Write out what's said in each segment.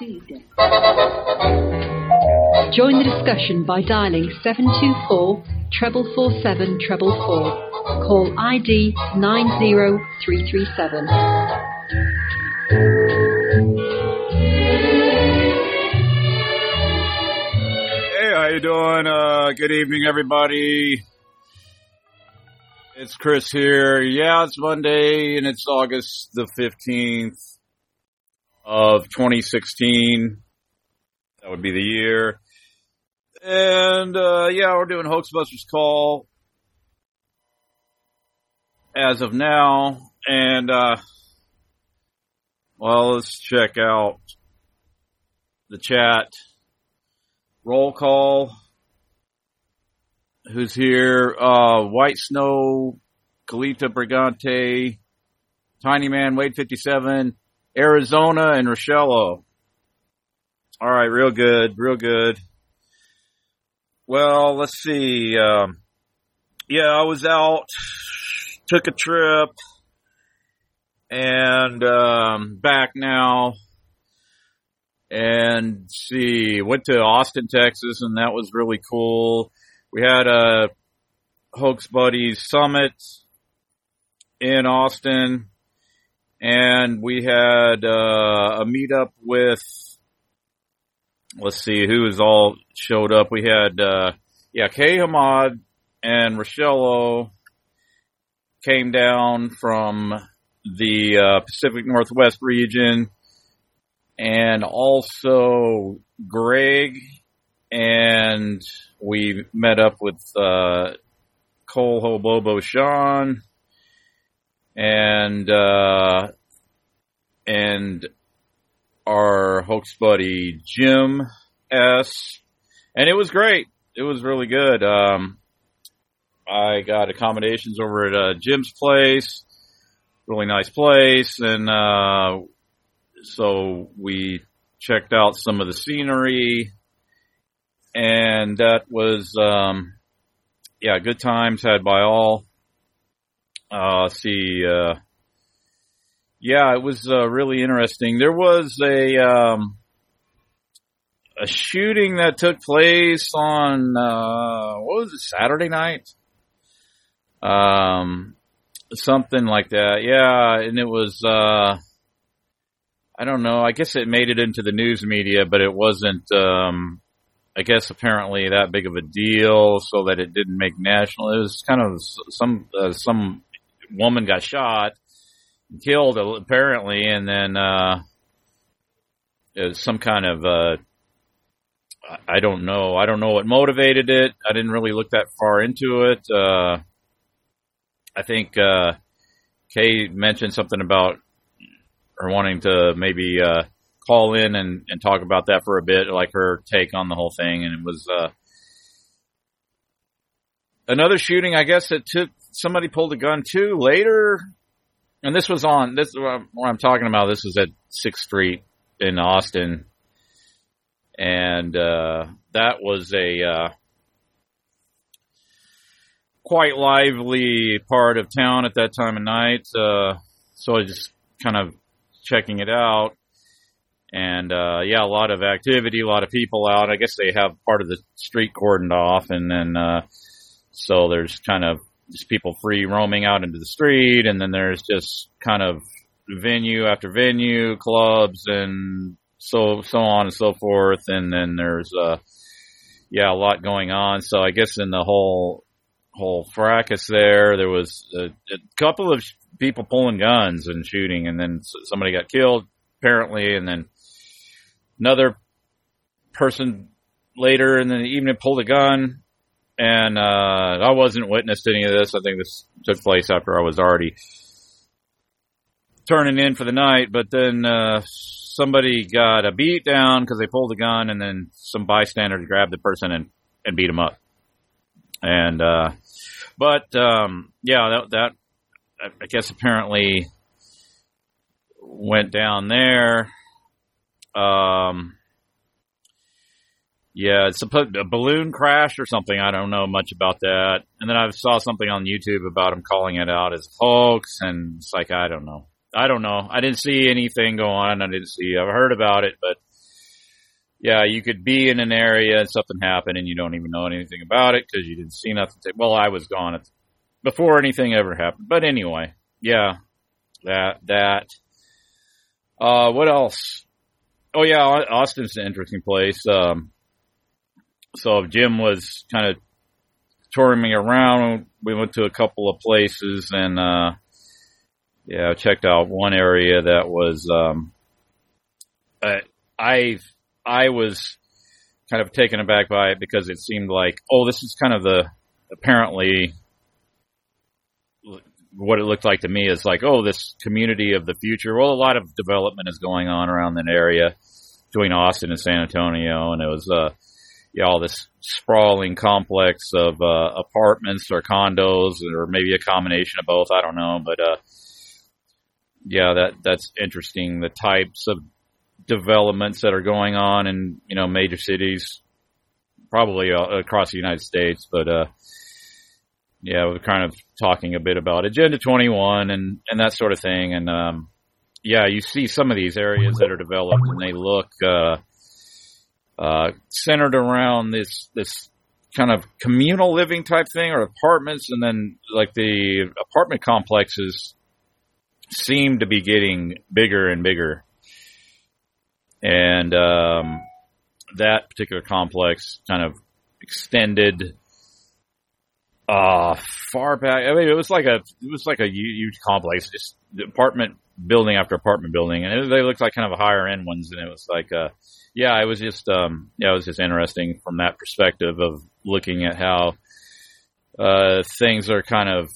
Join the discussion by dialing 724 treble four seven treble four. Call ID 90337. Hey, how you doing? Uh, good evening, everybody. It's Chris here. Yeah, it's Monday and it's August the 15th of 2016. That would be the year. And, uh, yeah, we're doing Hoaxbusters call as of now. And, uh, well, let's check out the chat. Roll call. Who's here? Uh, White Snow, Kalita Brigante, Tiny Man, Wade 57, Arizona, and Rochello. All right, real good, real good. Well, let's see. Um, yeah, I was out, took a trip, and um, back now. And see, went to Austin, Texas, and that was really cool. We had a Hoax Buddies Summit in Austin, and we had uh, a meetup with. Let's see who was all showed up. We had uh, yeah, Kay Hamad and Rochello came down from the uh, Pacific Northwest region, and also Greg and we met up with uh, Cole Hobobo Sean and uh, and our hoax buddy Jim S. And it was great. It was really good. Um, I got accommodations over at uh, Jim's place, really nice place, and uh, so we checked out some of the scenery and that was um yeah good times had by all uh see uh yeah it was uh, really interesting there was a um a shooting that took place on uh what was it saturday night um something like that yeah and it was uh i don't know i guess it made it into the news media but it wasn't um I guess apparently that big of a deal, so that it didn't make national. It was kind of some uh, some woman got shot, killed apparently, and then uh, some kind of uh, I don't know. I don't know what motivated it. I didn't really look that far into it. Uh, I think uh, Kay mentioned something about her wanting to maybe. Uh, call in and, and talk about that for a bit, like her take on the whole thing. And it was, uh, another shooting, I guess it took, somebody pulled a gun too later. And this was on, this, is what I'm talking about, this was at 6th Street in Austin. And, uh, that was a, uh, quite lively part of town at that time of night. Uh, so I just kind of checking it out and uh, yeah, a lot of activity, a lot of people out. I guess they have part of the street cordoned off, and then uh, so there's kind of just people free roaming out into the street, and then there's just kind of venue after venue, clubs, and so so on and so forth, and then there's uh, yeah, a lot going on. So I guess in the whole whole fracas there, there was a, a couple of people pulling guns and shooting, and then somebody got killed apparently, and then another person later in the evening pulled a gun, and uh, I wasn't witness to any of this. I think this took place after I was already turning in for the night, but then uh, somebody got a beat down because they pulled a gun, and then some bystanders grabbed the person and and beat him up. And uh, but um, yeah, that that I guess apparently went down there. Um, yeah, it's a, a balloon crash or something. I don't know much about that. And then I saw something on YouTube about him calling it out as hoax, and it's like I don't know. I don't know. I didn't see anything go on. I didn't see. I've heard about it, but yeah, you could be in an area and something happened, and you don't even know anything about it because you didn't see nothing. Well, I was gone before anything ever happened. But anyway, yeah, that that. Uh, what else? Oh yeah, Austin's an interesting place. Um, so Jim was kind of touring me around. We went to a couple of places and, uh, yeah, checked out one area that was, um, uh, I, I was kind of taken aback by it because it seemed like, oh, this is kind of the, apparently what it looked like to me is like, oh, this community of the future. Well, a lot of development is going on around that area between Austin and San Antonio. And it was, uh, yeah, all this sprawling complex of uh, apartments or condos, or maybe a combination of both. I don't know, but uh, yeah, that that's interesting. The types of developments that are going on in you know major cities, probably uh, across the United States, but uh, yeah, we're kind of talking a bit about Agenda 21 and and that sort of thing, and um, yeah, you see some of these areas that are developed and they look. Uh, uh, centered around this this kind of communal living type thing or apartments, and then like the apartment complexes seem to be getting bigger and bigger, and um, that particular complex kind of extended uh far back. I mean, it was like a it was like a huge complex, just apartment building after apartment building, and it, they looked like kind of higher end ones, and it was like a yeah, it was just um, yeah, it was just interesting from that perspective of looking at how uh, things are kind of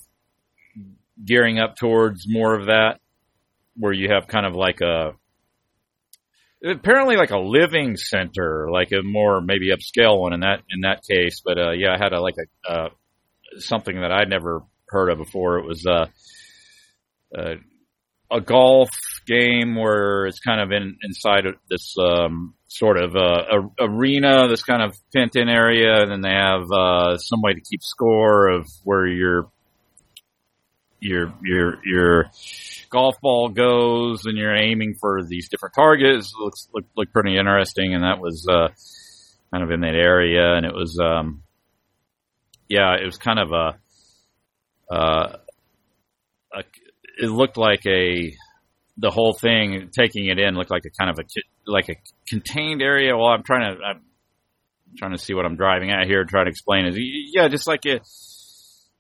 gearing up towards more of that, where you have kind of like a apparently like a living center, like a more maybe upscale one in that in that case. But uh, yeah, I had a like a uh, something that I'd never heard of before. It was uh, uh, a golf game where it's kind of in inside of this um, sort of uh, a, arena, this kind of pent in area, and then they have uh, some way to keep score of where your your your your golf ball goes, and you're aiming for these different targets. Looks look, look pretty interesting, and that was uh, kind of in that area, and it was um, yeah, it was kind of a, uh, a it looked like a the whole thing, taking it in, looked like a kind of a like a contained area. Well, I'm trying to I'm trying to see what I'm driving at here, trying to explain is yeah, just like it,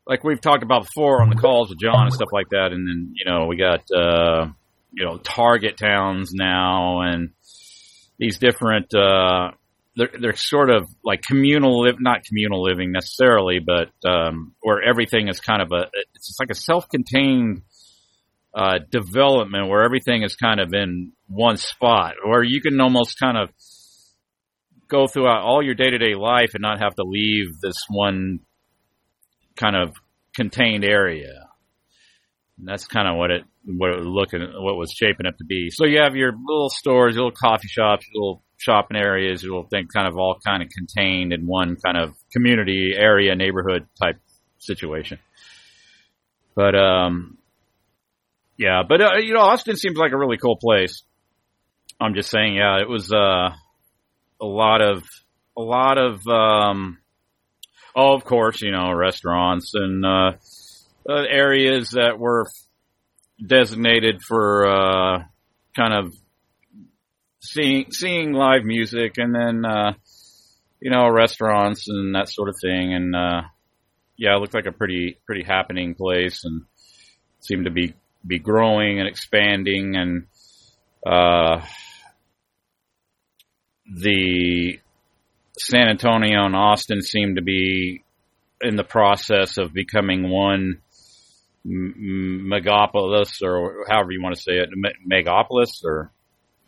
like we've talked about before on the calls with John and stuff like that. And then you know we got uh, you know target towns now and these different. Uh, they're, they're sort of like communal live, not communal living necessarily, but um, where everything is kind of a, it's like a self-contained uh, development where everything is kind of in one spot, where you can almost kind of go throughout all your day to day life and not have to leave this one kind of contained area. And that's kind of what it what it was looking what was shaping up to be. So you have your little stores, little coffee shops, little shopping areas, you'll think kind of all kind of contained in one kind of community area neighborhood type situation. But um yeah, but uh, you know, Austin seems like a really cool place. I'm just saying, yeah, it was uh, a lot of a lot of um, oh, of course, you know, restaurants and uh, uh, areas that were designated for uh, kind of seeing seeing live music, and then uh, you know, restaurants and that sort of thing, and uh, yeah, it looked like a pretty pretty happening place, and seemed to be be growing and expanding. And uh, the San Antonio and Austin seem to be in the process of becoming one megapolis or however you want to say it, megapolis or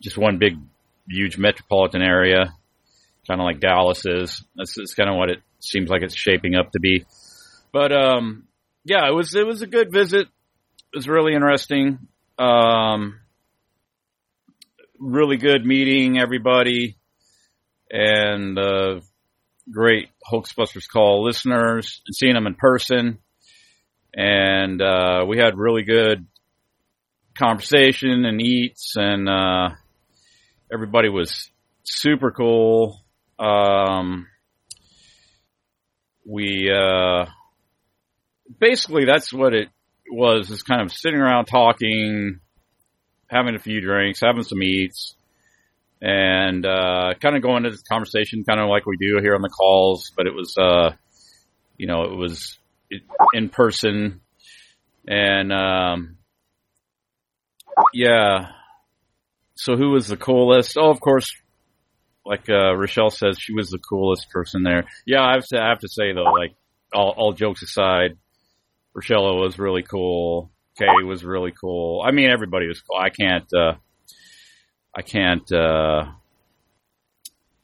just one big, huge metropolitan area, kind of like Dallas is. That's, that's kind of what it seems like it's shaping up to be. But um, yeah, it was it was a good visit. It was really interesting. Um, really good meeting everybody, and uh, great Hoaxbusters call listeners and seeing them in person. And uh, we had really good conversation and eats, and uh, everybody was super cool. Um, we uh, basically that's what it was is kind of sitting around talking, having a few drinks, having some eats, and uh, kind of going into this conversation, kind of like we do here on the calls. But it was, uh, you know, it was in person, and um, yeah. So who was the coolest? Oh, of course, like uh, Rochelle says, she was the coolest person there. Yeah, I have to, I have to say though, like all, all jokes aside, Rochelle was really cool. Kay was really cool. I mean, everybody was cool. I can't, uh, I can't, uh,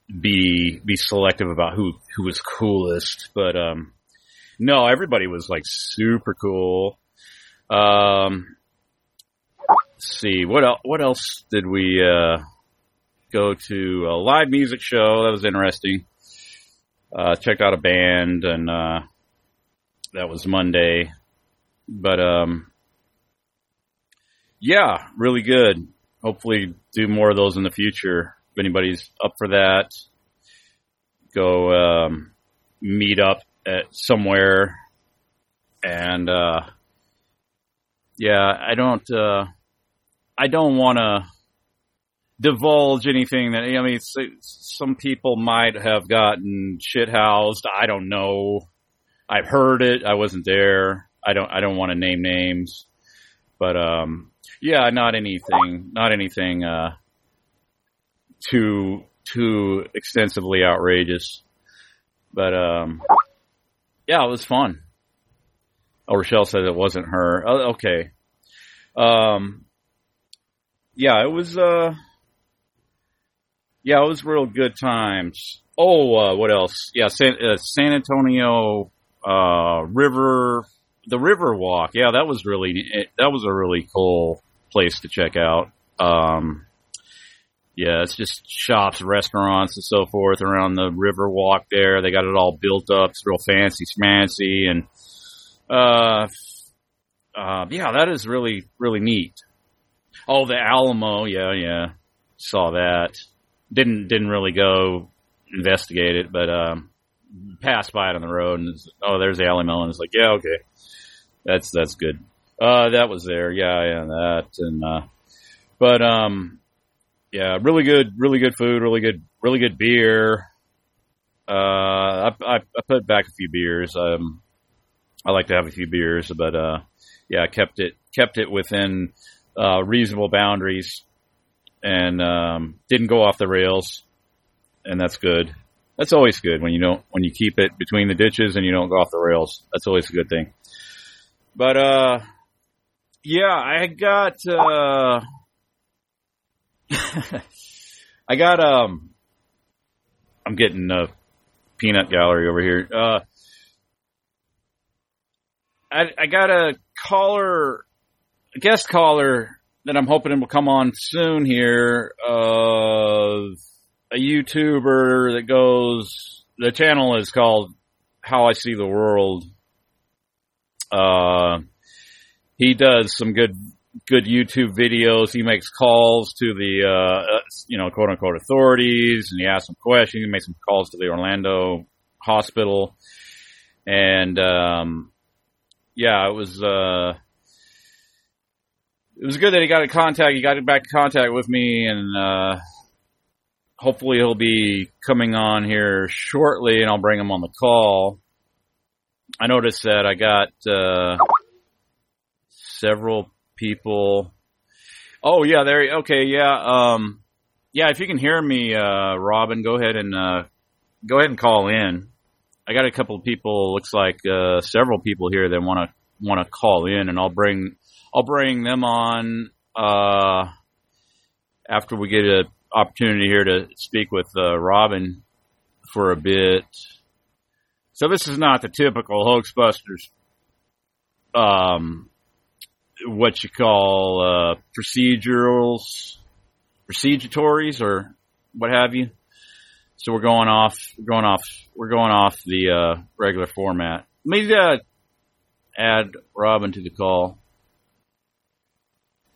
be, be selective about who, who was coolest, but, um, no, everybody was like super cool. Um, see, what else, what else did we, uh, go to a live music show. That was interesting. Uh, checked out a band and, uh, that was Monday. But, um, yeah, really good. Hopefully do more of those in the future. If anybody's up for that, go, um, meet up at somewhere and, uh, yeah, I don't, uh, I don't want to divulge anything that I mean. Some people might have gotten shit housed. I don't know. I've heard it. I wasn't there. I don't. I don't want to name names, but um, yeah, not anything. Not anything uh, too too extensively outrageous. But um, yeah, it was fun. Oh, Rochelle said it wasn't her. Oh, okay. Um, yeah, it was. Uh, yeah, it was real good times. Oh, uh, what else? Yeah, San, uh, San Antonio uh, River, the River Walk. Yeah, that was really that was a really cool place to check out. Um, yeah, it's just shops, restaurants, and so forth around the River Walk. There, they got it all built up. It's real fancy, smancy, and uh, uh, yeah, that is really really neat. Oh, the Alamo. Yeah, yeah, saw that didn't didn't really go investigate it, but um, passed by it on the road and oh, there's the Alamo, melon. It's like, yeah, okay, that's that's good. Uh, that was there, yeah, yeah, that and uh, but um, yeah, really good, really good food, really good, really good beer. Uh, I, I, I put back a few beers. Um, I like to have a few beers, but uh, yeah, kept it kept it within uh, reasonable boundaries and um, didn't go off the rails, and that's good. That's always good when you don't when you keep it between the ditches and you don't go off the rails. That's always a good thing. But uh, yeah, I got uh, I got um, I'm getting a peanut gallery over here. Uh, I I got a caller, guest caller that I'm hoping will come on soon here. Uh, a YouTuber that goes, the channel is called How I See the World. Uh, he does some good, good YouTube videos. He makes calls to the, uh, you know, quote unquote authorities and he asks some questions. He makes some calls to the Orlando hospital. And, um, yeah, it was, uh, it was good that he got in contact. He got back in contact with me, and uh, hopefully he'll be coming on here shortly, and I'll bring him on the call. I noticed that I got uh, several people. Oh yeah, there. Okay, yeah. Um, yeah. If you can hear me, uh, Robin, go ahead and uh, go ahead and call in. I got a couple of people. Looks like uh, several people here that want to want to call in, and I'll bring I'll bring them on uh, after we get an opportunity here to speak with uh, Robin for a bit. So this is not the typical Hoaxbusters, um, what you call uh, procedurals, proceduratories, or what have you. So we're going off, we're going off, we're going off the uh, regular format. Let me uh, add Robin to the call.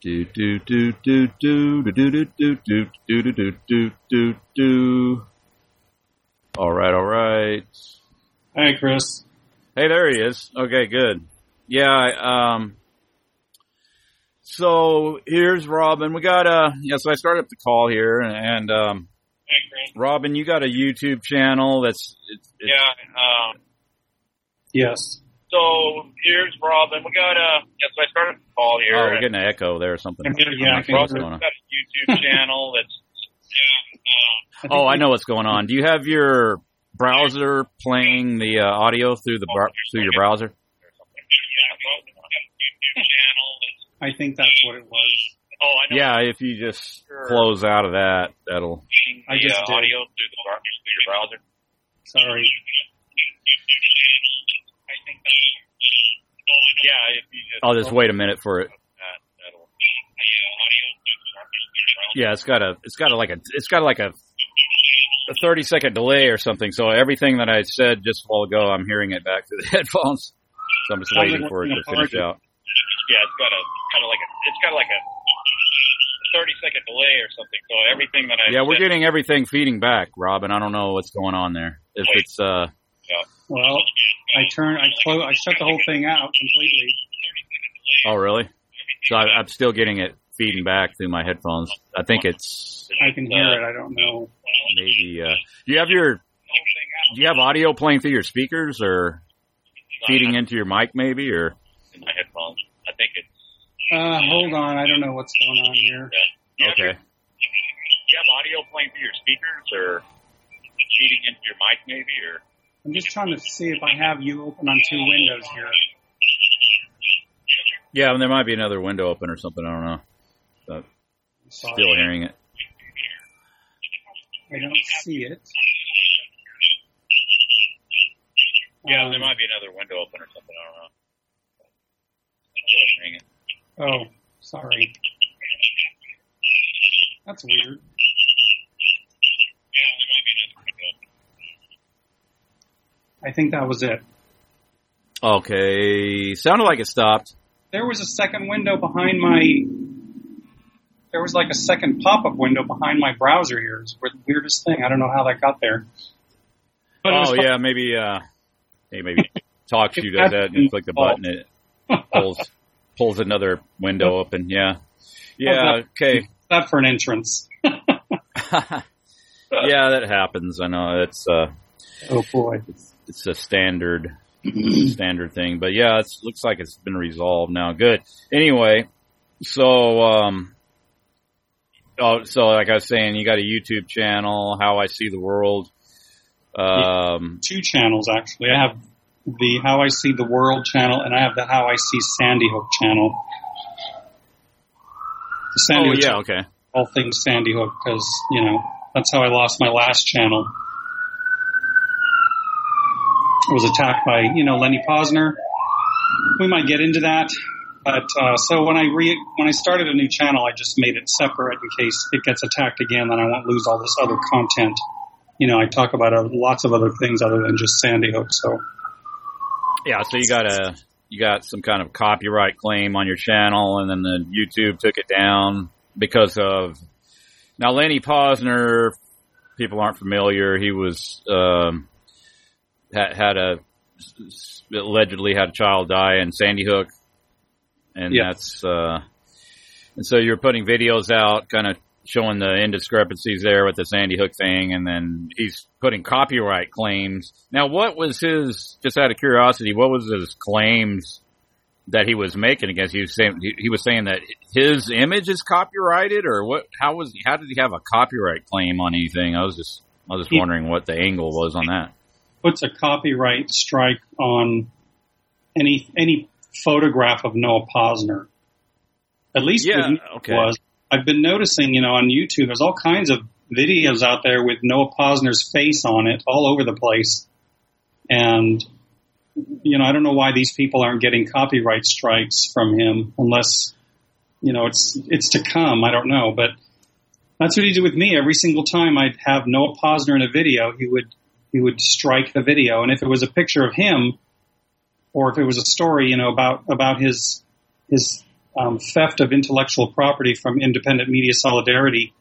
Do do do do do do do do do do do do do do do. All right, all right. Hey, Chris. Hey, there he is. Okay, good. Yeah, I, um, so here's Robin. We got a, yeah, so I started up the call here and, um, Hey, Chris. Robin, you got a YouTube channel that's, it's, it's, Yeah. Um, Yes. so here's Robin. We got a. Yeah, so I started the call here. oh, we're and getting an echo there or something. Yeah, I What's can going hear on? We've got a YouTube channel that's. Yeah. Um, Oh, I know what's going on. Do you have your browser playing the uh, audio through the br- through your browser? yeah, well, we've got a YouTube channel. I think that's what it was. Oh, I know. Yeah, if you just close out of that, that'll. playing I the, just uh, did. audio through the br- through your browser. Sorry. I think. That's, oh, I. Yeah, if you just. I'll just wait a minute for it. That, that'll. The uh, audio through the browser. Yeah, it's got a it's got a, like a it's got like a a thirty second delay or something. So everything that I said just a while ago, I'm hearing it back through the headphones. So I'm just waiting for it to finish out. Yeah, it's got a kind of like a. It's got like a. 30 second delay or something. So everything that I Yeah, we're getting everything feeding back, Robin. I don't know what's going on there. If it's uh Well, I turned, I closed, I shut the whole thing out completely. oh really? So I, I'm still getting it feeding back through my headphones. I think it's I can hear it. I don't know. maybe. Uh, do you have your do you have audio playing through your speakers or feeding into your mic maybe or in my headphones. I think it's Uh, hold on. I don't know what's going on here. yeah. Okay? your- Do you have audio playing through your speakers or cheating into your mic maybe or I'm just trying to see if I have you open on two windows here. Yeah, and there might be another window open or something. I don't know. But Sorry. still hearing it. I don't see it. yeah, Um, there might be another window open or something. I don't know. Still hearing it. Oh, sorry. That's weird. Yeah, there might be another window open. I think that was it. Okay, sounded like it stopped. There was a second window behind my. There was like a second pop-up window behind my browser here. It's the weirdest thing. I don't know how that got there. But Oh yeah, maybe uh, hey, maybe TalkShoe does that. You click the button, it pulls pulls another window open. Yeah, yeah. Okay. that for an entrance. yeah, that happens. I know it's uh, Oh boy. it's a standard standard thing, but yeah, it looks like it's been resolved now. Good. Anyway, so um, oh, so like I was saying, you got a YouTube channel, How I See the World. Um, Two channels actually. I have the How I See the World channel and I have the How I See Sandy Hook channel. The Sandy oh Hook yeah, channel, okay. all things Sandy Hook because you know that's how I lost my last channel. I was attacked by you know Lenny Pozner. We might get into that, but uh, so when I re when I started a new channel, I just made it separate in case it gets attacked again, then I won't lose all this other content. You know, I talk about uh, lots of other things other than just Sandy Hook. So Yeah, so you got a you got some kind of copyright claim on your channel, and then the YouTube took it down because of now Lenny Pozner. People aren't familiar. He was um, had, had a allegedly had a child die in Sandy Hook, and that's uh, and so you're putting videos out, kind of showing the indiscrepancies there with the Sandy Hook thing, and then he's putting copyright claims. Now, what was his? Just out of curiosity, what was his claims that he was making against. He was saying he, was saying that his image is copyrighted, or what? How was how did he have a copyright claim on anything? I was just I was just He- wondering what the angle was on that. Puts a copyright strike on any any photograph of Noah Pozner. At least Yeah, okay. was I've been noticing, you know, on YouTube, there's all kinds of videos out there with Noah Pozner's face on it all over the place, and you know, I don't know why these people aren't getting copyright strikes from him unless, you know, it's it's to come. I don't know, but that's what he did with me. Every single time I'd have Noah Pozner in a video, he would he would strike the video, and if it was a picture of him, or if it was a story, you know, about about his his um, theft of intellectual property from Independent Media Solidarity,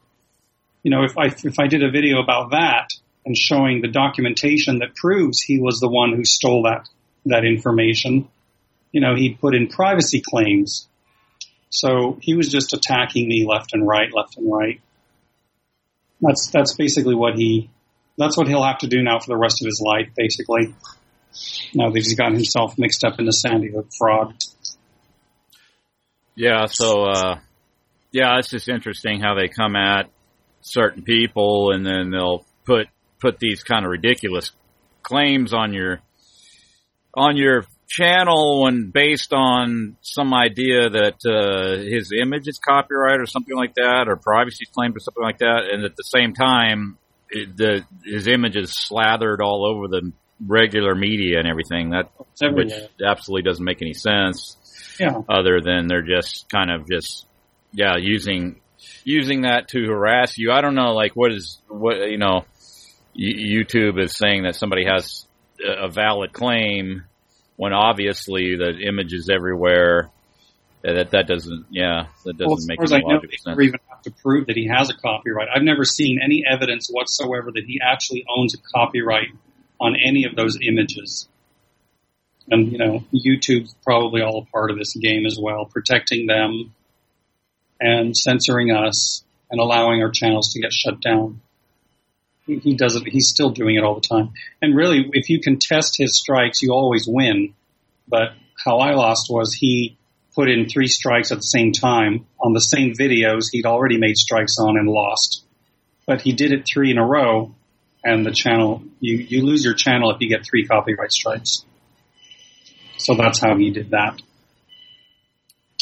you know, if I if I did a video about that and showing the documentation that proves he was the one who stole that that information, you know, he'd put in privacy claims. So he was just attacking me left and right, left and right. That's that's basically what he that's what he'll have to do now for the rest of his life, basically. Now that he's gotten himself mixed up in the Sandy Hook fraud. Yeah, so uh yeah, it's just interesting how they come at certain people and then they'll put put these kind of ridiculous claims on your on your channel when based on some idea that uh his image is copyright or something like that or privacy claims or something like that. And at the same time it, the his image is slathered all over the regular media and everything. That which absolutely doesn't make any sense Yeah. other than they're just kind of just yeah using using that to harass you. I don't know, like what is what you know. YouTube is saying that somebody has a valid claim when obviously the image is everywhere. That that doesn't yeah that doesn't Well, make as any I know, sense. never even have to prove that he has a copyright. I've never seen any evidence whatsoever that he actually owns a copyright on any of those images. And you know, YouTube's probably all a part of this game as well, protecting them and censoring us and allowing our channels to get shut down. He, does it. He's still doing it all the time. And really, if you contest his strikes, you always win. But how I lost was he put in three strikes at the same time on the same videos he'd already made strikes on and lost. But he did it three in a row, and the channel you you lose your channel if you get three copyright strikes. So that's how he did that.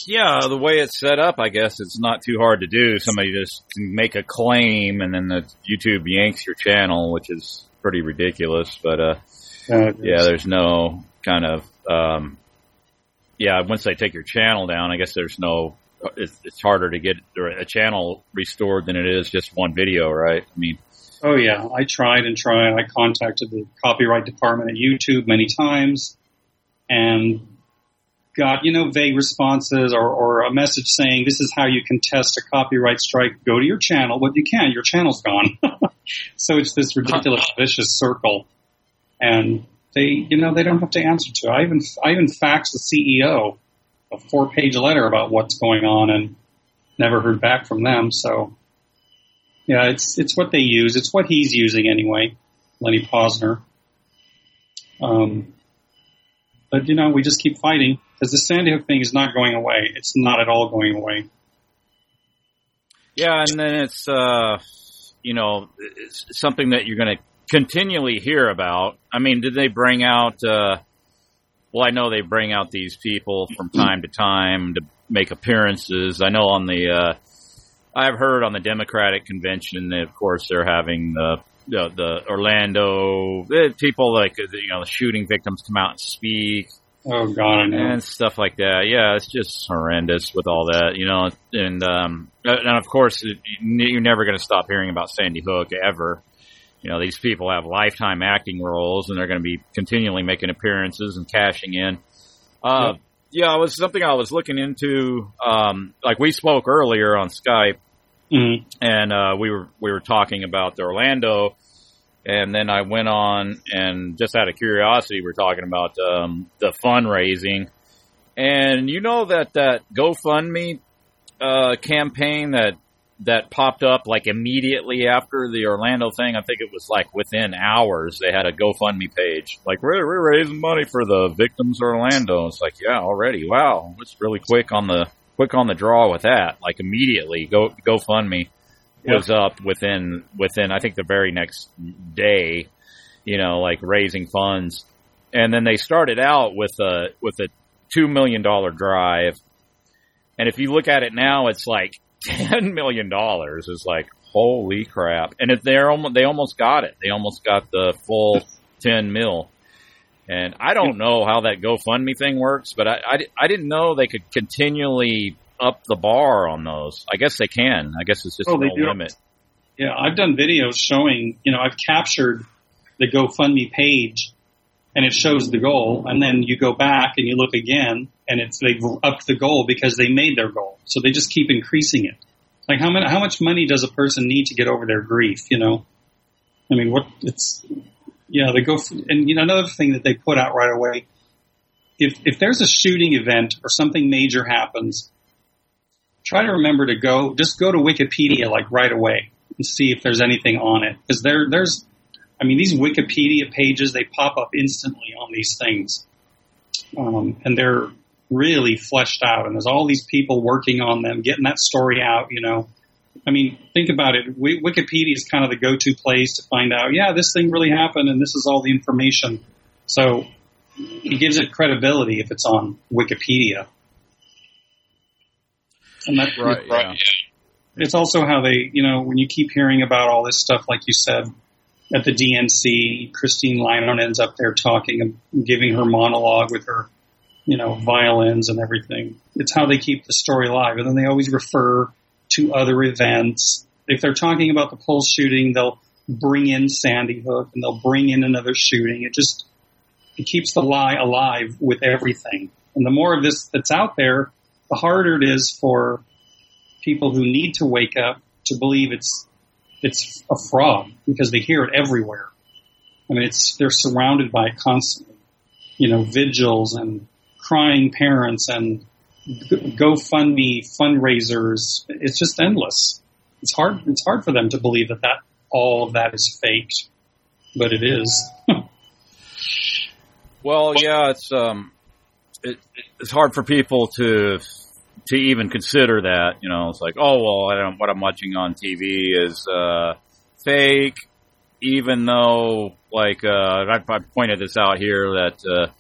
Yeah, the way it's set up, I guess it's not too hard to do. Somebody just make a claim and then the YouTube yanks your channel, which is pretty ridiculous. But uh, Uh, yeah, there's no kind of um, yeah. Once they take your channel down, I guess there's no. It's, it's harder to get a channel restored than it is just one video, right? I mean, Oh yeah, I tried and tried. I contacted the copyright department at YouTube many times and got, you know, vague responses or, or a message saying this is how you contest a copyright strike. Go to your channel. Well, you can. Your channel's gone. so it's this ridiculous vicious circle. And they, you know, they don't have to answer to. I even, I even faxed the CEO a four page letter about what's going on and never heard back from them. So yeah, it's it's what they use. It's what he's using anyway, Lenny Pozner. Um, but you know, we just keep fighting because the Sandy Hook thing is not going away. It's not at all going away. Yeah, and then it's uh, you know it's something that you're going to continually hear about. I mean, did they bring out? Uh, well, I know they bring out these people from time to time to make appearances. I know on the uh, I've heard on the Democratic convention, that, of course, they're having the the, the Orlando eh, people like you know the shooting victims come out and speak Oh God, I and stuff like that. Yeah, it's just horrendous with all that, you know. And um, and of course, you're never going to stop hearing about Sandy Hook ever. You know, these people have lifetime acting roles, and they're going to be continually making appearances and cashing in. Uh, yeah, it was something I was looking into. Um, like we spoke earlier on Skype, Mhm. and uh, we were we were talking about the Orlando, and then I went on and just out of curiosity, we're talking about um, the fundraising, and you know that that GoFundMe uh, campaign that that popped up like immediately after the Orlando thing. I think it was like within hours they had a GoFundMe page. Like we're, we're raising money for the victims of Orlando. It's like yeah, already. Wow, it's really quick on the quick on the draw with that. Like immediately, Go GoFundMe was up within within I think the very next day. You know, like raising funds, and then they started out with a with a two million dollar drive. And if you look at it now, it's like ten million dollars. Is like holy crap! And if they're almost they almost got it. They almost got the full ten mil. And I don't know how that GoFundMe thing works, but I, I, I didn't know they could continually up the bar on those. I guess they can. I guess it's just Oh, no limit. Yeah, I've done videos showing, you know, I've captured the GoFundMe page and it shows the goal and then you go back and you look again and it's they've upped the goal because they made their goal. So they just keep increasing it. Like how much how much money does a person need to get over their grief, you know? I mean, what it's yeah, they go and you know another thing that they put out right away if if there's a shooting event or something major happens, try to remember to go just go to Wikipedia like right away and see if there's anything on it. Because there there's I mean these Wikipedia pages they pop up instantly on these things. Um, and they're really fleshed out and there's all these people working on them getting that story out you know I mean think about it Wi- Wikipedia is kind of the go-to place to find out yeah this thing really happened and this is all the information so it gives it credibility if it's on Wikipedia and that, Right. Yeah. it's also how they, you know, when you keep hearing about all this stuff, like you said, at the DNC, Christine Leinonen's up there talking and giving her monologue with her, you know, violins and everything. It's how they keep the story alive. And then they always refer to other events. If they're talking about the Pulse shooting, they'll bring in Sandy Hook and they'll bring in another shooting. It just, it keeps the lie alive with everything. And the more of this that's out there, the harder it is for people who need to wake up to believe it's it's a fraud because they hear it everywhere. I mean, it's they're surrounded by it constantly. You know, vigils and crying parents and GoFundMe fundraisers. It's just endless. It's hard. It's hard for them to believe that that all of that is faked, but it is. Well, yeah, it's um, it, it's hard for people to to even consider that. You know, it's like, oh well, what I'm watching on TV is uh, fake, even though, like, uh, I, I pointed this out here that uh,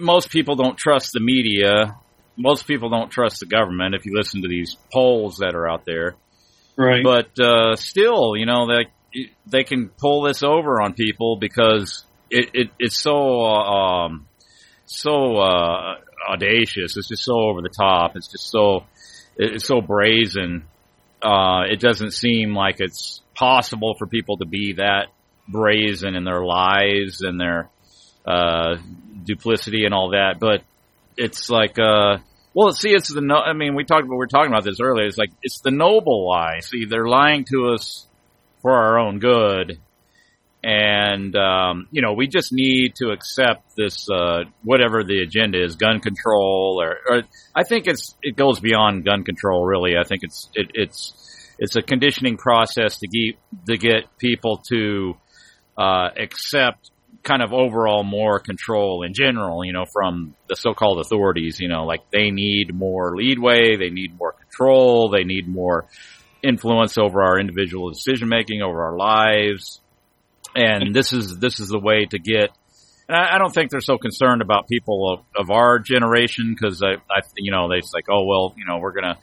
most people don't trust the media. Most people don't trust the government. If you listen to these polls that are out there, right. but uh, still, you know, they they can pull this over on people because it, it it's so uh, um, so uh, audacious. It's just so over the top. It's just so it's so brazen. Uh, it doesn't seem like it's possible for people to be that brazen in their lies and their uh, duplicity and all that. But it's like, uh, well, see, it's the no. I mean, we talked. About We were talking about this earlier. It's like it's the noble lie. See, they're lying to us for our own good, and um, you know, we just need to accept this uh, whatever the agenda is, gun control, or, or I think it's it goes beyond gun control. Really, I think it's it, it's it's a conditioning process to get to get people to uh, accept kind of overall more control in general, you know, from the so-called authorities, you know, like they need more leadway, they need more control, they need more influence over our individual decision making, over our lives. And this is, this is the way to get, and I, I don't think they're so concerned about people of, of our generation because I, I, you know, they like, oh, well, you know, we're going to,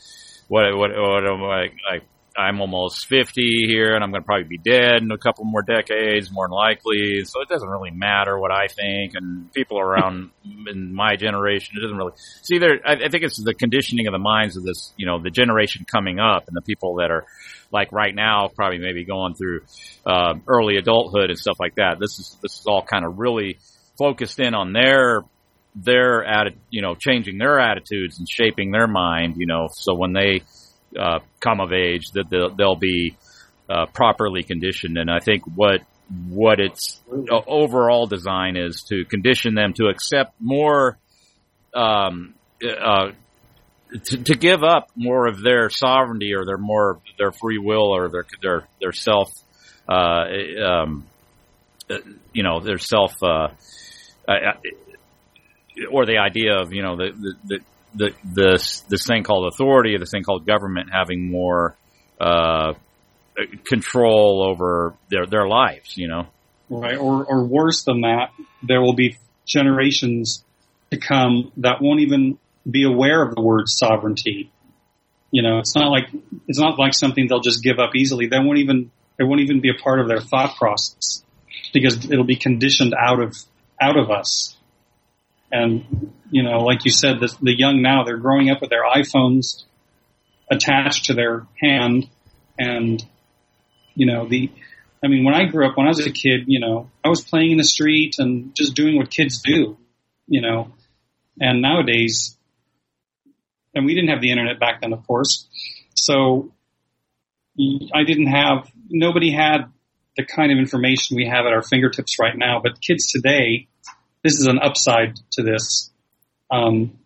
what, what, what, I, I'm almost 50 here and I'm going to probably be dead in a couple more decades, more than likely. So it doesn't really matter what I think. And people around in my generation, it doesn't really see there. I, I think it's the conditioning of the minds of this, you know, the generation coming up and the people that are like right now, probably maybe going through, uh, early adulthood and stuff like that. This is, this is all kind of really focused in on their their atti- you know, changing their attitudes and shaping their mind, you know, so when they uh, come of age, that they'll, they'll be uh, properly conditioned. And I think what what its uh, overall design is to condition them to accept more um, uh, to, to give up more of their sovereignty or their more their free will or their their their self uh, um, you know their self uh, or the idea of you know the the the the this this thing called authority or this thing called government having more uh, control over their their lives you know right or or worse than that there will be generations to come that won't even be aware of the word sovereignty. You know, it's not like it's not like something they'll just give up easily. They won't even it won't even be a part of their thought process because it'll be conditioned out of out of us. And you know, like you said, the, the young now they're growing up with their iPhones attached to their hand, and you know the. I mean, when I grew up, when I was a kid, you know, I was playing in the street and just doing what kids do, you know. And nowadays, and we didn't have the internet back then, of course. So I didn't have, nobody had the kind of information we have at our fingertips right now. But kids today, this is an upside to this. Um,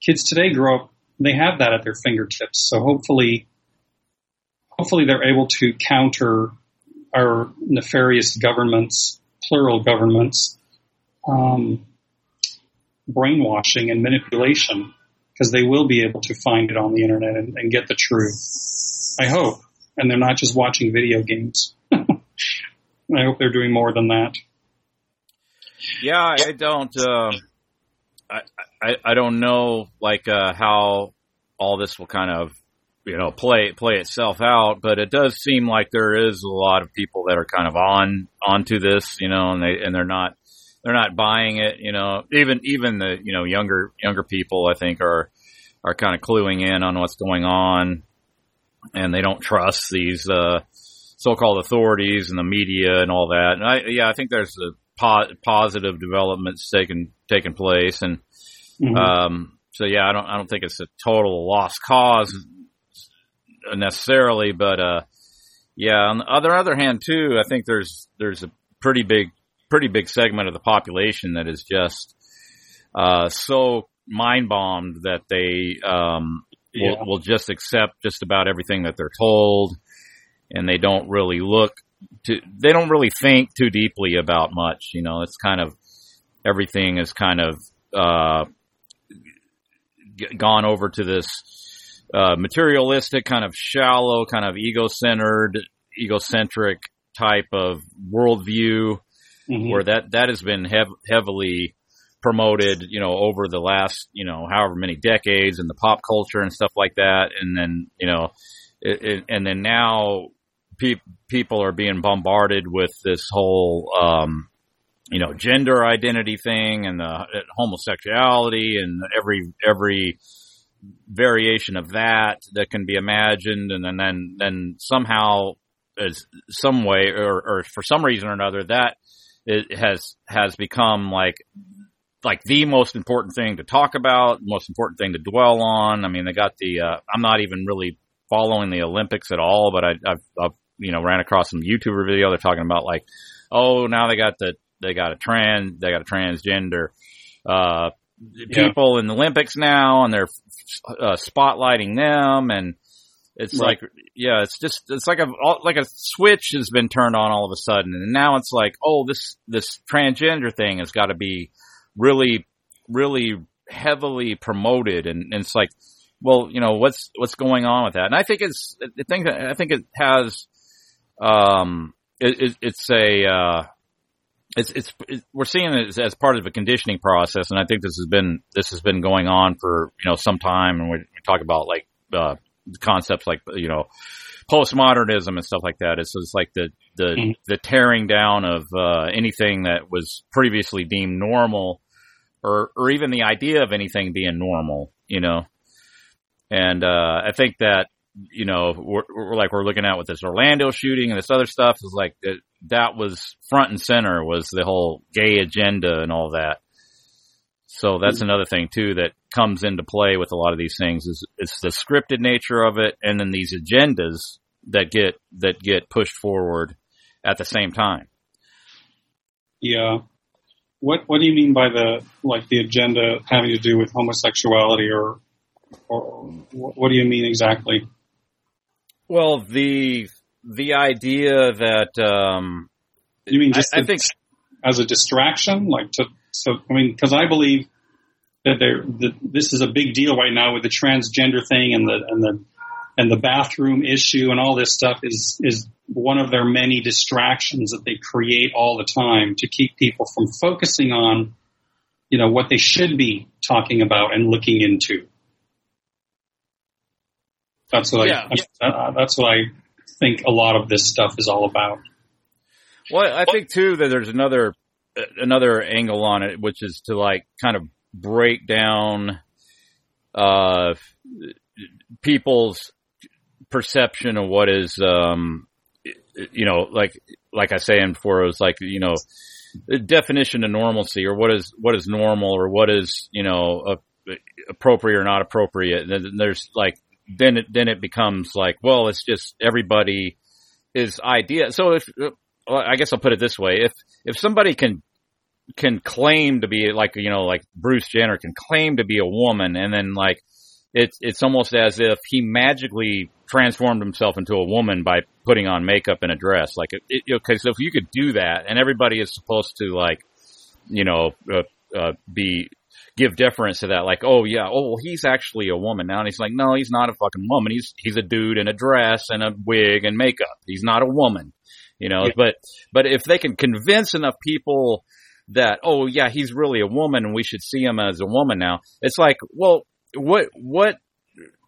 kids today grow up, they have that at their fingertips. So hopefully, hopefully they're able to counter our nefarious governments, plural governments, um, brainwashing and manipulation because they will be able to find it on the internet and, and get the truth. I hope. And they're not just watching video games. I hope they're doing more than that. Yeah, I don't. Uh, I, I I don't know like uh, how all this will kind of you know play play itself out, but it does seem like there is a lot of people that are kind of on onto this, you know, and they and they're not they're not buying it. You know, even even the you know younger younger people I think are are kind of cluing in on what's going on, and they don't trust these uh, so-called authorities and the media and all that. And I yeah, I think there's a po- positive developments taking taking place, and mm-hmm. um, so yeah, I don't I don't think it's a total lost cause necessarily, but uh, yeah. On the other other hand, too, I think there's there's a pretty big pretty big segment of the population that is just uh, so mind bombed that they um, yeah. will, will just accept just about everything that they're told, and they don't really look to they don't really think too deeply about much. You know, it's kind of everything is kind of uh, g- gone over to this uh, materialistic, kind of shallow, kind of ego centered, egocentric type of worldview mm-hmm. where that that has been hev- heavily promoted, you know, over the last, you know, however many decades in the pop culture and stuff like that. And then, you know, it, it, and then now pe- people are being bombarded with this whole, um, you know, gender identity thing and the homosexuality and every, every variation of that that can be imagined. And then, then, then somehow as some way or, or for some reason or another that it has has become like like the most important thing to talk about, most important thing to dwell on. I mean, they got the. Uh, I'm not even really following the Olympics at all, but I, have I've you know ran across some YouTuber video. They're talking about like, oh, now they got the they got a trans they got a transgender uh, yeah. people in the Olympics now, and they're uh, spotlighting them and it's right. like, yeah, it's just, it's like a, like a switch has been turned on all of a sudden. And now it's like, oh, this, this transgender thing has got to be really, really heavily promoted. And, and, it's like, well, you know, what's, what's going on with that? And I think it's, I think, I think it has, um, it, it, it's a, uh, it's, it's, it, we're seeing it as, as, part of a conditioning process. And I think this has been, this has been going on for, you know, some time. And we, we talk about like, uh, concepts like you know postmodernism and stuff like that. It's, it's like the the mm-hmm. the tearing down of uh, anything that was previously deemed normal, or or even the idea of anything being normal. You know, and uh, I think that you know we're, we're, like we're looking at with this Orlando shooting and this other stuff is like that that was front and center was the whole gay agenda and all that. So that's mm-hmm. another thing too that comes into play with a lot of these things is it's the scripted nature of it and then these agendas that get that get pushed forward at the same time. Yeah. What what do you mean by the like the agenda having to do with homosexuality or Or what do you mean exactly? Well, the the idea that um, You mean just I, I think as a distraction, like to so? I mean, because I believe that there that this is a big deal right now with the transgender thing and the and the and the bathroom issue and all this stuff is is one of their many distractions that they create all the time to keep people from focusing on you know what they should be talking about and looking into. That's what Yeah. I uh, that's what I think a lot of this stuff is all about. Well, I think too that there's another uh, another angle on it, which is to like kind of break down uh, people's perception of what is, um, you know, like like I was saying before, it was like you know, the definition of normalcy or what is what is normal or what is you know a, appropriate or not appropriate. And there's like then it then it becomes like well, it's just everybody is idea. So if I guess I'll put it this way: if if somebody can can claim to be like you know like Bruce Jenner can claim to be a woman, and then like it's it's almost as if he magically transformed himself into a woman by putting on makeup and a dress. Like, it, it, okay, so if you could do that, and everybody is supposed to like, you know, uh, uh, be give deference to that, like, oh yeah, oh well, he's actually a woman now, and he's like, no, he's not a fucking woman. He's he's a dude in a dress and a wig and makeup. He's not a woman, you know. Yeah. But but if they can convince enough people that oh yeah, he's really a woman, and we should see him as a woman now, it's like, well, what what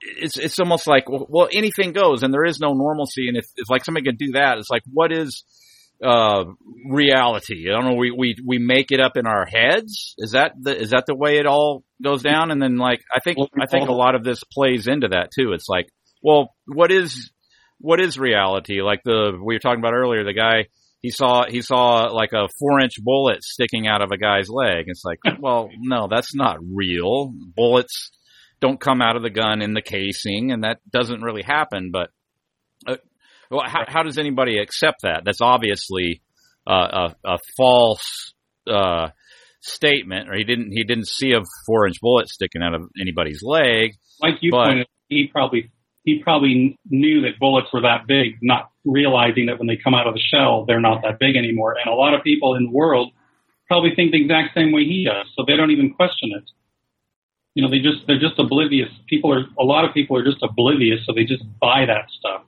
it's it's almost like well anything goes and there is no normalcy and if, if like somebody can do that it's like what is uh reality. I don't know we we we make it up in our heads. Is that the is that the way it all goes down? And then like i think i think a lot of this plays into that too. It's like well what is what is reality? Like the we were talking about earlier the guy he saw he saw like a four inch bullet sticking out of a guy's leg. It's like well no that's not real. Bullets don't come out of the gun in the casing, and that doesn't really happen. But uh, well, how, how does anybody accept that? That's obviously uh, a, a false uh, statement, or he didn't he didn't see a four inch bullet sticking out of anybody's leg. like you But- pointed, he probably he probably knew that bullets were that big, not realizing that when they come out of the shell, they're not that big anymore. And a lot of people in the world probably think the exact same way he does, so they don't even question it. You know, they just they're just oblivious. People are a lot of people are just oblivious, so they just buy that stuff.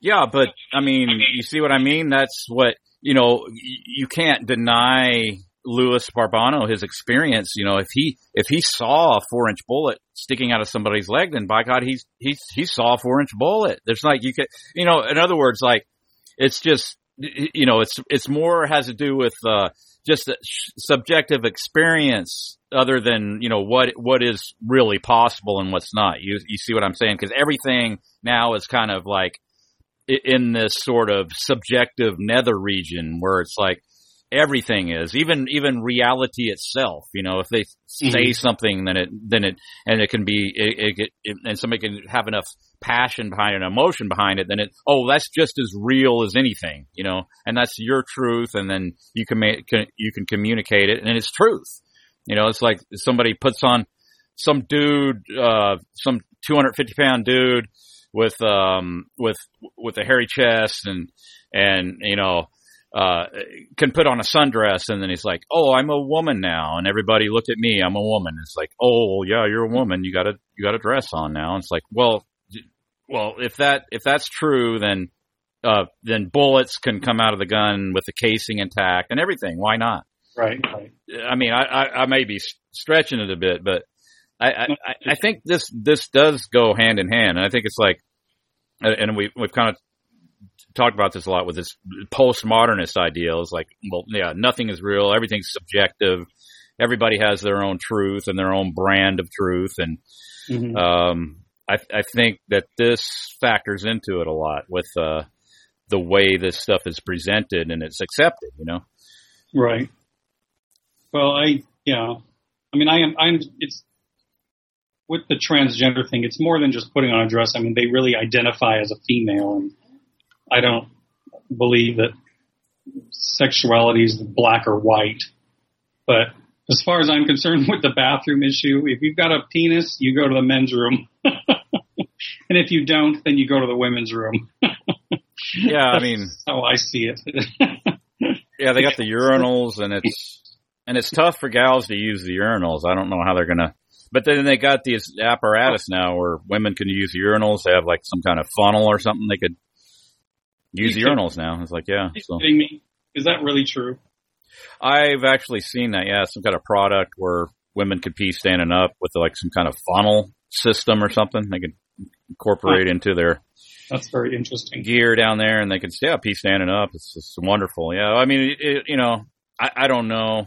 Yeah, but I mean, you see what I mean? That's what you know. You can't deny Louis Barbano his experience. You know, if he if he saw a four inch bullet sticking out of somebody's leg, then by God, he's he's he saw a four inch bullet. There's like you could, you know, in other words, like it's just you know, it's it's more has to do with uh, just subjective experience other than you know what what is really possible and what's not. You you see what I'm saying? Because everything now is kind of like in this sort of subjective nether region where it's like everything is even even reality itself you know if they say Mhm. something then it then it and it can be it, it, it, and somebody can have enough passion behind an emotion behind it then it oh that's just as real as anything you know and that's your truth and then you can make can, you can communicate it and it's truth you know it's like somebody puts on some dude uh some 250 pound dude with um with with a hairy chest and and you know uh can put on a sundress. And then he's like oh i'm a woman now. And everybody looked at me i'm a woman. It's like oh yeah you're a woman. You got to you got a dress on now. It's like well well if that if that's true then uh then bullets can come out of the gun with the casing intact and everything. Why not? Right, right. I mean, I, I, I may be stretching it a bit, but I, I, I- think this this does go hand in hand, and I think it's like, and we we've kind of talked about this a lot with this postmodernist ideal. It's like, well, yeah, nothing is real, everything's subjective. Everybody has their own truth and their own brand of truth, and Mhm. um, I, I think that this factors into it a lot with uh, the way this stuff is presented and it's accepted. You know. Right. Well, I yeah. I mean, I am. I'm. It's with the transgender thing. It's more than just putting on a dress. I mean, they really identify as a female, and I don't believe that sexuality is black or white. But as far as I'm concerned with the bathroom issue, if you've got a penis, you go to the men's room. and if you don't, then you go to the women's room. yeah, I mean, how I see it. yeah, they got the urinals, and it's and it's tough for gals to use the urinals. I don't know how they're gonna. But then they got these apparatus now where women can use urinals. They have like some kind of funnel or something. They could use the You can- urinals now. It's like, yeah. So kidding me? Is that really true? I've actually seen that. Yeah, some kind of product where women could pee standing up with like some kind of funnel system or something. They could incorporate into their That's very interesting. gear down there, and they could yeah pee standing up. It's just wonderful. Yeah, I mean, it, you know, I, I don't know,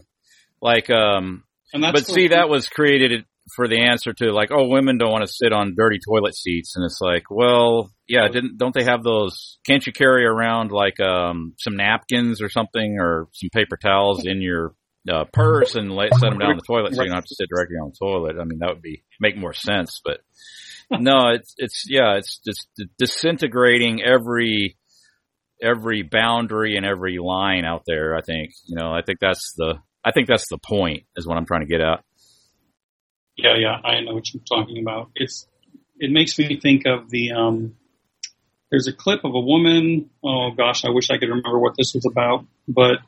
like um, And that's but see, that was created for the answer to like, oh, women don't want to sit on dirty toilet seats, and it's like, well, yeah, didn't don't they have those? Can't you carry around like um some napkins or something or some paper towels in your uh, purse and lay, set them down the toilet so you don't have to sit directly on the toilet? I mean, that would be make more sense, but no, it's it's yeah, it's just disintegrating every every boundary and every line out there. I think you know, I think that's the I think that's the point is what I'm trying to get at. Yeah, yeah, I know what you're talking about. It's it makes me think of the um there's a clip of a woman, oh gosh, I wish I could remember what this was about, but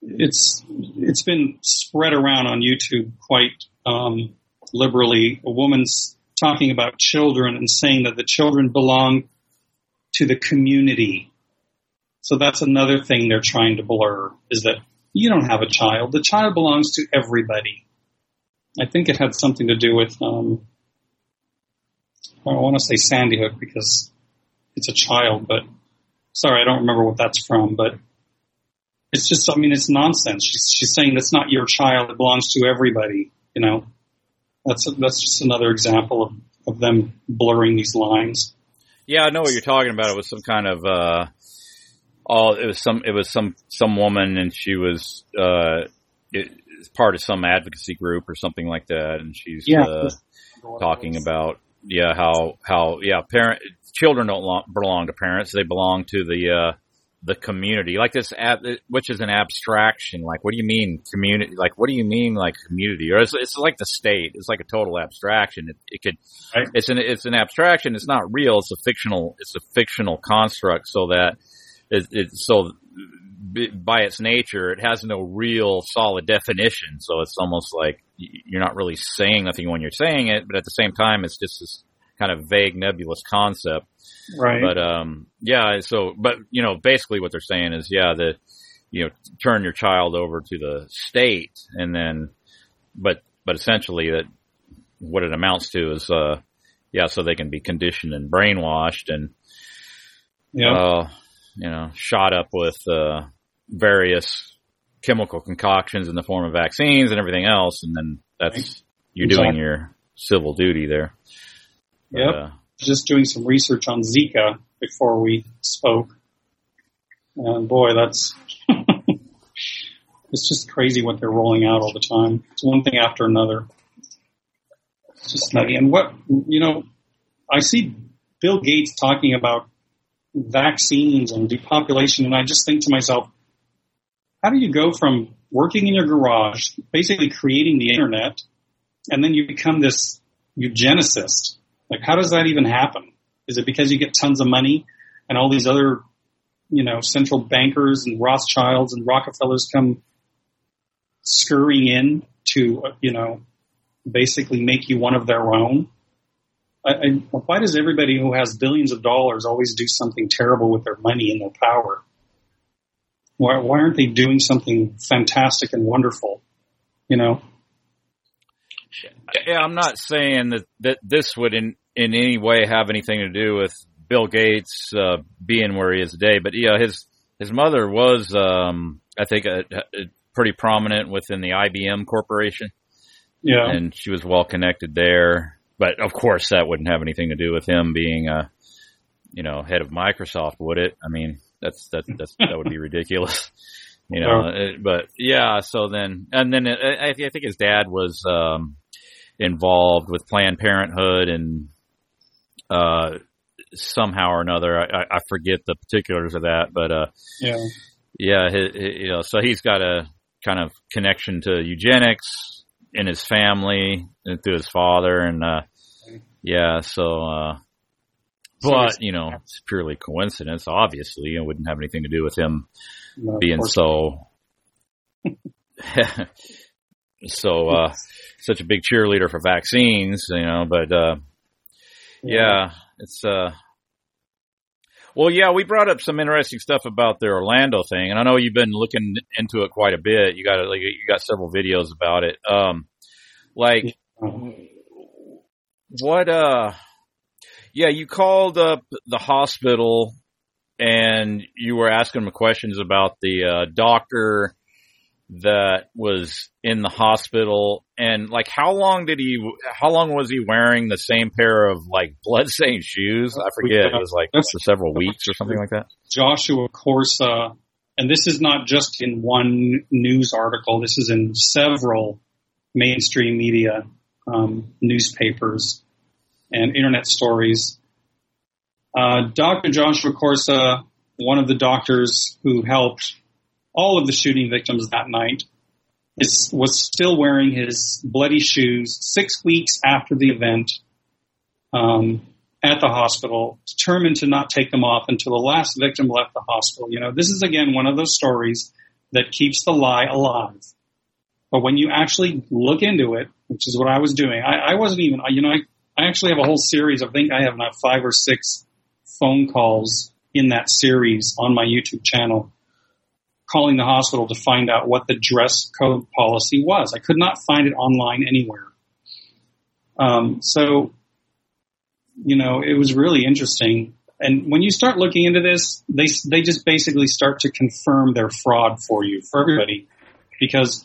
it's it's been spread around on YouTube quite um liberally. A woman's talking about children and saying that the children belong to the community. So that's another thing they're trying to blur is that you don't have a child. The child belongs to everybody. I think it had something to do with um, I want to say Sandy Hook because it's a child, but sorry, I don't remember what that's from. But it's just, I mean, it's nonsense. She's, she's saying that's not your child; it belongs to everybody. You know, that's that's just another example of of them blurring these lines. Yeah, I know what you're talking about. It was some kind of uh oh, it was some it was some some woman and she was uh it, it's part of some advocacy group or something like that and she's Yeah. uh talking about yeah how how yeah parent children don't lo- belong to parents. They belong to the uh the community. Like this ab, which is an abstraction. Like what do you mean community like what do you mean like community? Or it's, it's like the state. It's like a total abstraction. It, it could Right. it's an it's an abstraction. It's not real. It's a fictional it's a fictional construct so that it, it so b- by its nature it has no real solid definition so it's almost like you're not really saying nothing when you're saying it but at the same time it's just this kind of vague nebulous concept Right. but um yeah so but you know basically what they're saying is yeah the you know turn your child over to the state and then but but essentially that what it amounts to is uh yeah so they can be conditioned and brainwashed and yeah. uh you know shot up with uh various chemical concoctions in the form of vaccines and everything else and then that's you're doing your civil duty there But, Yep. uh, just doing some research on Zika before we spoke. And boy, that's it's just crazy what they're rolling out all the time. It's one thing after another. It's just nutty. And what you know, I see Bill Gates talking about vaccines and depopulation, and I just think to myself, how do you go from working in your garage, basically creating the internet, and then you become this eugenicist? Like, how does that even happen? Is it because you get tons of money and all these other, you know, central bankers and Rothschilds and Rockefellers come scurrying in to, you know, basically make you one of their own? I, I, why does everybody who has billions of dollars always do something terrible with their money and their power? Why, why aren't they doing something fantastic and wonderful? You know? Yeah, I'm not saying that, that this would in, in any way have anything to do with Bill Gates uh, being where he is today, but yeah, his his mother was, um, I think, a, a pretty prominent within the IBM corporation, Yeah. and she was well connected there. But of course, that wouldn't have anything to do with him being, uh, you know, head of Microsoft, would it? I mean, that's that that's that would be ridiculous. You know, it- but yeah. So then, and then uh, I, I think his dad was um, involved with Planned Parenthood and uh, somehow or another. I, I- forget the particulars of that, but uh, yeah. yeah, you know, so he's got a kind of connection to eugenics in his family and through his father, and uh, yeah, so. Uh, but you know, it's purely coincidence. Obviously, it wouldn't have anything to do with him No, being so so uh such a big cheerleader for vaccines you know but uh yeah it's uh well yeah we brought up some interesting stuff about the orlando thing and i know you've been looking into it quite a bit. You got like you got several videos about it. Um like what uh yeah you called up the hospital and you were asking them questions about the uh doctor that was in the hospital and like how long did he how long was he wearing the same pair of like blood-stained shoes i forget it was like for several weeks or something like that Joshua Corsa, and this is not just in one news article. This is in several mainstream media, um, newspapers, and internet stories. Uh, Dr. Joshua Corsa, one of the doctors who helped all of the shooting victims that night, is, was still wearing his bloody shoes six weeks after the event. Um, at the hospital, determined to not take them off until the last victim left the hospital. You know, this is again one of those stories that keeps the lie alive. But when you actually look into it, which is what I was doing, I, I wasn't even, you know, I, I actually have a whole series. I think I have now five or six phone calls in that series on my YouTube channel calling the hospital to find out what the dress code policy was. I could not find it online anywhere. Um, so you know, it was really interesting. And when you start looking into this, they they just basically start to confirm their fraud for you, for everybody. Because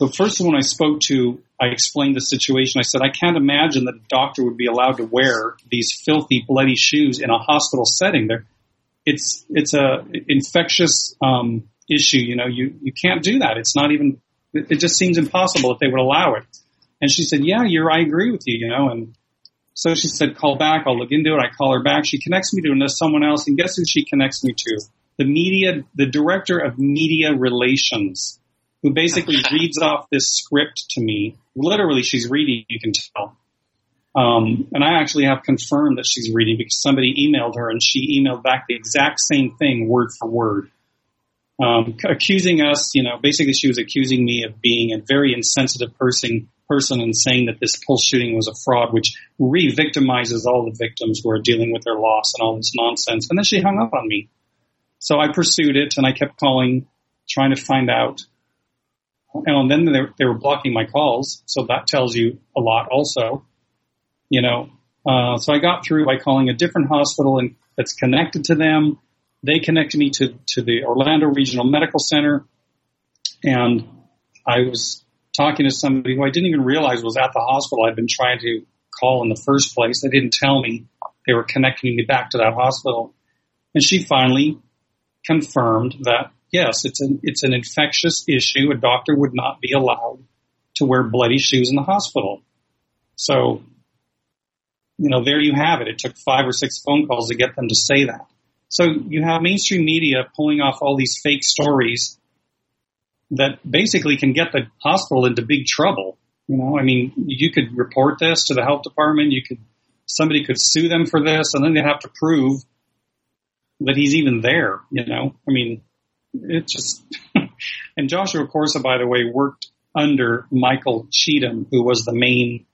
the first one I spoke to, I explained the situation. I said, I can't imagine that a doctor would be allowed to wear these filthy, bloody shoes in a hospital setting. There, it's it's a infectious um, issue. You know, you you can't do that. It's not even. It, it just seems impossible that they would allow it. And she said, Yeah, you're. I agree with you. You know, and so she said, call back. I'll look into it. I call her back. She connects me to another someone else. And guess who she connects me to? The media, the director of media relations, who basically reads off this script to me. Literally, she's reading, you can tell. Um, and I actually have confirmed that she's reading because somebody emailed her and she emailed back the exact same thing word for word. Um, accusing us, you know, basically she was accusing me of being a very insensitive person, person and saying that this pulse shooting was a fraud, which re-victimizes all the victims who are dealing with their loss and all this nonsense. And then she hung up on me. So I pursued it and I kept calling, trying to find out. And then they, they were blocking my calls, so that tells you a lot also. You know, uh, so I got through by calling a different hospital and that's connected to them. They connected me to, to the Orlando Regional Medical Center. And I was talking to somebody who I didn't even realize was at the hospital I'd been trying to call in the first place. They didn't tell me they were connecting me back to that hospital. And she finally confirmed that yes, it's an, it's an infectious issue. A doctor would not be allowed to wear bloody shoes in the hospital. So, you know, there you have it. It took five or six phone calls to get them to say that. So you have mainstream media pulling off all these fake stories that basically can get the hospital into big trouble. You know, I mean, you could report this to the health department. You could, somebody could sue them for this, and then they'd have to prove that he's even there. You know, I mean, it just. and Joshua Corsa, by the way, worked under Michael Cheatham, who was the main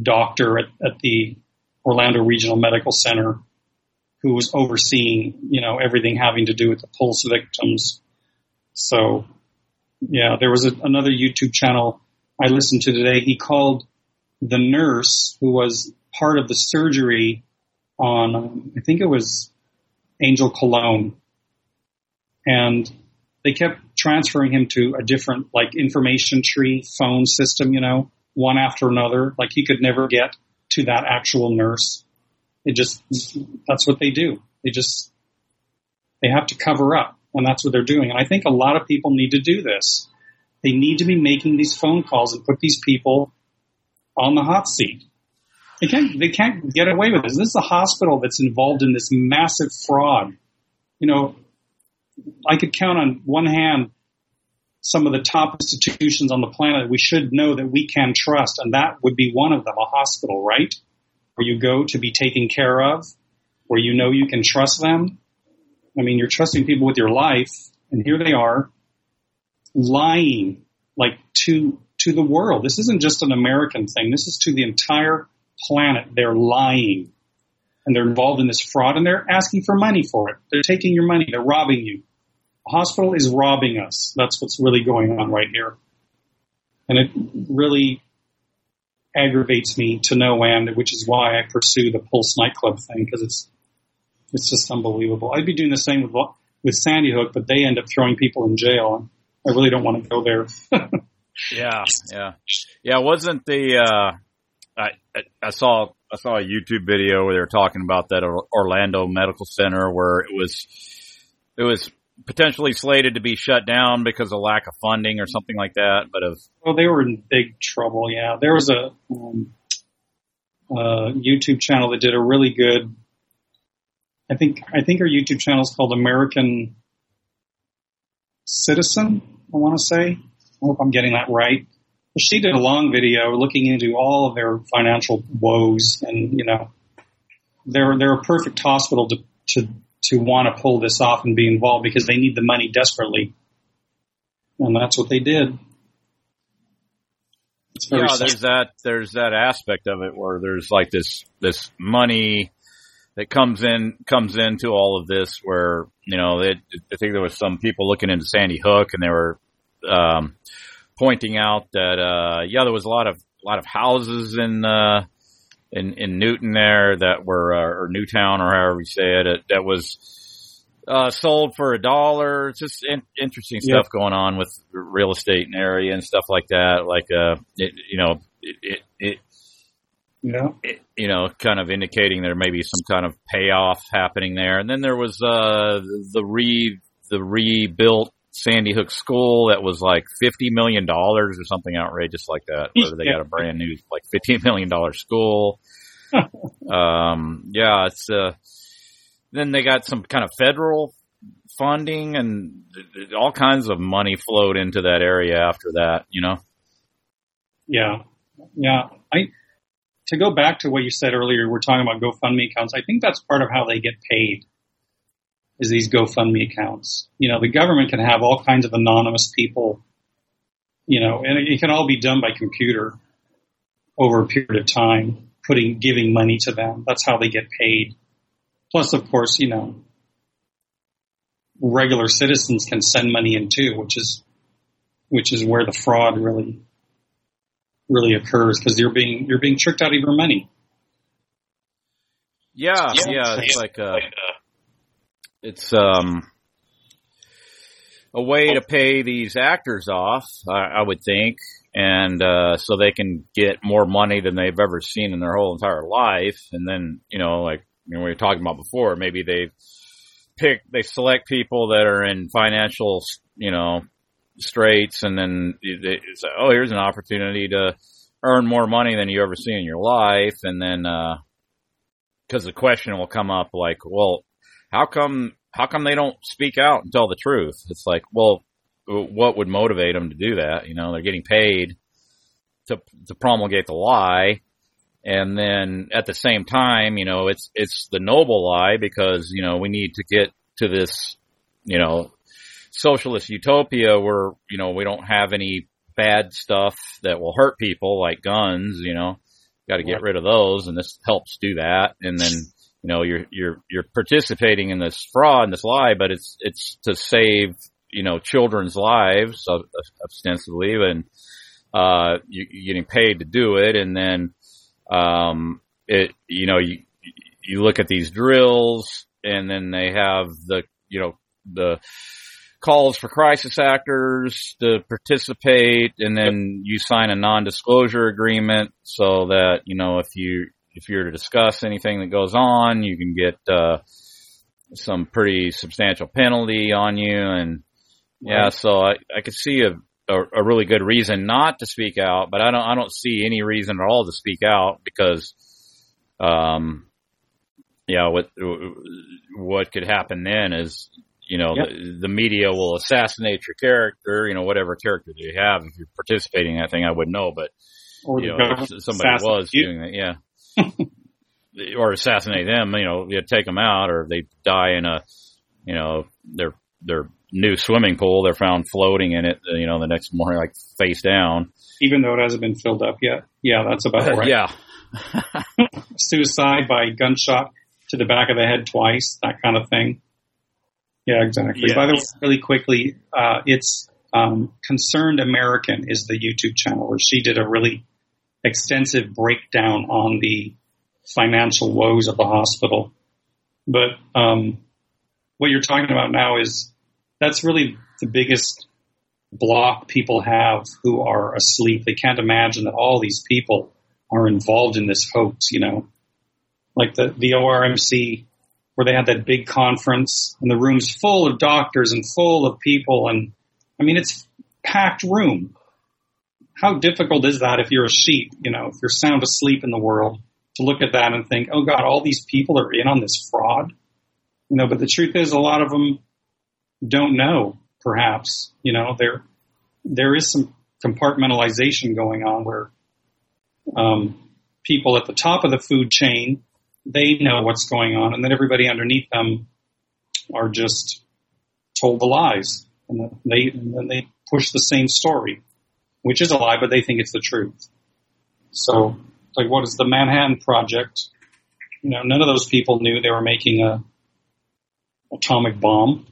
doctor at, at the Orlando Regional Medical Center, who was overseeing, you know, everything having to do with the pulse victims. So yeah, there was a, another YouTube channel I listened to today. He called the nurse who was part of the surgery on, I think it was Angel Colon, and they kept transferring him to a different like information tree phone system, you know, one after another. Like he could never get to that actual nurse. It just that's what they do. They just they have to cover up and that's what they're doing. And I think a lot of people need to do this. They need to be making these phone calls and put these people on the hot seat. They can't, they can't get away with this. This is a hospital that's involved in this massive fraud. You know, I could count on one hand some of the top institutions on the planet we should know that we can trust, and that would be one of them, a hospital, right? Where you go to be taken care of, where you know you can trust them. I mean, you're trusting people with your life, and here they are lying like to to the world. This isn't just an American thing. This is to the entire planet. They're lying. And they're involved in this fraud and they're asking for money for it. They're taking your money. They're robbing you. The hospital is robbing us. That's what's really going on right here. And it really aggravates me to no end, which is why I pursue the Pulse nightclub thing because it's it's just unbelievable. I'd be doing the same with with Sandy Hook, but they end up throwing people in jail. I really don't want to go there. yeah, yeah, yeah. Wasn't the uh, I, I saw I saw a YouTube video where they were talking about that Orlando Medical Center where it was it was potentially slated to be shut down because of lack of funding or something like that. But of well, they were in big trouble. Yeah, there was a um, YouTube channel that did a really good. I think I think our YouTube channel is called American Citizen. I want to say. I hope I'm getting that right she did a long video looking into all of their financial woes, and you know, they're they're a perfect hospital to to to want to pull this off and be involved because they need the money desperately, and that's what they did. Yeah, there's that there's that aspect of it where there's like this this money that comes in comes into all of this where you know they, I think there was some people looking into Sandy Hook and they were um, pointing out that uh, yeah, there was a lot of a lot of houses in uh, in in Newton there that were uh, or Newtown or however you say it that was uh, sold for a dollar. It's just in, interesting stuff yep. going on with real estate in area and stuff like that. Like uh, it, you know, it, it, it yeah. It, you know, kind of indicating there may be some kind of payoff happening there. And then there was uh, the re the rebuilt Sandy Hook School that was like fifty million dollars or something outrageous like that. Where they got a brand new like fifteen million dollar school. um, yeah, it's uh, then they got some kind of federal funding and all kinds of money flowed into that area after that. You know. Yeah, yeah. I to go back to what you said earlier. We're talking about GoFundMe accounts. I think that's part of how they get paid is these GoFundMe accounts. You know, the government can have all kinds of anonymous people, you know, and it, can all be done by computer over a period of time, putting, giving money to them. That's how they get paid. Plus, of course, you know, regular citizens can send money in too, which is, which is where the fraud really, really occurs because you're being, you're being tricked out of your money. Yeah, yeah, it's like, uh, it's um a way to pay these actors off, I, I would think, and uh, so they can get more money than they've ever seen in their whole entire life. And then, you know, like you know, we were talking about before, maybe they pick, they select people that are in financial, you know, straits, and then they say, oh, here's an opportunity to earn more money than you ever see in your life, and then uh because the question will come up like, well, how come how come they don't speak out and tell the truth? It's like, well, what would motivate them to do that? You know, they're getting paid to to promulgate the lie, and then at the same time, you know, it's it's the noble lie because you know we need to get to this, you know, socialist utopia where you know we don't have any bad stuff that will hurt people like guns. You know, got to get rid of those, and this helps do that, and then you know, you're, you're, you're participating in this fraud and this lie, but it's, it's to save, you know, children's lives ostensibly and, uh, you, you're getting paid to do it. And then, um, it, you know, you, you look at these drills and then they have the, you know, the calls for crisis actors to participate and then you sign a non-disclosure agreement so that, you know, if you, if you're to discuss anything that goes on, you can get uh, some pretty substantial penalty on you. And yeah, right. so I, I could see a, a, a really good reason not to speak out, but I don't I don't see any reason at all to speak out because, um, yeah, what what could happen then is you know, Yep. the, the media will assassinate your character, you know, whatever character you have. If you're participating in that thing, I wouldn't know, but Or you know, somebody was you. doing that, yeah. or assassinate them, you know, you take them out, or they die in a, you know, their their new swimming pool. They're found floating in it, you know, the next morning, like face down. even though it hasn't been filled up yet. Yeah, that's about right. Yeah, Suicide by gunshot to the back of the head twice, that kind of thing. Yeah, exactly. Yeah. By the way, really quickly, uh, it's um, Concerned American is the YouTube channel where she did a really extensive breakdown on the financial woes of the hospital. But um, what you're talking about now is that's really the biggest block people have who are asleep. They can't imagine that all these people are involved in this hoax, you know. Like the, the ORMC where they had that big conference and the room's full of doctors and full of people and I mean it's packed room. How difficult is that if you're a sheep, you know, if you're sound asleep in the world to look at that and think, oh God, all these people are in on this fraud? You know, but the truth is a lot of them don't know, perhaps. You know, there there is some compartmentalization going on where um, people at the top of the food chain they know what's going on, and then everybody underneath them are just told the lies, and they and then they push the same story, which is a lie, but they think it's the truth. So, like, what is the Manhattan Project? You know, none of those people knew they were making a atomic bomb.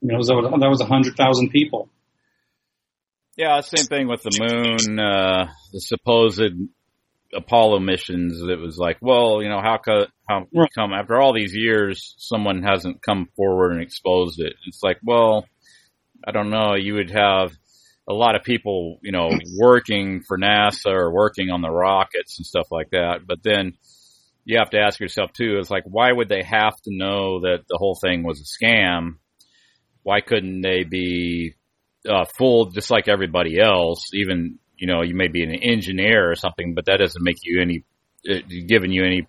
You know, that was, a hundred thousand people. yeah. Same thing with the moon, uh, the supposed Apollo missions. It was like, well, you know, how co- how Right. come after all these years, someone hasn't come forward and exposed it? It's like, well, I don't know. You would have a lot of people, you know, working for NASA or working on the rockets and stuff like that. But then you have to ask yourself too, it's like, why would they have to know that the whole thing was a scam? Why couldn't they be uh, fooled just like everybody else? Even, you know, you may be an engineer or something, but that doesn't make you any, uh, giving you any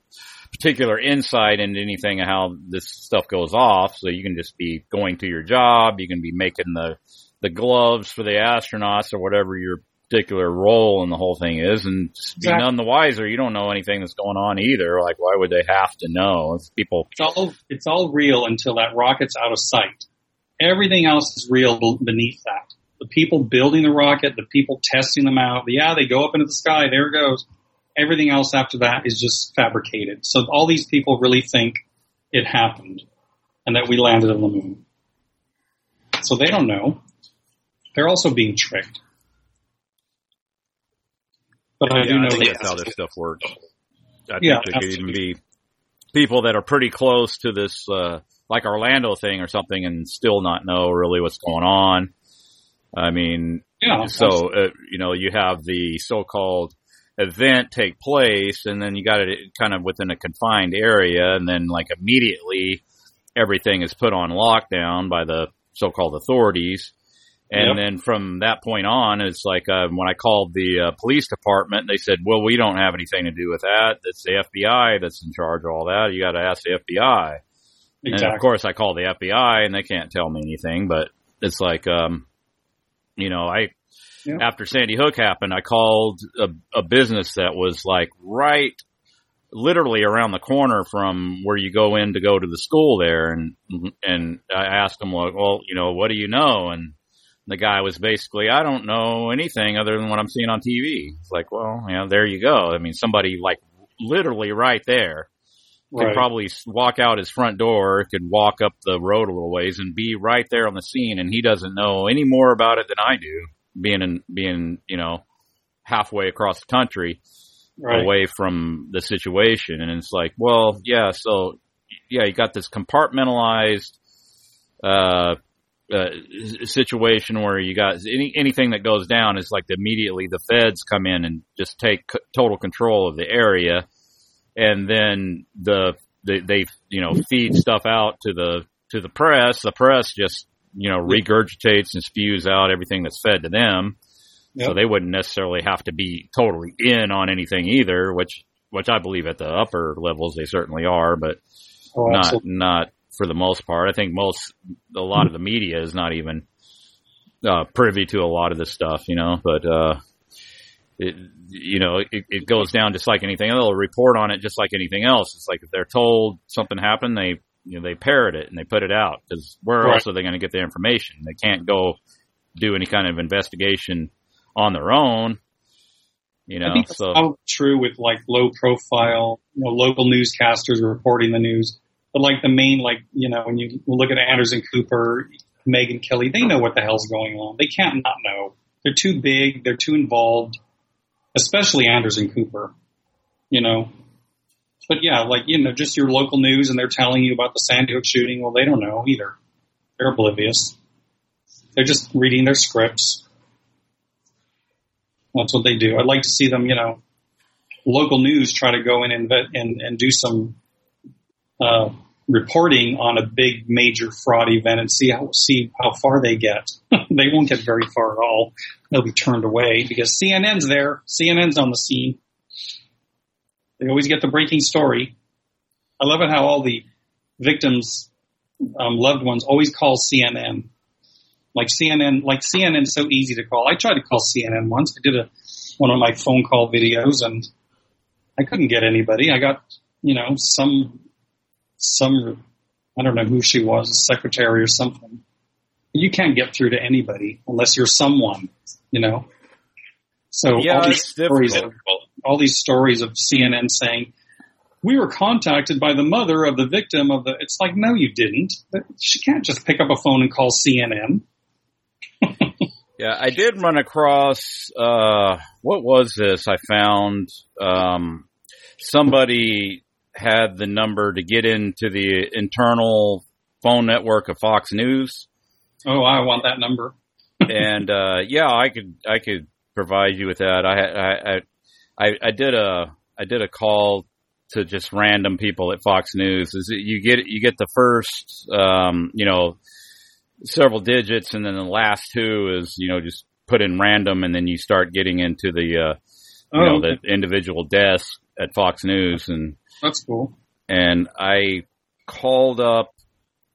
particular insight into anything of how this stuff goes off. So you can just be going to your job. You can be making the, the gloves for the astronauts or whatever your particular role in the whole thing is and just be none the wiser. You don't know anything that's going on either. Like, why would they have to know? It's people, It's all it's all real until that rocket's out of sight. Everything else is real beneath that. The people building the rocket, the people testing them out. Yeah, they go up into the sky. There it goes. Everything else after that is just fabricated. So all these people really think it happened and that we landed on the moon. So they don't know. They're also being tricked. But I do Yeah, know I think that that's how this stuff works. I think Yeah, there could even be people that are pretty close to this, uh, like Orlando thing or something and still not know really what's going on. I mean, yeah, so, uh, you know, you have the so-called event take place and then you got it kind of within a confined area and then like immediately everything is put on lockdown by the so-called authorities. And Yep. then from that point on, it's like uh, when I called the uh, police department, they said, "Well, we don't have anything to do with that. It's the FBI that's in charge of all that. You got to ask the FBI." Exactly. And of course, I call the FBI, and they can't tell me anything. But it's like, um, you know, I Yeah. after Sandy Hook happened, I called a, a business that was like right, literally around the corner from where you go in to go to the school there, and and I asked them, like, well, you know, what do you know? And the guy was basically, I don't know anything other than what I'm seeing on TV. It's like, well, you know, there you go. I mean, somebody like literally right there could Right. probably walk out his front door, could walk up the road a little ways and be right there on the scene. And he doesn't know any more about it than I do, being in, being, you know, halfway across the country right. away from the situation. And it's like, well, yeah, so yeah, you got this compartmentalized, uh, uh, situation where you got any, anything that goes down is like immediately the feds come in and just take c- total control of the area. And then the, they, they, you know, feed stuff out to the, to the press. The press just, you know, regurgitates and spews out everything that's fed to them. So they wouldn't necessarily have to be totally in on anything either, which, which I believe at the upper levels they certainly are, but Oh, not, not for the most part. I think most a lot of the media is not even uh, privy to a lot of this stuff, you know. But uh, it, you know, it, it goes down just like anything. They'll report on it just like anything else. It's like if they're told something happened, they you know they parrot it and they put it out because where Right. else are they going to get the information? They can't go do any kind of investigation on their own. You know, I think that's so true with like low profile, you know, local newscasters reporting the news. But like the main, like, you know, when you look at Anderson Cooper, Megyn Kelly, they know what the hell's going on. They can't not know. They're too big. They're too involved, especially Anderson Cooper, you know. But yeah, like, you know, just your local news and they're telling you about the Sandy Hook shooting. Well, they don't know either. They're oblivious. They're just reading their scripts. That's what they do. I'd like to see them, you know, local news try to go in and and, and do some uh, reporting on a big major fraud event and see how see how far they get. they won't get very far at all. They'll be turned away because CNN's there. CNN's on the scene. They always get the breaking story. I love it how all the victims' um, loved ones always call CNN. Like CNN, like CNN's so easy to call. I tried to call CNN once. I did a one of my phone call videos and I couldn't get anybody. I got, you know, some some I don't know who she was, a secretary or something. You can't get through to anybody unless you're someone, you know. So Yeah, all these stories, difficult. of, all these stories of CNN saying we were contacted by the mother of the victim of the. It's like no, you didn't. She can't just pick up a phone and call CNN. Yeah, I did run across uh what was this? I found um somebody had the number to get into the internal phone network of Fox News Oh, I want that number. and uh yeah, I could I could provide you with that. I I I I, I did a I did a call to just random people at Fox News. Is you get you get the first um you know several digits and then the last two is you know just put in random and then you start getting into the uh you Oh, know okay. the individual deaths at Fox News and that's cool. and I called up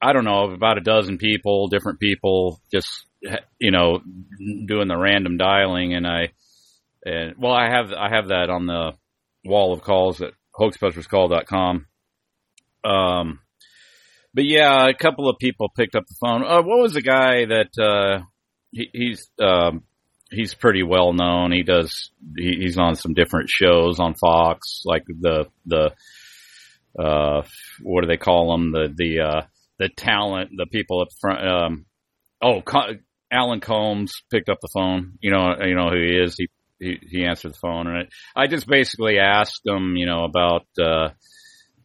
I don't know about a dozen people, different people, just you know doing the random dialing, and I and well I have I have that on the wall of calls at hoaxbusterscall.com. Um, but yeah, a couple of people picked up the phone. Uh, what was the guy that uh, he, he's um, he's pretty well known. He does he, he's on some different shows on Fox, like the the uh, what do they call them? The the uh, the talent, the people up front. Um, oh, Co- Alan Colmes picked up the phone. You know, you know who he is. He he, he answered the phone, and I, I just basically asked him, you know, about uh,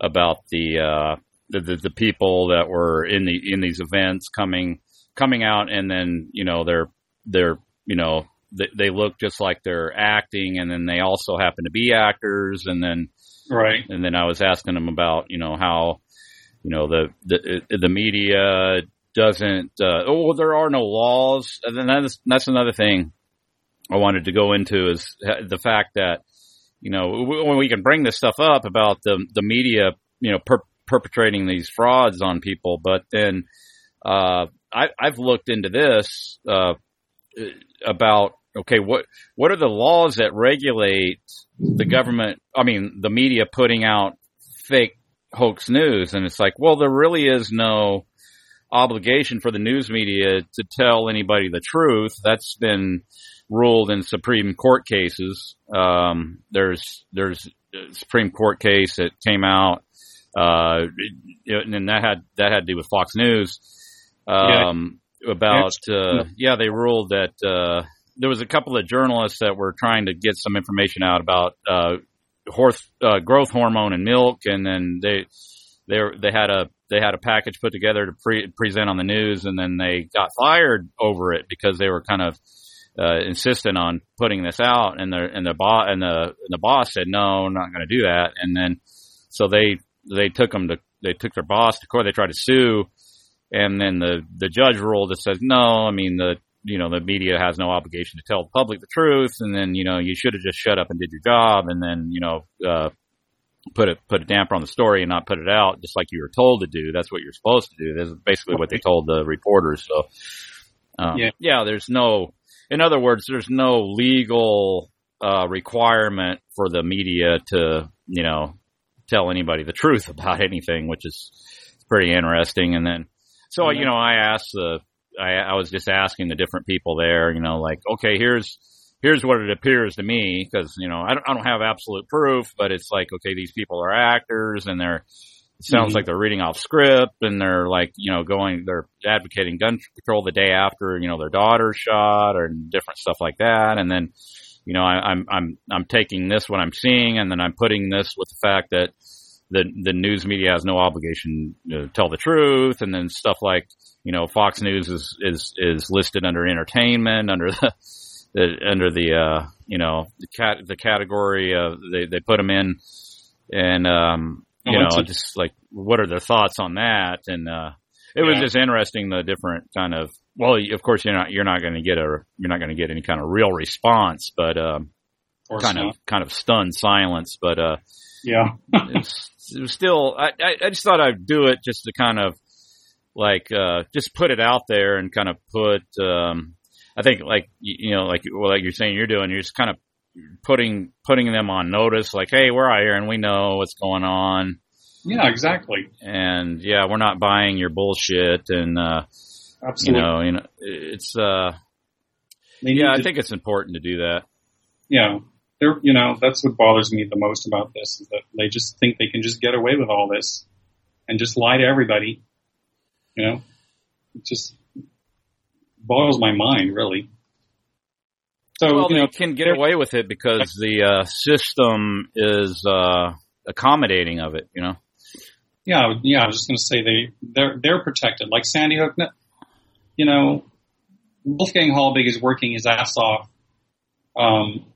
about the, uh, the the the people that were in the in these events coming coming out, and then you know they're they're you know they, they look just like they're acting, and then they also happen to be actors, and then Right. and then I was asking him about you know how you know the the the media doesn't uh, oh there are no laws and then that's that's another thing I wanted to go into is the fact that you know when we can bring this stuff up about the the media you know per- perpetrating these frauds on people but then uh I I've looked into this uh about okay what what are the laws that regulate the government I mean the media putting out fake hoax news? And it's like well there really is no obligation for the news media to tell anybody the truth. That's been ruled in Supreme Court cases. Um there's there's a Supreme Court case that came out uh and that had that had to do with Fox News. Um about uh yeah they ruled that uh there was a couple of journalists that were trying to get some information out about uh, horse uh, growth hormone in milk, and then they they they had a they had a package put together to pre- present on the news, and then they got fired over it because they were kind of uh, insistent on putting this out, and the and the boss and the and the boss said no, I'm not going to do that, and then so they they took them to they took their boss to court. They tried to sue, and then the the judge ruled that says no. I mean the you know the media has no obligation to tell the public the truth, and then you know you should have just shut up and did your job, and then you know uh, put a put a damper on the story and not put it out, just like you were told to do. That's what you're supposed to do. That's basically what they told the reporters. So, um, Yeah. yeah, there's no, in other words, there's no legal uh, requirement for the media to, you know, tell anybody the truth about anything, which is pretty interesting. And then, so you know, I asked the, I, I was just asking the different people there, you know, like, okay, here's here's what it appears to me because you know I don't, I don't have absolute proof, but it's like okay, these people are actors and they're it sounds Mhm. like they're reading off script and they're like you know going they're advocating gun control the day after you know their daughter's shot or different stuff like that, and then you know I, I'm I'm I'm taking this what I'm seeing and then I'm putting this with the fact that the the news media has no obligation to tell the truth, and then stuff like you know Fox News is is is listed under entertainment under the the, under the uh, you know the cat the category of they they put them in, and um, you know it's a- just like what are their thoughts on that? And uh, it was just interesting the different kind of well, of course you're not you're not going to get a you're not going to get any kind of real response, but um, kind not. of kind of stunned silence. But uh, Yeah. it was, it was still I, I just thought I'd do it just to kind of like uh just put it out there and kind of put um I think like you you know like well like you're saying you're doing you're just kind of putting putting them on notice like hey we're out here and we know what's going on yeah, exactly. and yeah we're not buying your bullshit and uh you Absolutely. know you know it's uh yeah I think it's important to do that yeah, they're you know that's what bothers me the most about this is that they just think they can just get away with all this and just lie to everybody. You know, it just boggles my mind really. So well you they can get away with it because the uh system is uh accommodating of it you know Yeah, yeah. I was just going to say they they're they're protected. Like Sandy Hook, you know, Wolfgang Halbig is working his ass off, um,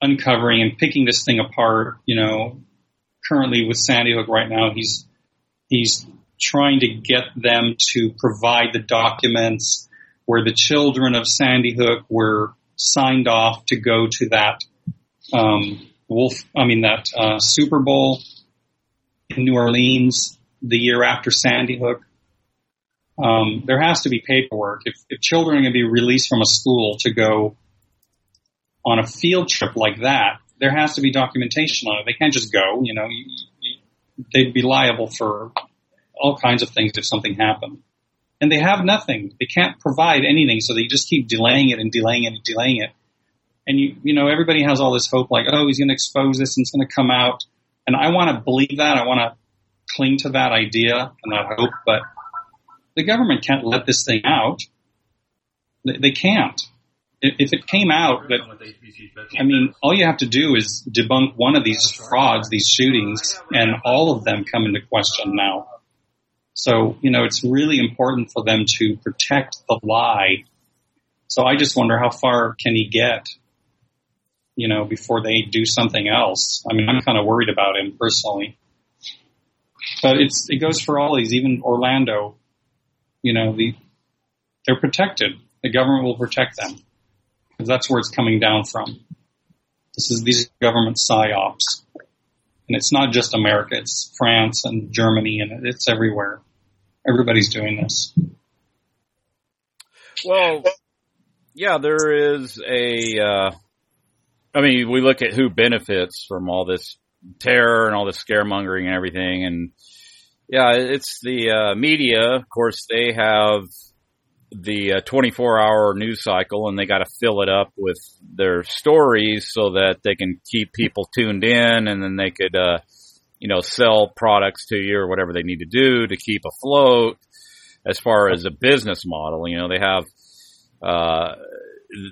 uncovering and picking this thing apart. You know, currently with Sandy Hook right now, he's he's trying to get them to provide the documents where the children of Sandy Hook were signed off to go to that um, Wolf. I mean that uh, Super Bowl in New Orleans the year after Sandy Hook. Um, there has to be paperwork. If, if children are going to be released from a school to go on a field trip like that, there has to be documentation on it. They can't just go. You know, you, you, they'd be liable for all kinds of things if something happened. And they have nothing. They can't provide anything, so they just keep delaying it and delaying it and delaying it. And you, you know, everybody has all this hope, like, oh, he's going to expose this and it's going to come out. And I want to believe that. I want to cling to that idea and that hope, but the government can't let this thing out. They, they can't. If, it came out that, I mean, all you have to do is debunk one of these frauds, these shootings, and all of them come into question now. So, you know, it's really important for them to protect the lie. So I just wonder how far can he get, you know, before they do something else. I mean, I'm kind of worried about him personally. But it's, it goes for all these, even Orlando, you know, the, they're protected. The government will protect them. Because that's where it's coming down from. This is, these government psyops. And it's not just America, it's France and Germany and it's everywhere. Everybody's doing this. Well, yeah, there is a. Uh, I mean, we look at who benefits from all this terror and all this scaremongering and everything, and yeah, it's the uh, media. Of course, they have the uh, 24 hour news cycle and they got to fill it up with their stories so that they can keep people tuned in and then they could, uh, you know, sell products to you or whatever they need to do to keep afloat as far as a business model. You know, they have, uh,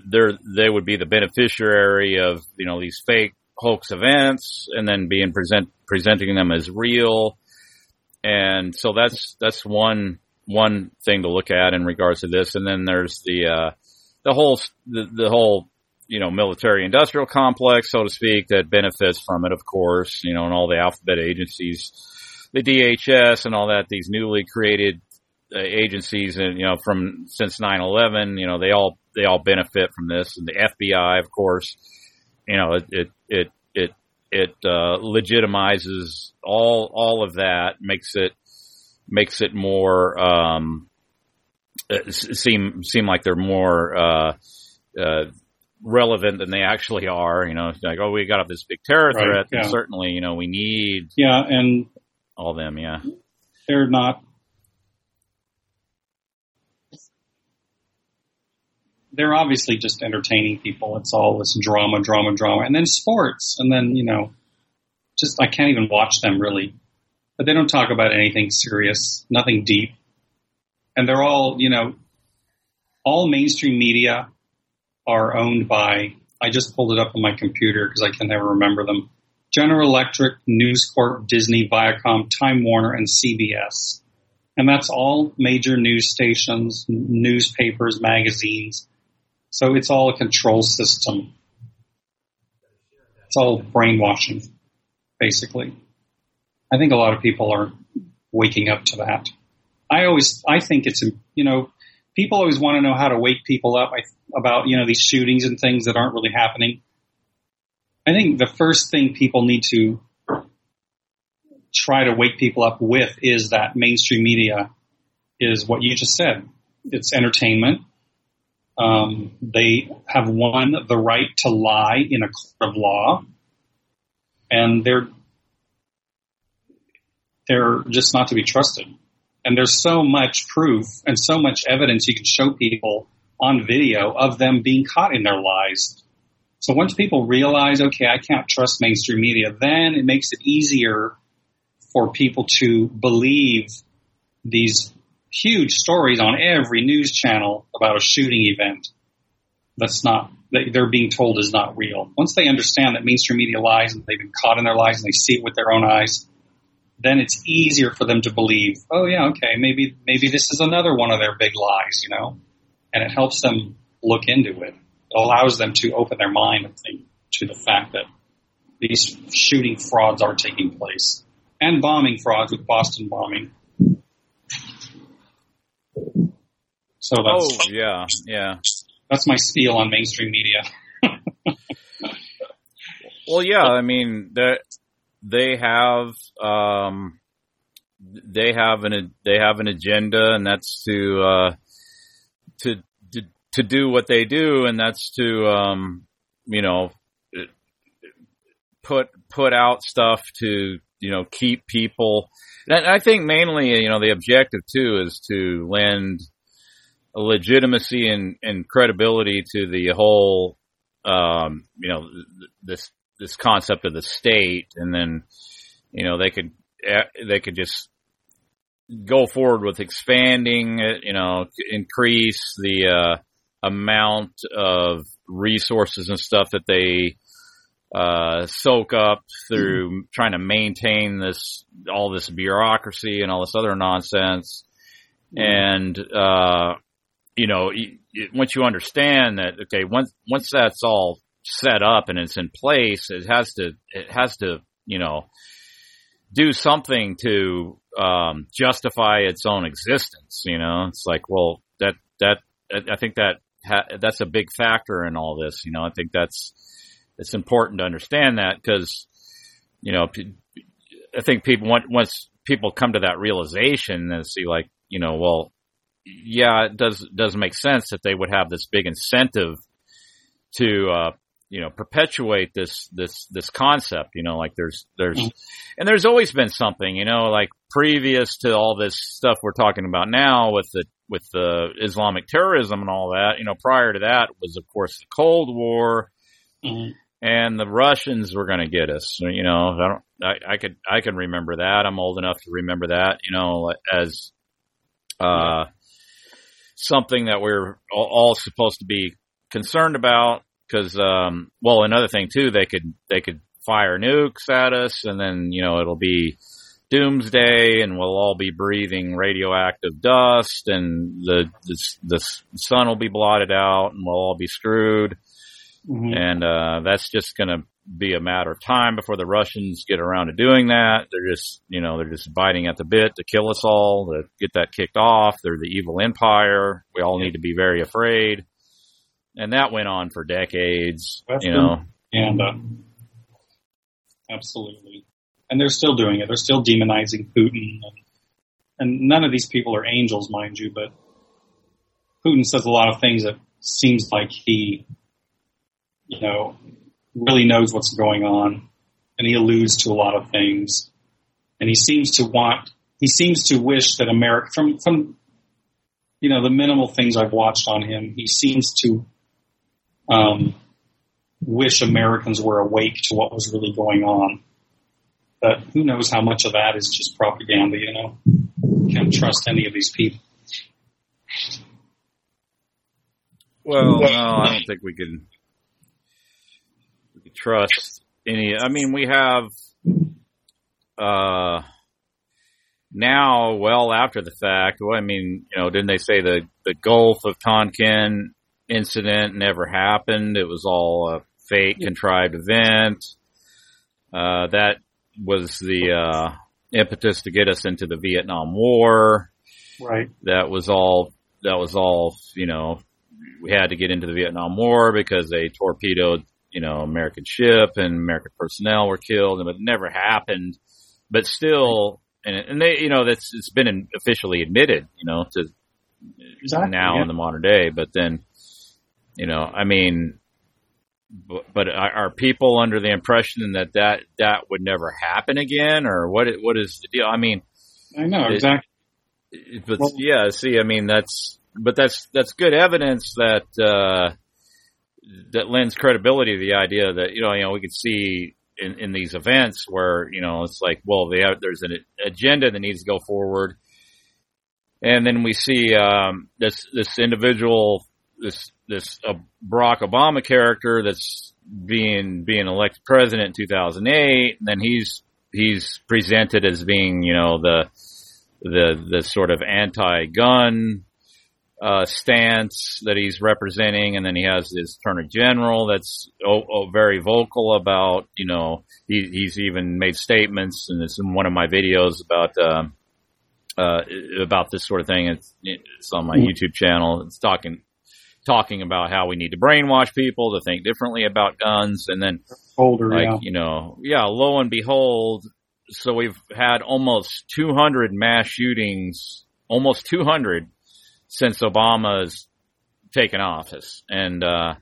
they're, they would be the beneficiary of, you know, these fake hoax events and then being present, presenting them as real. And so that's, that's one, one thing to look at in regards to this. And then there's the, uh, the whole, the, the whole, you know, military industrial complex, so to speak, that benefits from it, of course, you know, and all the alphabet agencies, the DHS and all that, these newly created uh, agencies and, you know, from since 9-11, you know, they all, they all benefit from this and the FBI, of course, you know, it, it, it, it it uh, legitimizes all all of that, makes it makes it more um, uh, seem seem like they're more uh, uh, relevant than they actually are. You know, it's like oh, we got this big terror Right, threat, yeah. and certainly you know we need Yeah, and all them. Yeah, they're not. They're obviously just entertaining people. It's all this drama, drama, drama, and then sports, and then you know, just I can't even watch them really. But they don't talk about anything serious, nothing deep, and they're all you know, all mainstream media are owned by. I just pulled it up on my computer because I can never remember them. General Electric, News Corp, Disney, Viacom, Time Warner, and CBS. And that's all major news stations, newspapers, magazines. So it's all a control system. It's all brainwashing, basically. I think a lot of people are waking up to that. I always, I think it's, you know, people always want to know how to wake people up about, you know, these shootings and things that aren't really happening. I think the first thing people need to try to wake people up with is that mainstream media is what you just said. It's entertainment. Um, they have won the right to lie in a court of law, and they're they're just not to be trusted. And there's so much proof and so much evidence you can show people on video of them being caught in their lies. So once people realize, okay, I can't trust mainstream media, then it makes it easier for people to believe these huge stories on every news channel about a shooting event that's not that they're being told is not real. Once they understand that mainstream media lies and they've been caught in their lies and they see it with their own eyes, then it's easier for them to believe, oh yeah, okay, maybe maybe this is another one of their big lies, you know, and it helps them look into it. It allows them to open their mind, think, to the fact that these shooting frauds are taking place and bombing frauds with Boston bombing. So that's oh yeah, yeah. that's my spiel on mainstream media. Well, yeah, I mean that they have um, they have an they have an agenda, and that's to uh, to to to do what they do, and that's to um, you know put put out stuff to you know keep people. And I think mainly you know the objective too is to lend legitimacy and, and credibility to the whole um, you know this this concept of the state, and then you know they could eh, they could just go forward with expanding it, you know, increase the uh, amount of resources and stuff that they uh, soak up through trying to maintain this all this bureaucracy and all this other nonsense, and uh, you know, once you understand that, okay, once once that's all set up and it's in place, it has to it has to you know do something to um, justify its own existence. You know, it's like, well, that that I think that ha- that's a big factor in all this. You know, I think that's it's important to understand that because you know I think people once people come to that realization and see like you know well yeah it does does make sense that they would have this big incentive to uh you know perpetuate this this this concept you know like there's there's and there's always been something you know like previous to all this stuff we're talking about now with the with the Islamic terrorism and all that you know prior to that was of course the Cold War Mhm. and the Russians were going to get us. You know, I don't, I, I could, I can remember that. I'm old enough to remember that. You know, as uh, something that we're all, all supposed to be concerned about. Because, um, well, another thing too, they could, they could fire nukes at us, and then you know it'll be doomsday, and we'll all be breathing radioactive dust, and the the, the sun will be blotted out, and we'll all be screwed Mhm. and uh, that's just going to be a matter of time before the Russians get around to doing that. They're just, you know, they're just biting at the bit to kill us all, to get that kicked off. They're the evil empire. We all need to be very afraid. And that went on for decades, you know. And uh, Absolutely. And they're still doing it. They're still demonizing Putin. And, and none of these people are angels, mind you, but Putin says a lot of things that seems like he, you know, really knows what's going on. And he alludes to a lot of things. And he seems to want, he seems to wish that America, from, from, you know, the minimal things I've watched on him, he seems to, um, wish Americans were awake to what was really going on. But who knows how much of that is just propaganda, you know? Can't trust any of these people. Well, no, I don't think we can, we can trust any. I mean, we have uh, now, well after the fact. Well, I mean, you know, didn't they say the the Gulf of Tonkin incident never happened? It was all a fake, contrived event. Uh, that was the uh, impetus to get us into the Vietnam War. Right. That was all. That was all. You know, we had to get into the Vietnam War because they torpedoed, you know, American ship and American personnel were killed, but it never happened. But still, and, and they, you know, that's it's been officially admitted, you know, to Exactly, now yeah. in the modern day. But then, you know, I mean, but, but are people under the impression that that that would never happen again, or what? What is the deal? I mean, I know, It- exactly. but Well- yeah, see, I mean, that's but that's that's good evidence that uh, that lends credibility to the idea that you know you know we could see in, in these events where you know it's like well they have, there's an agenda that needs to go forward, and then we see um, this this individual this this uh, Barack Obama character that's being being elected president in 2008, and then he's he's presented as being you know the the the sort of anti-gun uh, stance that he's representing, and then he has his attorney general that's oh, oh, very vocal about you know he, he's even made statements, and it's in one of my videos about um, uh, about this sort of thing. It's it's on my YouTube channel. It's talking talking about how we need to brainwash people to think differently about guns, and then Older, like yeah. you know yeah lo and behold so we've had almost 200 mass shootings almost 200 since obama's taken office and uh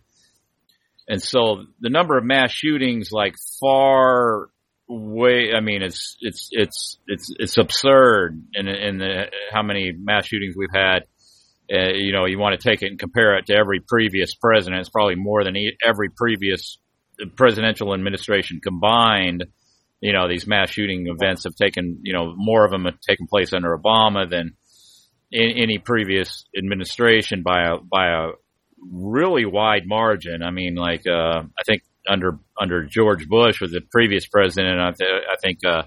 and so the number of mass shootings like far way i mean it's it's it's it's it's absurd in in the how many mass shootings we've had uh, you know you want to take it and compare it to every previous president it's probably more than every previous presidential administration combined, you know, these mass shooting events have taken, you know, more of them have taken place under Obama than in any previous administration by a by a really wide margin. I mean, like uh, I think under under George Bush was the previous president. I, th- I think uh,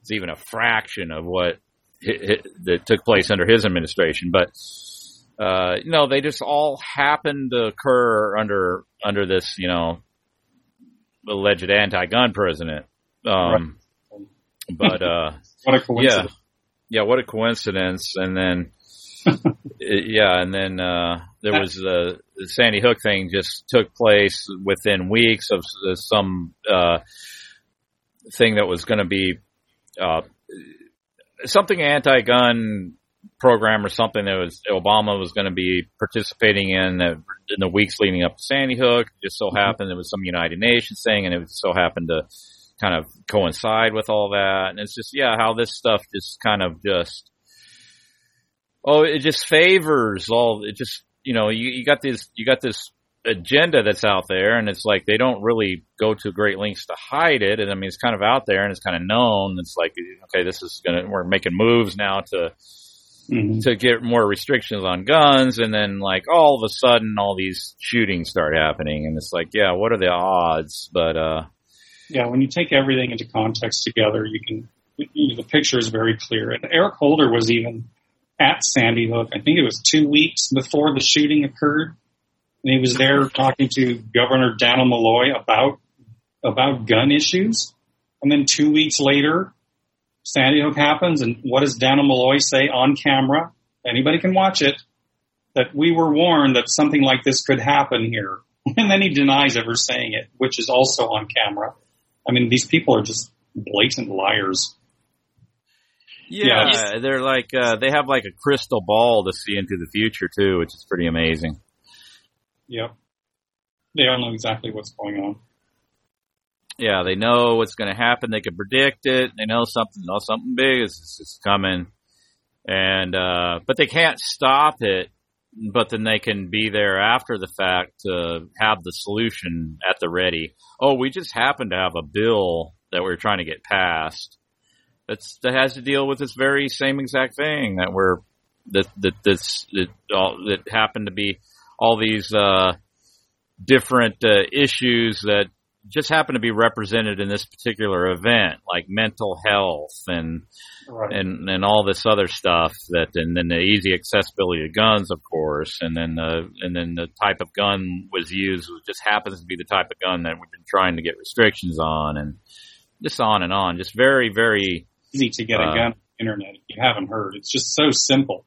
it's even a fraction of what that took place under his administration, but. Uh, no, they just all happened to occur under under this, you know, alleged anti-gun president. Um, but uh, What a yeah, coincidence. yeah, what a coincidence! And then, yeah, and then uh, there was the, the Sandy Hook thing just took place within weeks of some uh, thing that was going to be uh, something anti-gun program or something that was Obama was going to be participating in in the weeks leading up to Sandy Hook. It just so mm-hmm. happened there was some United Nations thing, and it so happened to kind of coincide with all that. And it's just yeah, how this stuff just kind of just oh, it just favors all. It just you know you, you got this you got this agenda that's out there, and it's like they don't really go to great lengths to hide it. And I mean, it's kind of out there and it's kind of known. It's like okay, this is gonna we're making moves now to Mhm. to get more restrictions on guns and then like all of a sudden all these shootings start happening and it's like yeah what are the odds but uh Yeah, when you take everything into context together, you can, you the picture is very clear. And Eric Holder was even at Sandy Hook. I think it was two weeks before the shooting occurred. And he was there talking to Governor Daniel Malloy about, about gun issues. And then two weeks later, Sandy Hook happens. And what does Daniel Malloy say on camera? Anybody can watch it. That we were warned that something like this could happen here. And then he denies ever saying it, which is also on camera. I mean, these people are just blatant liars. Yeah, Yeah. they're like uh, they have like a crystal ball to see into the future too, which is pretty amazing. Yep. They don't know exactly what's going on. Yeah, they know what's going to happen. They can predict it. They know something, know something big is, is coming, and uh, but they can't stop it. But then they can be there after the fact to have the solution at the ready. Oh, we just happen to have a bill that we're trying to get passed. That's that has to deal with this very same exact thing that we're that that that, all, that happen to be all these uh, different uh, issues that just happen to be represented in this particular event, like mental health and Right. and and all this other stuff that, and then the easy accessibility of guns, of course, and then the and then the type of gun was used just happens to be the type of gun that we've been trying to get restrictions on, and just on and on, just very very Easy to get Uh, a gun on the internet if you haven't heard. It's just so simple.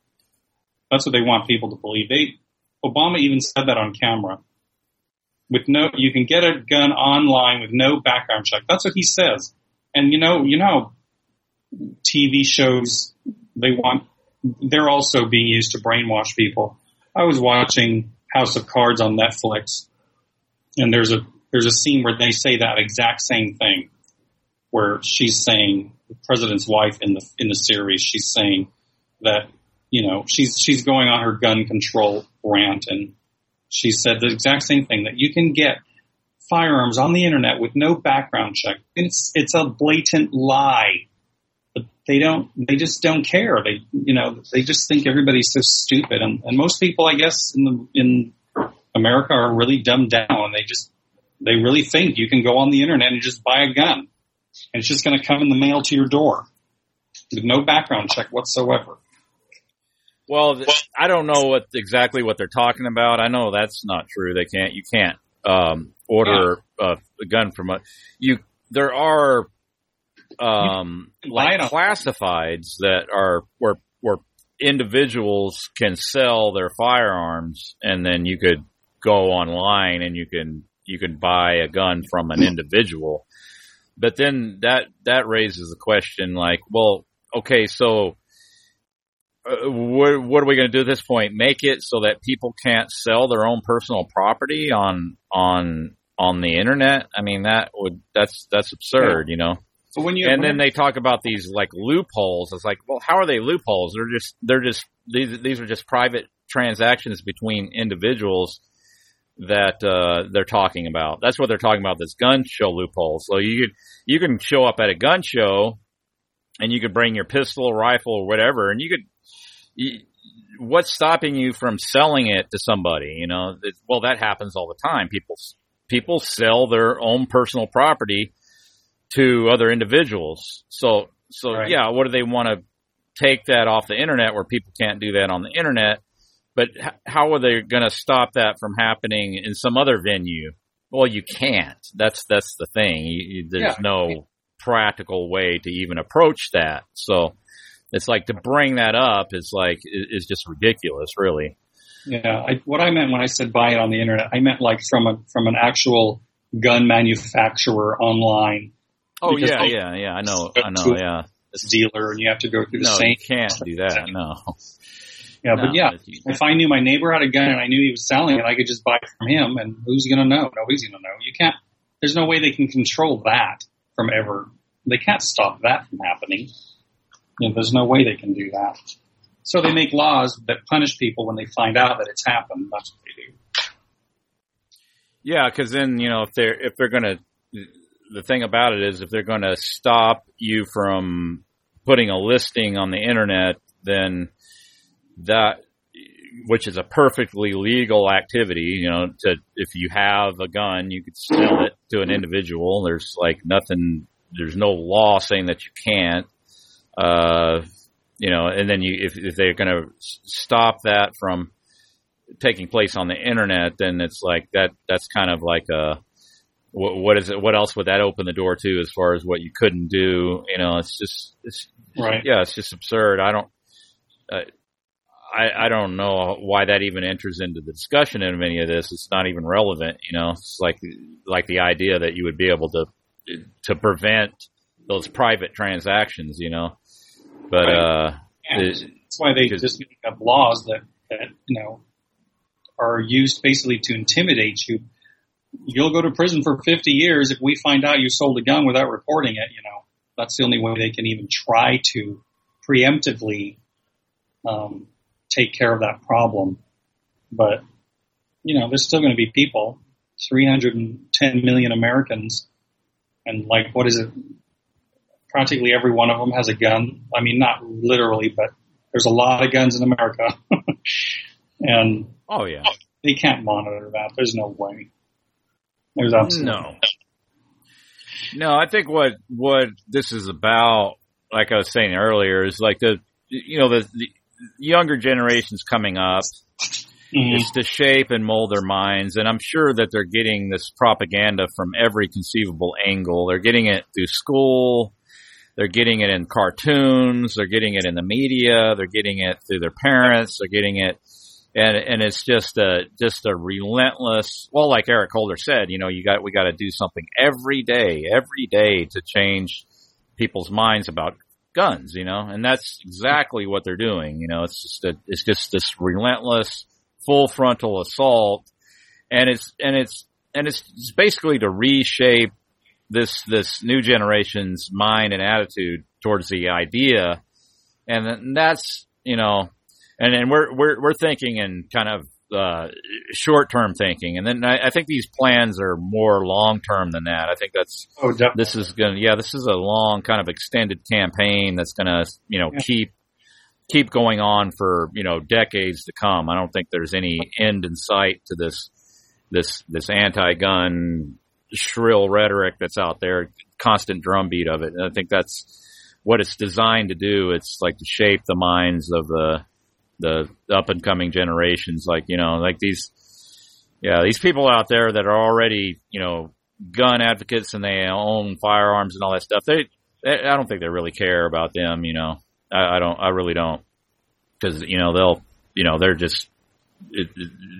That's what they want people to believe. They Obama even said that on camera. With no, you can get a gun online with no background check. That's what he says. And you know, you know, TV shows they want. They're also being used to brainwash people. I was watching House of Cards on Netflix, and there's a there's a scene where they say that exact same thing, where she's saying the president's wife in the in the series, she's saying that you know she's she's going on her gun control rant, and she said the exact same thing that you can get firearms on the internet with no background check. It's it's a blatant lie. But they don't they just don't care. They you know they just think everybody's so stupid, and, and most people I guess in the in America are really dumbed down. They just they really think you can go on the internet and just buy a gun, and it's just going to come in the mail to your door with no background check whatsoever. Well, I don't know what exactly what they're talking about. I know that's not true. They can't. You can't um, order uh, a gun from a. You there are um, like classifieds that are where where individuals can sell their firearms, and then you could go online and you can you can buy a gun from an individual. But then that that raises the question, like, well, okay, so uh, what, what are we going to do at this point? Make it so that people can't sell their own personal property on on on the internet? I mean, that would that's that's absurd, you know. But when you And then they talk about these like loopholes. It's like, well, how are they loopholes? They're just they're just these these are just private transactions between individuals that uh, they're talking about. That's what they're talking about. This gun show loophole. So you could you can show up at a gun show, and you could bring your pistol, rifle, or whatever, and you could. You, what's stopping you from selling it to somebody? You know, it, well, that happens all the time. People people sell their own personal property to other individuals. So so Right. yeah, what do they want to take that off the internet where people can't do that on the internet? But h- how are they going to stop that from happening in some other venue? Well, you can't. That's that's the thing. You, you, there's Yeah. no practical way to even approach that. So it's like to bring that up is like is, just ridiculous, really. Yeah, I, what I meant when I said buy it on the internet, I meant like from a from an actual gun manufacturer online Oh yeah, yeah, yeah. I know, I know. Yeah. dealer, and you have to go through the No, same. you can't do that. No. Yeah, No, but yeah, if I knew my neighbor had a gun and I knew he was selling it, I could just buy it from him, and who's going to know? Nobody's going to know. You can't. There's no way they can control that from ever. They can't stop that from happening. You know, there's no way they can do that. So they make laws that punish people when they find out that it's happened. That's what they do. Yeah, because then you know if they're if they're gonna, the thing about it is if they're gonna stop you from putting a listing on the internet, then that which is a perfectly legal activity, you know, to if you have a gun, you could sell it to an individual. There's like nothing, there's no law saying that you can't. Uh, you know, and then you if if they're gonna s- stop that from taking place on the internet, then it's like that. That's kind of like a what, what is it? What else would that open the door to as far as what you couldn't do? You know, it's just it's Right. yeah, it's just absurd. I don't. Uh, I, I don't know why that even enters into the discussion of any of this. It's not even relevant, you know. It's like like the idea that you would be able to to prevent those private transactions, you know. But Right. uh, it- that's why they just make up laws that, that, you know, are used basically to intimidate you. You'll go to prison for 50 years if we find out you sold a gun without reporting it, you know. That's the only way they can even try to preemptively um, take care of that problem. But, you know, there's still going to be people, 310 million Americans, and like, what is it? Practically every one of them has a gun. I mean, not literally, but there's a lot of guns in America. and oh yeah, they can't monitor that. There's no way. There's absolutely no, no. I think what what this is about, like I was saying earlier, is like the you know the, the younger generations coming up. Mhm. It's to shape and mold their minds, and I'm sure that they're getting this propaganda from every conceivable angle. They're getting it through school. They're getting it in cartoons. They're getting it in the media. They're getting it through their parents. They're getting it, and and it's just a just a relentless. Well, like Eric Holder said, you know, you got we got to do something every day, every day to change people's minds about guns. You know, and that's exactly what they're doing. You know, it's just a, it's just this relentless, full frontal assault, and it's and it's and it's, it's basically to reshape this this new generation's mind and attitude towards the idea, and that's you know, and and we're we're we're thinking in kind of uh, short term thinking, and then I, I think these plans are more long term than that. I think that's Oh, definitely. this is gonna yeah this is a long kind of extended campaign that's gonna you know Yeah. keep keep going on for you know decades to come. I don't think there's any end in sight to this this this anti-gun shrill rhetoric that's out there, constant drumbeat of it. And I think that's what it's designed to do. It's like to shape the minds of the the up and coming generations. Like you know, like these yeah these people out there that are already you know gun advocates and they own firearms and all that stuff. They, they I don't think they really care about them. You know, I, I don't. I really don't because you know they'll you know they're just it,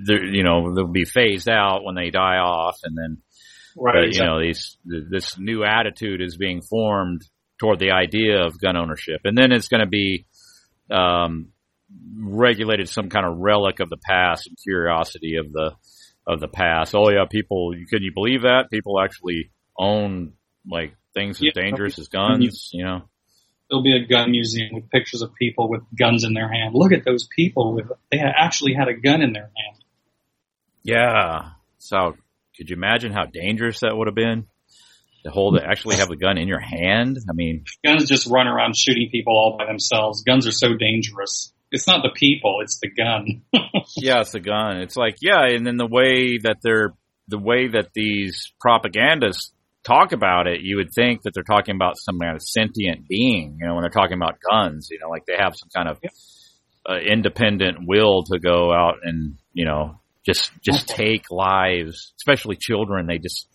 they're, you know they'll be phased out when they die off and then right. but you know these this new attitude is being formed toward the idea of gun ownership and then it's going to be um regulated some kind of relic of the past and curiosity of the of the past oh yeah people can you believe that people actually own like things as Yeah. dangerous as guns you know There'll be a gun museum with pictures of people with guns in their hand. Look at those people with they actually had a gun in their hand. yeah so could you imagine how dangerous that would have been to hold actually have a gun in your hand i mean Guns just run around shooting people all by themselves. Guns are so dangerous. It's not the people, it's the gun. yeah, it's the gun. It's like yeah, and then the way that they're the way that these propagandists talk about it, you would think that they're talking about some kind of sentient being. You know, when they're talking about guns, you know, like they have some kind of uh, independent will to go out and you know just just take lives, especially children. They just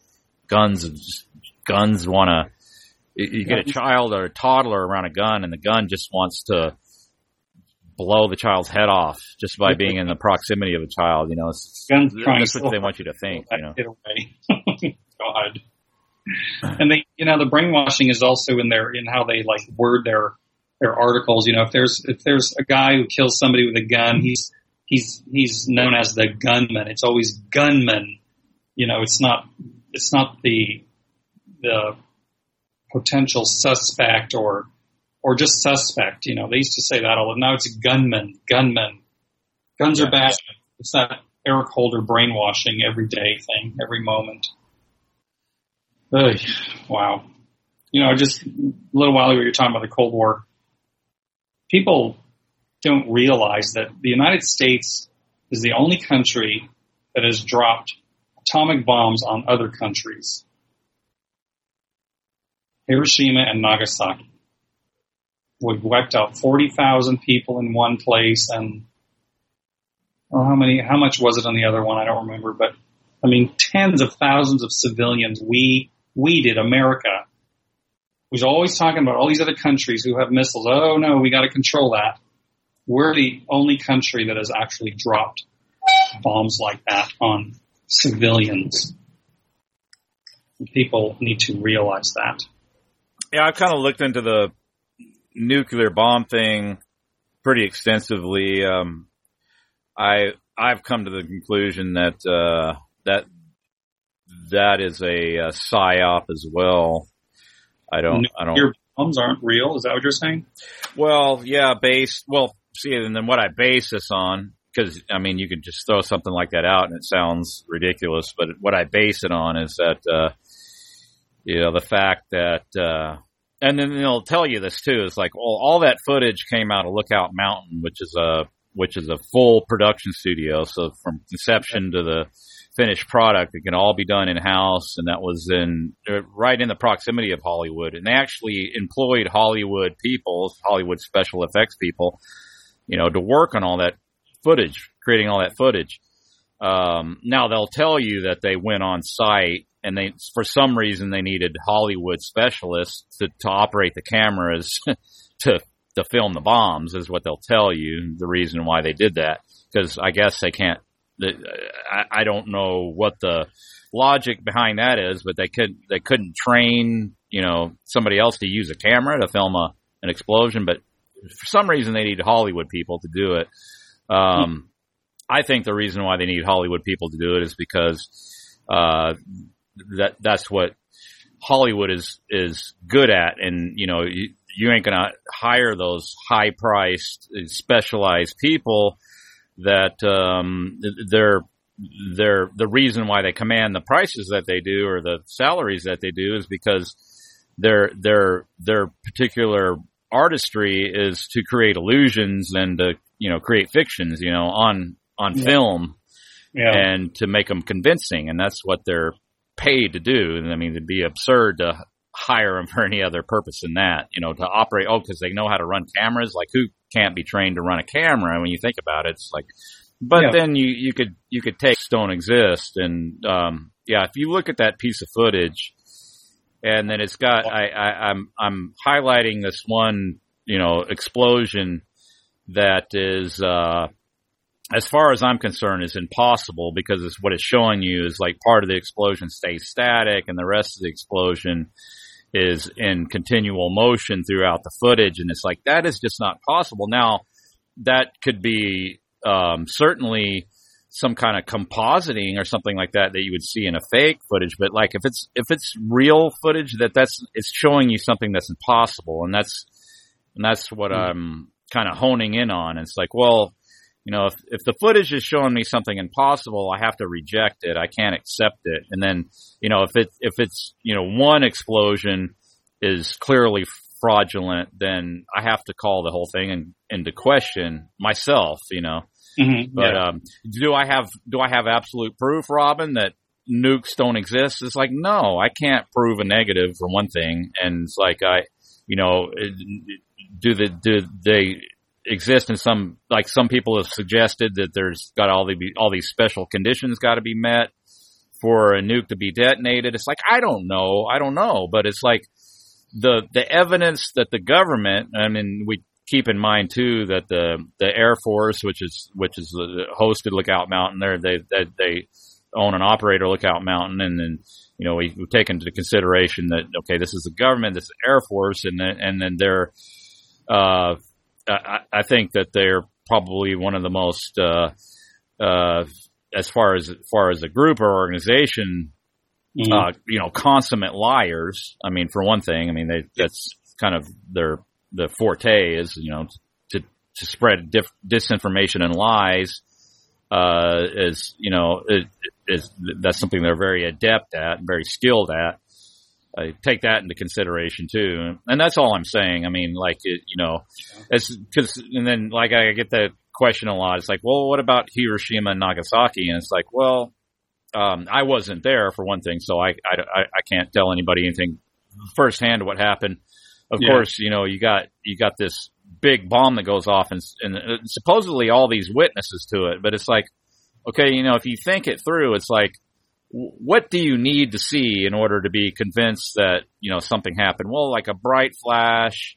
guns guns want to. You you get a child or a toddler around a gun, and the gun just wants to blow the child's head off just by being in the proximity of a child. You know, it's, Guns that's what they want you to think. You know, Get away. God. And they, you know, the brainwashing is also in their in how they like word their their articles. You know, if there's if there's a guy who kills somebody with a gun, he's he's he's known as the gunman. It's always gunman. You know, it's not it's not the the potential suspect or or just suspect. You know, they used to say that all. Now it's gunman, gunman. Guns are bad. It's that Eric Holder brainwashing everyday thing, every moment. Ugh, wow. You know, just a little while ago, you were talking about the Cold War. People don't realize that the United States is the only country that has dropped atomic bombs on other countries. Hiroshima and Nagasaki. We wiped out 40,000 people in one place and how many, how much was it on the other one? I don't remember, but I mean, tens of thousands of civilians. We, we did America. Was always talking about all these other countries who have missiles. Oh no, we got to control that. We're the only country that has actually dropped bombs like that on civilians. People need to realize that. Yeah, I've kind of looked into the nuclear bomb thing pretty extensively. Um, I I've come to the conclusion that uh, that that is a, a psyop as well. I don't. I don't. Your bombs aren't real. Is that what you're saying? Well, yeah, based. Well, see, and then what I base this on, because I mean, you could just throw something like that out and it sounds ridiculous, but what I base it on is that, uh, you know, the fact that, uh, and then they'll tell you this too. It's like, well, all that footage came out of Lookout Mountain, which is a which is a full production studio. So from conception to the finished product, it can all be done in house, and that was in uh, right in the proximity of Hollywood. And they actually employed Hollywood people, Hollywood special effects people, you know, to work on all that footage, creating all that footage. Um, now they'll tell you that they went on site and they, for some reason, they needed Hollywood specialists to, to operate the cameras to to film the bombs, is what they'll tell you. The reason why they did that, because I guess they can't. I, I don't know what the logic behind that is, but they could they couldn't train you know somebody else to use a camera to film a an explosion, but for some reason they need Hollywood people to do it. Um, I think the reason why they need Hollywood people to do it is because uh, that that's what Hollywood is is good at, and you know you, you ain't gonna hire those high priced specialized people that um, they're they're the reason why they command the prices that they do or the salaries that they do is because their their their particular artistry is to create illusions and to you know create fictions you know on on yeah. film yeah. and to make them convincing and that's what they're paid to do. And I mean, it'd be absurd to hire them for any other purpose than that, you know, to operate. Oh, because they know how to run cameras. Like who can't be trained to run a camera? When you think about it, it's like, but yeah. then you, you could, you could take Don't Exist and, um, yeah, if you look at that piece of footage and then it's got, I, I, I'm, I'm highlighting this one, you know, explosion that is, uh, as far as I'm concerned, is impossible because it's what it's showing you is like part of the explosion stays static and the rest of the explosion is in continual motion throughout the footage. And it's like, that is just not possible. Now, that could be, um, certainly some kind of compositing or something like that that you would see in a fake footage. But like, if it's, if it's real footage that that's, it's showing you something that's impossible. And that's, and that's what mm-hmm. I'm kind of honing in on. It's like, well, you know, if, if the footage is showing me something impossible, I have to reject it. I can't accept it. And then, you know, if it, if it's, you know, one explosion is clearly fraudulent, then I have to call the whole thing in, into question myself, you know. Mm-hmm, but, yeah. um, do I have, do I have absolute proof, Robin, that nukes don't exist? It's like, no, I can't prove a negative for one thing. And it's like, I, you know, do the, do they, exist in some like some people have suggested that there's got all the all these special conditions got to be met for a nuke to be detonated. It's like I don't know, I don't know, but it's like the the evidence that the government. I mean, we keep in mind too that the the Air Force, which is which is hosted Lookout Mountain, there they they, they own and operate Lookout Mountain, and then you know we, we take into consideration that okay, this is the government, this is the Air Force, and then and then they're uh, I, I think that they're probably one of the most, uh, uh, as far as, as far as a group or organization, mm-hmm. uh, you know, consummate liars. I mean, for one thing, I mean, they, that's kind of their, the forte is, you know, to, to spread dif- disinformation and lies, uh, is, you know, is, is, that's something they're very adept at and very skilled at. I take that into consideration too. And that's all I'm saying. I mean, like, it, you know, it's cause, and then like I get that question a lot. It's like, well, what about Hiroshima and Nagasaki? And it's like, well, um, I wasn't there for one thing, so I, I, I can't tell anybody anything firsthand what happened. Of yeah. course, you know, you got, you got this big bomb that goes off and, and supposedly all these witnesses to it, but it's like, okay, you know, if you think it through, it's like, what do you need to see in order to be convinced that you know something happened? Well, like a bright flash,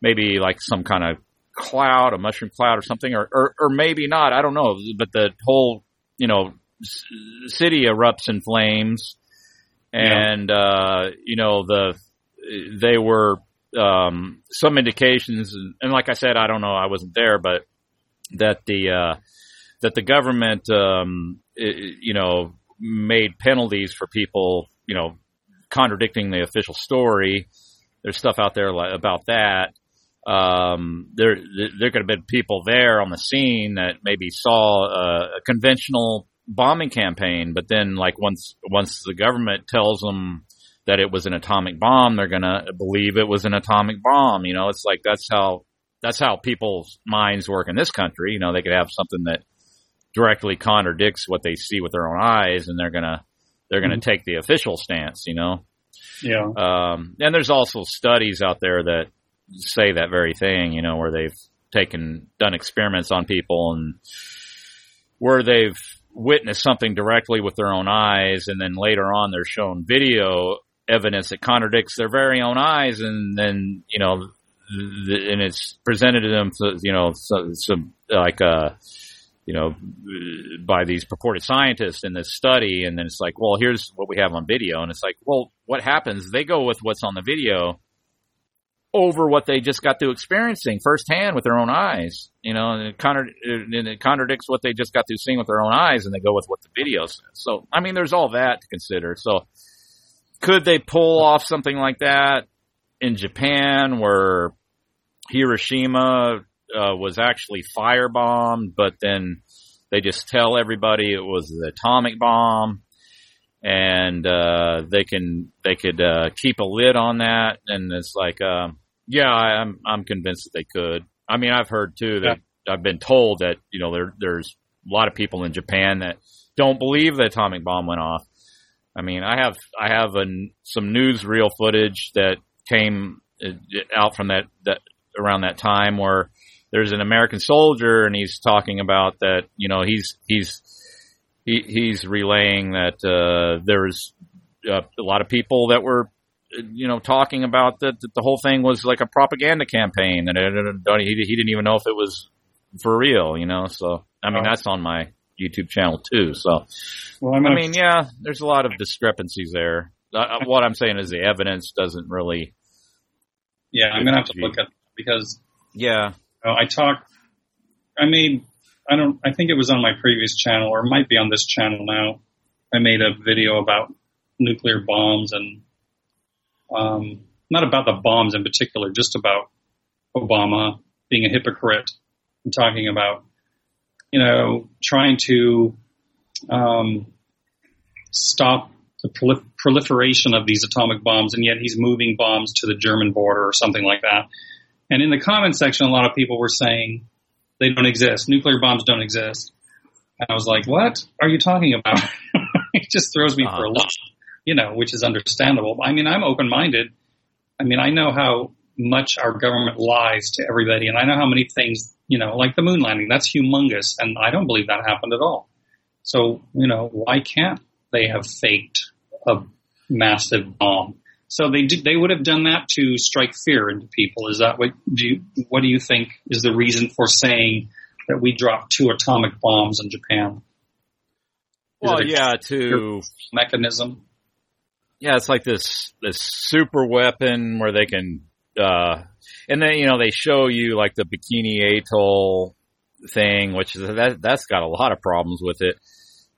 maybe like some kind of cloud, a mushroom cloud or something, or or, or maybe not. I don't know. But the whole you know city erupts in flames, and uh, you know the they were um, some indications, and, and like I said, I don't know, I wasn't there, but that the uh, that the government, um, i you know, made penalties for people, you know, contradicting the official story. There's stuff out there like, about that. Um, there, there could have been people there on the scene that maybe saw a, a conventional bombing campaign, but then like once, once the government tells them that it was an atomic bomb, they're going to believe it was an atomic bomb. You know, it's like that's how, that's how people's minds work in this country. You know, they could have something that directly contradicts what they see with their own eyes and they're going to, they're going to mm-hmm. take the official stance, you know? Yeah. Um, and there's also studies out there that say that very thing, you know, where they've taken, done experiments on people and where they've witnessed something directly with their own eyes and then later on they're shown video evidence that contradicts their very own eyes and then, you know, and it's presented to them, you know, some, some like, uh, you know, by these purported scientists in this study. And then it's like, well, here's what we have on video. And it's like, well, what happens? They go with what's on the video over what they just got through experiencing firsthand with their own eyes, you know, and it, and it contradicts what they just got through seeing with their own eyes and they go with what the video says. So, I mean, there's all that to consider. So could they pull off something like that in Japan where Hiroshima uh, was actually firebombed, but then they just tell everybody it was the atomic bomb and uh, they can they could uh, keep a lid on that. And it's like, uh, yeah, I, I'm I'm convinced that they could. I mean, I've heard too that yeah. I've been told that you know there there's a lot of people in Japan that don't believe the atomic bomb went off. I mean, I have I have a, some newsreel footage that came uh, out from that that around that time where there's an American soldier and he's talking about that you know he's he's he, he's relaying that uh, there's uh, a lot of people that were, you know, talking about that, that the whole thing was like a propaganda campaign, and he, he didn't even know if it was for real, you know. So I mean, that's on my YouTube channel too. So, well, I mean, yeah, there's a lot of discrepancies there. Uh, uh, what I'm saying is the evidence doesn't really. Yeah, I'm gonna have to look at because. Yeah. I talk. I made I don't, I think it was on my previous channel or might be on this channel now. I made a video about nuclear bombs and, um, not about the bombs in particular, just about Obama being a hypocrite and talking about, you know, trying to, um, stop the prolif- proliferation of these atomic bombs, and yet he's moving bombs to the German border or something like that. And in the comment section, a lot of people were saying, they don't exist. Nuclear bombs don't exist. And I was like, what are you talking about? it just throws me uh-huh. for a loop, you know, which is understandable. I mean, I'm open minded. I mean, I know how much our government lies to everybody, and I know how many things, you know, like the moon landing, that's humongous, and I don't believe that happened at all. So, you know, why can't they have faked a massive bomb? So they did, they would have done that to strike fear into people. Is that what do you, what do you think is the reason for saying that we dropped two atomic bombs in Japan? well, yeah, to mechanism. Yeah, it's like this this super weapon where they can, uh, and then you know they show you like the Bikini Atoll thing, which is that that's got a lot of problems with it.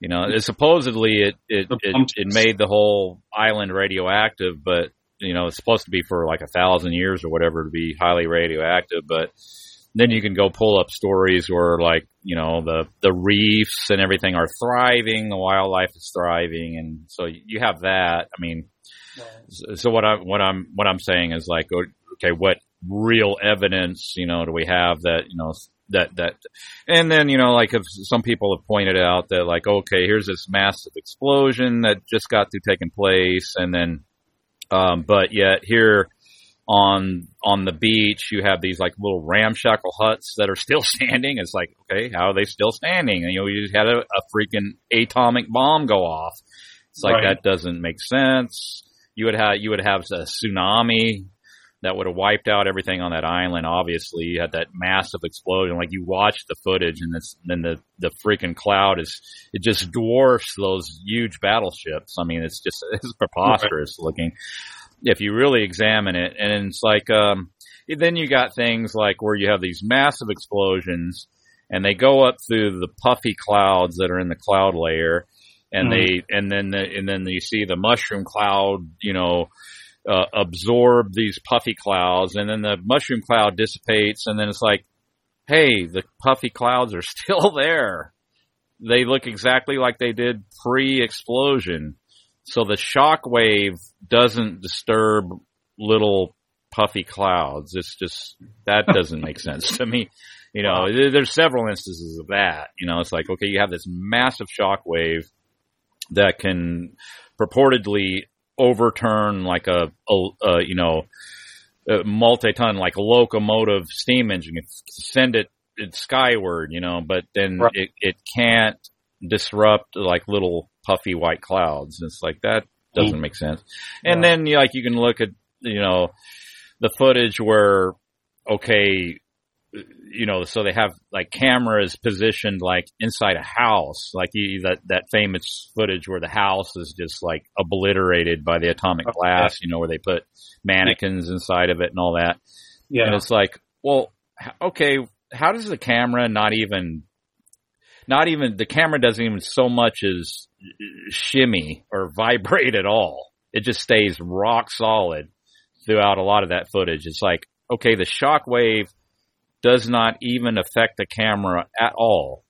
You know, it, supposedly it it, it it made the whole island radioactive, but you know it's supposed to be for like a thousand years or whatever to be highly radioactive. But then you can go pull up stories where like you know the the reefs and everything are thriving, the wildlife is thriving, and so you have that. I mean, so what I what I'm what I'm saying is like okay, what real evidence you know do we have that you know that that and then you know like if some people have pointed out that like okay here's this massive explosion that just got through taking place and then um but yet here on on the beach you have these like little ramshackle huts that are still standing. It's like okay how are they still standing? And you know you just had a, a freaking atomic bomb go off. It's like right. that doesn't make sense. You would have you would have a tsunami that would have wiped out everything on that island. Obviously, you had that massive explosion. Like you watch the footage, and this, then the the freaking cloud is it just dwarfs those huge battleships. I mean, it's just it's preposterous right. looking if you really examine it. And it's like um, then you got things like where you have these massive explosions, and they go up through the puffy clouds that are in the cloud layer, and mm-hmm. they and then the, and then you see the mushroom cloud, you know uh, absorb these puffy clouds, and then the mushroom cloud dissipates, and then it's like, hey, the puffy clouds are still there. They look exactly like they did pre-explosion. So the shock wave doesn't disturb little puffy clouds. It's just that doesn't make sense to me. You know, there's several instances of that. You know, it's like okay, you have this massive shock wave that can purportedly overturn like a, a, a you know a multi-ton like a locomotive steam engine send it, it skyward you know but then right. it, it can't disrupt like little puffy white clouds it's like that doesn't mm. make sense and yeah. then like you can look at you know the footage where okay you know, so they have like cameras positioned like inside a house, like you, that that famous footage where the house is just like obliterated by the atomic blast, you know, where they put mannequins inside of it and all that. Yeah, and it's like, well, okay, how does the camera not even, not even the camera doesn't even so much as shimmy or vibrate at all. It just stays rock solid throughout a lot of that footage. It's like, okay, the shock wave does not even affect the camera at all.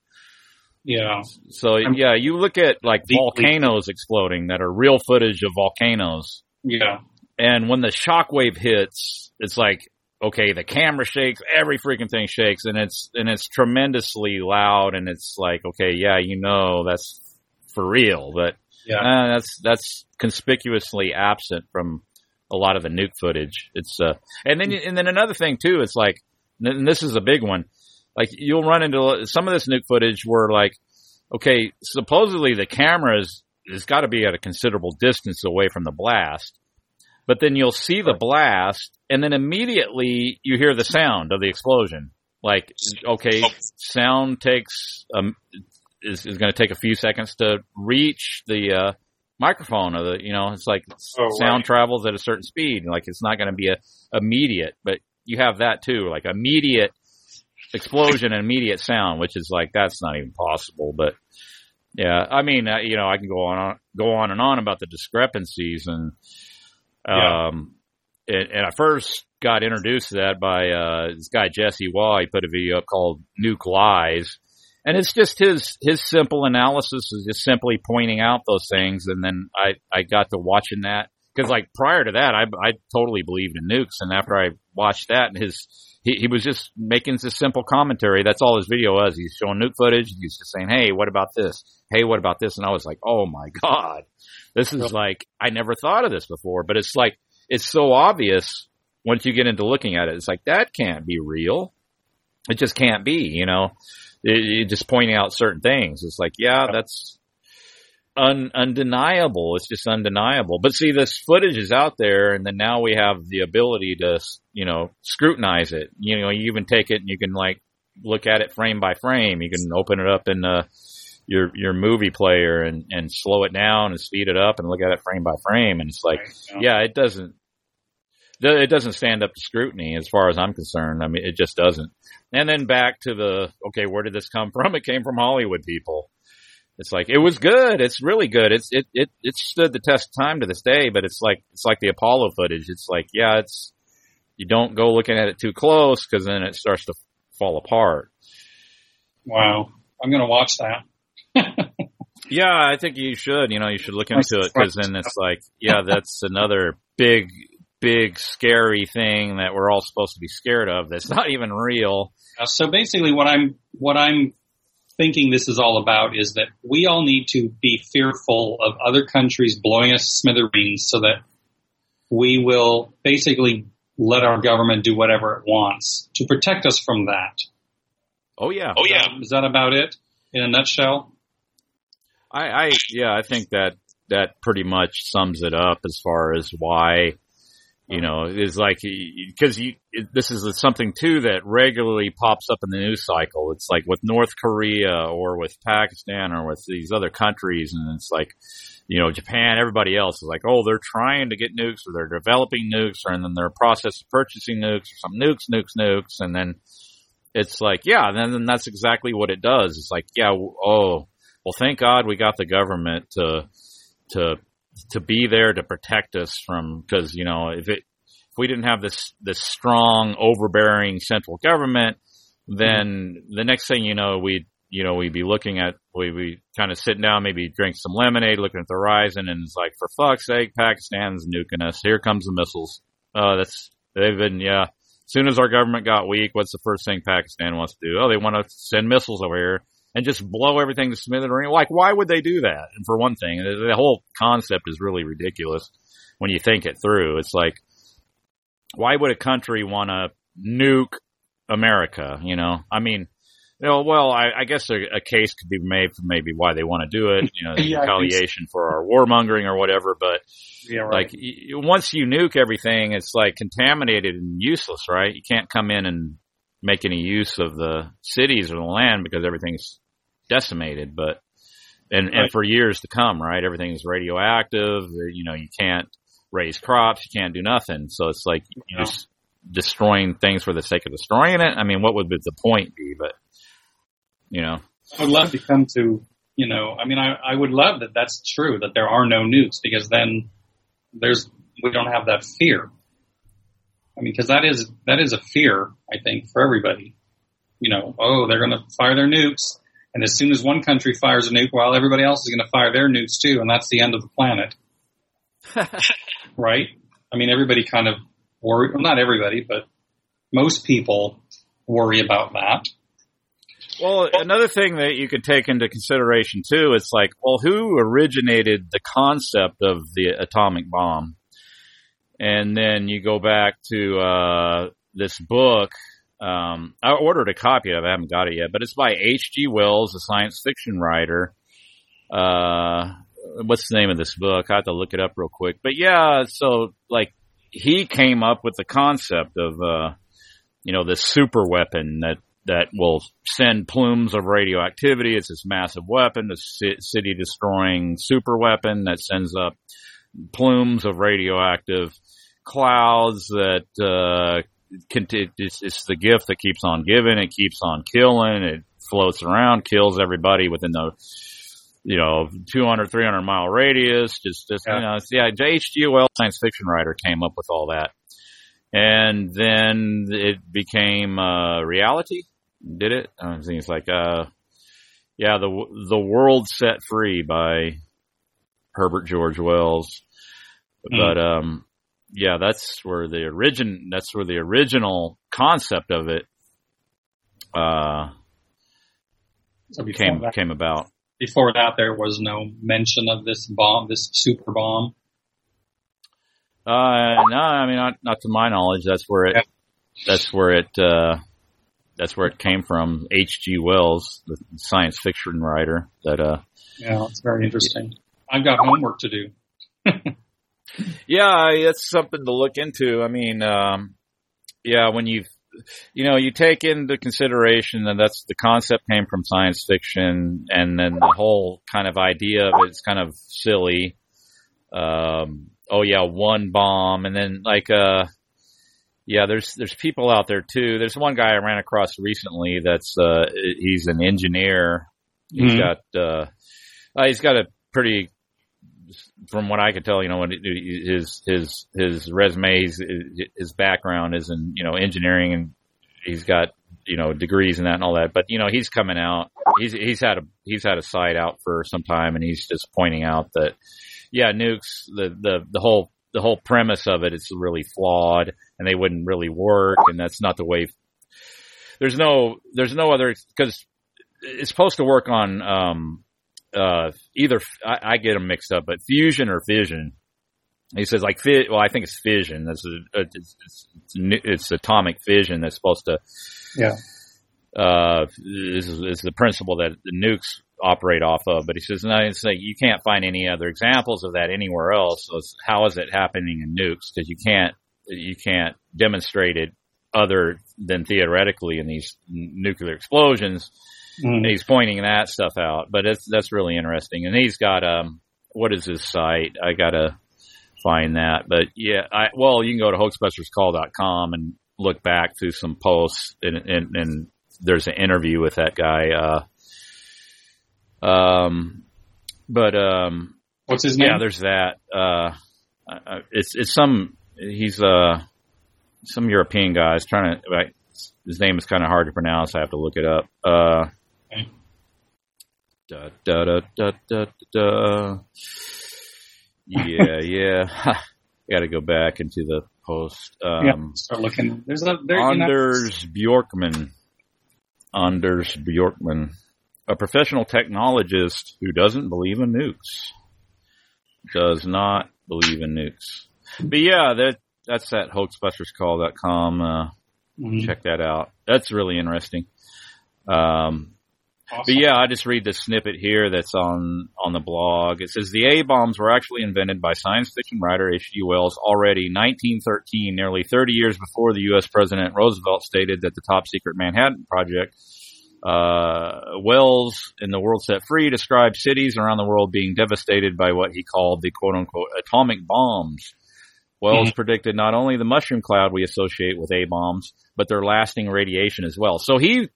Yeah. So I'm, yeah, you look at like volcanoes exploding that are real footage of volcanoes. Yeah. And when the shockwave hits, it's like okay, the camera shakes, every freaking thing shakes, and it's and it's tremendously loud, and it's like okay, yeah, you know that's for real, but yeah, uh, that's that's conspicuously absent from a lot of the nuke footage. It's uh, and then and then another thing too, it's like and this is a big one. Like you'll run into some of this nuke footage where like, okay, supposedly the cameras has got to be at a considerable distance away from the blast, but then you'll see the blast and then immediately you hear the sound of the explosion. Like, okay, sound takes, um, is, is going to take a few seconds to reach the, uh, microphone or the, you know, it's like oh, sound right. travels at a certain speed. Like it's not going to be a immediate, but you have that too, like immediate explosion and immediate sound, which is like that's not even possible. But yeah, I mean, uh, you know, I can go on go on and on about the discrepancies and um, yeah. and, and I first got introduced to that by uh, this guy Jesse Waugh. He put a video up called "Nuke Lies." And it's just his his simple analysis is just simply pointing out those things, and then I I got to watching that because like prior to that, I I totally believed in nukes, and after I watched that, and his he, he was just making this simple commentary. That's all his video was. He's showing nuke footage. He's just saying, "Hey, what about this? Hey, what about this?" And I was like, "Oh my god, this is like I never thought of this before." But it's like it's so obvious once you get into looking at it. It's like that can't be real. It just can't be. You know, it, it just pointing out certain things. It's like, yeah, that's un, undeniable. It's just undeniable. But see, this footage is out there, and then now we have the ability to, you know, scrutinize it. You know, you even take it and you can like look at it frame by frame. You can open it up in uh, your your movie player and and slow it down and speed it up and look at it frame by frame. And it's like, yeah, it doesn't. It doesn't stand up to scrutiny as far as I'm concerned. I mean, it just doesn't. And then back to the okay, where did this come from? It came from Hollywood people it's like it was good. It's really good. It's it it it stood the test of time to this day. But it's like it's like the Apollo footage. It's like yeah, it's you don't go looking at it too close because then it starts to fall apart. Wow, I'm gonna watch that. yeah, I think you should. You know, you should look into it because then it's like yeah, that's another big big scary thing that we're all supposed to be scared of. That's not even real. So basically, what I'm what I'm thinking this is all about is that we all need to be fearful of other countries blowing us smithereens so that we will basically let our government do whatever it wants to protect us from that. Oh yeah. Oh yeah. Is that about it in a nutshell? I, I yeah, I think that that pretty much sums it up as far as why You know, is like because you this is something too that regularly pops up in the news cycle. It's like with North Korea or with Pakistan or with these other countries, and it's like you know, Japan, everybody else is like, oh, they're trying to get nukes or they're developing nukes or and then they're in process of purchasing nukes or some nukes, nukes, nukes. And then it's like, yeah, then, then that's exactly what it does. It's like, yeah, oh, well, thank God we got the government to, to, to be there to protect us from, cause, you know, if it, if we didn't have this, this strong, overbearing central government, then mm-hmm. the next thing you know, we'd, you know, we'd be looking at, we be kind of sitting down, maybe drink some lemonade, looking at the horizon, and it's like, for fuck's sake, Pakistan's nuking us. Here comes the missiles. Uh, that's, they've been, yeah. As soon as our government got weak, what's the first thing Pakistan wants to do? Oh, they want to send missiles over here and just blow everything to smithereens. Like, why would they do that? And for one thing, the whole concept is really ridiculous when you think it through. It's like, why would a country want to nuke America? You know, I mean, you know, well, I, I guess a, a, case could be made for maybe why they want to do it, you know, yeah, retaliation for our warmongering or whatever. But yeah, right. like once you nuke everything, it's like contaminated and useless, right? You can't come in and make any use of the cities or the land because everything's decimated. But and right. and for years to come, right? Everything's radioactive. Uh, you know, you can't raise crops, you can't do nothing. So it's like you just destroying things for the sake of destroying it. I mean, what would the point be? But you know. I would love to come to, you know, I mean, I, I would love that that's true, that there are no nukes because then there's, we don't have that fear. I mean, because that is, that is a fear, I think, for everybody. You know, oh, they're going to fire their nukes. And as soon as one country fires a nuke, well, everybody else is going to fire their nukes too. And that's the end of the planet. right? I mean, everybody kind of worry, well, not everybody, but most people worry about that. Well, another thing that you could take into consideration too, it's like, well, who originated the concept of the atomic bomb? And then you go back to uh, this book. Um, I ordered a copy of it. I haven't got it yet, but it's by H.G. Wells, a science fiction writer. Uh, what's the name of this book? I have to look it up real quick. But yeah, so like he came up with the concept of, uh, you know, this super weapon that that will send plumes of radioactivity. It's this massive weapon, a city destroying super weapon that sends up plumes of radioactive clouds that, uh, it's, it's the gift that keeps on giving. It keeps on killing. It floats around, kills everybody within the, you know, 200, 300 mile radius. Just, just, yeah. you know, yeah. Wells, science fiction writer, came up with all that and then it became uh, reality. Did it? I think it's like, uh, yeah, the the world set free by Herbert George Wells. Mm. But um, yeah, that's where the origin. That's where the original concept of it uh, so came that, came about. Before that, there was no mention of this bomb, this super bomb. Uh, no, I mean not not to my knowledge. That's where it. Yeah. That's where it. Uh, that's where it came from. H.G. Wells, the science fiction writer. That. Uh, yeah, it's very interesting. I've got homework to do. yeah, it's something to look into. I mean, um, yeah, when you you know, you take into consideration that that's the concept came from science fiction, and then the whole kind of idea of it's kind of silly. Um, oh yeah, one bomb, and then like uh, yeah, there's there's people out there too. There's one guy I ran across recently that's uh, he's an engineer. He's mm-hmm. got uh, uh, he's got a pretty from what I could tell, you know, his his his resume, his, background is in you know engineering, and he's got you know degrees in that and all that. But you know, he's coming out. He's he's had a he's had a site out for some time, and he's just pointing out that yeah, nukes, the, the, the whole, the whole premise of it is really flawed and they wouldn't really work. And that's not the way, there's no, there's no other, cause it's supposed to work on, um, uh, either, I, I get them mixed up, but fusion or fission. He says like, well, I think it's fission. That's a, it's, it's, it's atomic fission that's supposed to, yeah. Uh, this is, this is the principle that the nukes operate off of. But he says, no, it's like you can't find any other examples of that anywhere else. So how is it happening in nukes? Because you can't you can't demonstrate it other than theoretically in these n- nuclear explosions. And he's pointing that stuff out, but it's, that's really interesting. And he's got, um, what is his site? I gotta find that, but yeah, I, well, you can go to hoaxbusterscall.com and look back through some posts and, and, and there's an interview with that guy. Uh, um, but, um, What's his name? yeah, there's that. Uh, it's, it's some, he's, uh, some European guy is trying to, like, his name is kind of hard to pronounce. I have to look it up. Uh. Da, da, da, da, da, da. Yeah, yeah. Got to go back into the post. yeah, Um, start looking. There's a there. you know- Anders Bjorkman. Anders Bjorkman, a professional technologist who doesn't believe in nukes. Does not believe in nukes. But yeah, that that's at hoaxbusterscall.com. Uh, Mhm. check that out. That's really interesting. Um, Awesome. but yeah, I just read the snippet here that's on on the blog. It says the A bombs were actually invented by science fiction writer H.G. Wells already 1913, nearly 30 years before the U.S. President Roosevelt stated that the top secret Manhattan Project. Uh, Wells in The World Set Free described cities around the world being devastated by what he called the quote unquote atomic bombs. Wells predicted not only the mushroom cloud we associate with A bombs, but their lasting radiation as well. So he,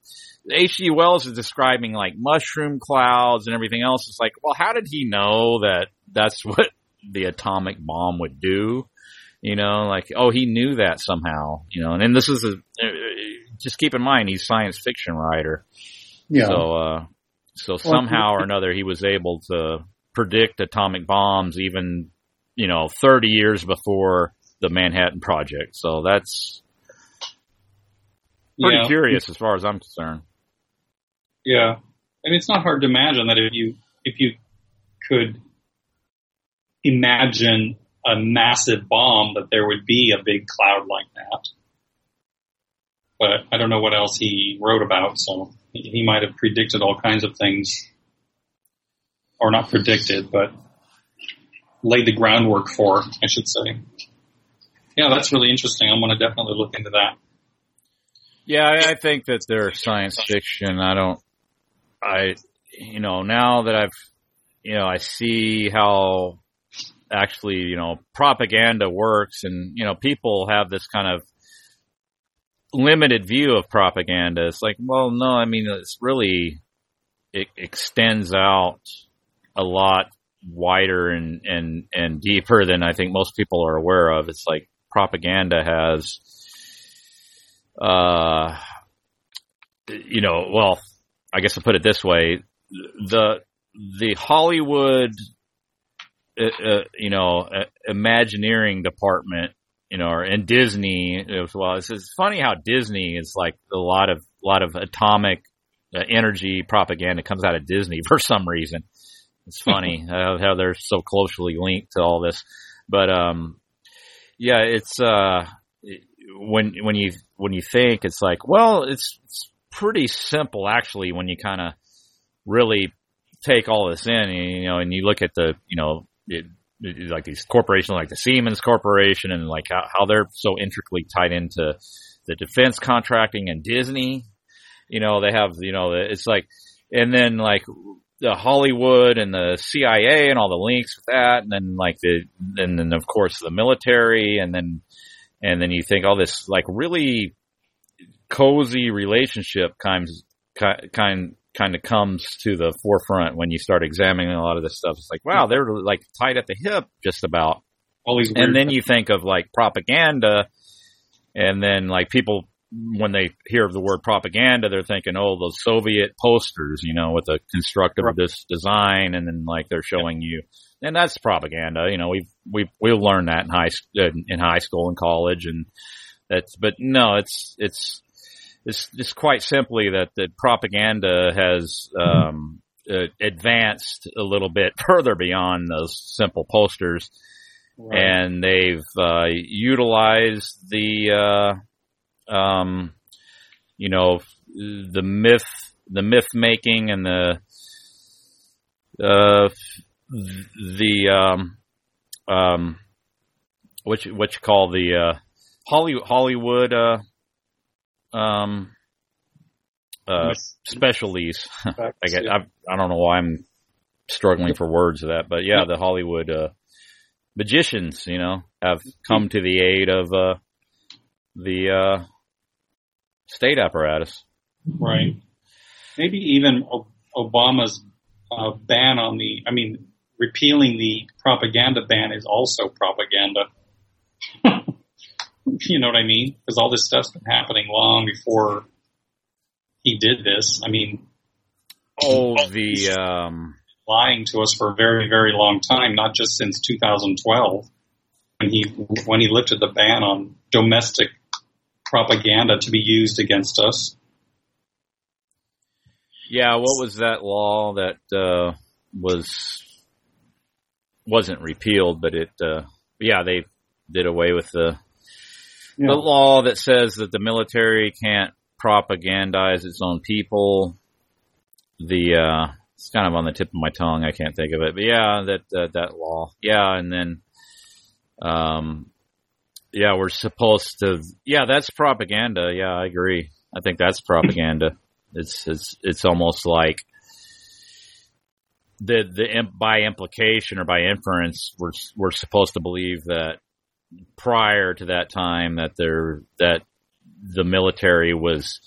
H.G. Wells is describing like mushroom clouds and everything else. It's like, well, how did he know that that's what the atomic bomb would do? You know, like, oh, he knew that somehow, you know, and, and this is a, just keep in mind, he's a science fiction writer. yeah. So, uh, so somehow or another he was able to predict atomic bombs even, you know, 30 years before the Manhattan Project. So that's pretty yeah. curious as far as I'm concerned. Yeah. I mean, it's not hard to imagine that if you, if you could imagine a massive bomb, that there would be a big cloud like that. But I don't know what else he wrote about, so he might have predicted all kinds of things. Or not predicted, but laid the groundwork for, I should say. Yeah, that's really interesting. I'm going to definitely look into that. Yeah, I, I think that they're science fiction. I don't, I, you know, now that I've, you know, I see how actually, you know, propaganda works and, you know, people have this kind of limited view of propaganda. It's like, well, no, I mean, it's really, it extends out a lot wider and, and, and deeper than I think most people are aware of. It's like propaganda has, uh, you know, well, I guess I'll put it this way. The, the Hollywood, uh, uh, you know, uh, Imagineering department, you know, or and Disney as well. It's, it's funny how Disney is like a lot of, lot of atomic uh, energy propaganda comes out of Disney for some reason. It's funny how, how they're so closely linked to all this, but, um, yeah, it's, uh, when, when you, when you think it's like, well, it's, it's pretty simple actually when you kind of really take all this in, you know, and you look at the, you know, it, it, like these corporations like the Siemens Corporation and like how, how they're so intricately tied into the defense contracting and Disney, you know, they have, you know, it's like, and then like the Hollywood and the CIA and all the links with that, and then like the, and then of course the military, and then, and then you think all this like really cozy relationship kind, kind, kind of comes to the forefront when you start examining a lot of this stuff. It's like, wow, they're like tied at the hip just about. All these And then you think of like propaganda and then like people when they hear of the word propaganda, they're thinking, oh, those Soviet posters, you know, with the constructive of this design, and then like they're showing you, and that's propaganda. You know, we've we've we'll learn that in high in high school and college, and that's. But no, it's it's it's just quite simply that the propaganda has um, uh, advanced a little bit further beyond those simple posters, Right. and they've uh, utilized the. Uh, um, you know, the myth, the myth making and the, uh, the, um, um, what you, what you call the, uh, Hollywood, Hollywood, uh, um, uh, specialties. I get, I, I don't know why I'm struggling for words of that, but yeah, the Hollywood, uh, magicians, you know, have come to the aid of, uh, the, uh, state apparatus. Right. Maybe even Obama's uh, ban on the, I mean, repealing the propaganda ban is also propaganda. you know what I mean? Because all this stuff's been happening long before he did this. I mean, Oh, the, um, lying to us for a very, very long time, not just since 2012 when he when he lifted the ban on domestic propaganda to be used against us. Yeah, what was that law that uh, was wasn't repealed, but it uh, yeah they did away with the Yeah. the law that says that the military can't propagandize its own people. The uh, it's kind of on the tip of my tongue. I can't think of it, but yeah, that uh, that law. Yeah, and then um, yeah, we're supposed to. Yeah, that's propaganda. Yeah, I agree. I think that's propaganda. It's it's it's almost like the the by implication or by inference, we're we're supposed to believe that prior to that time that there that the military was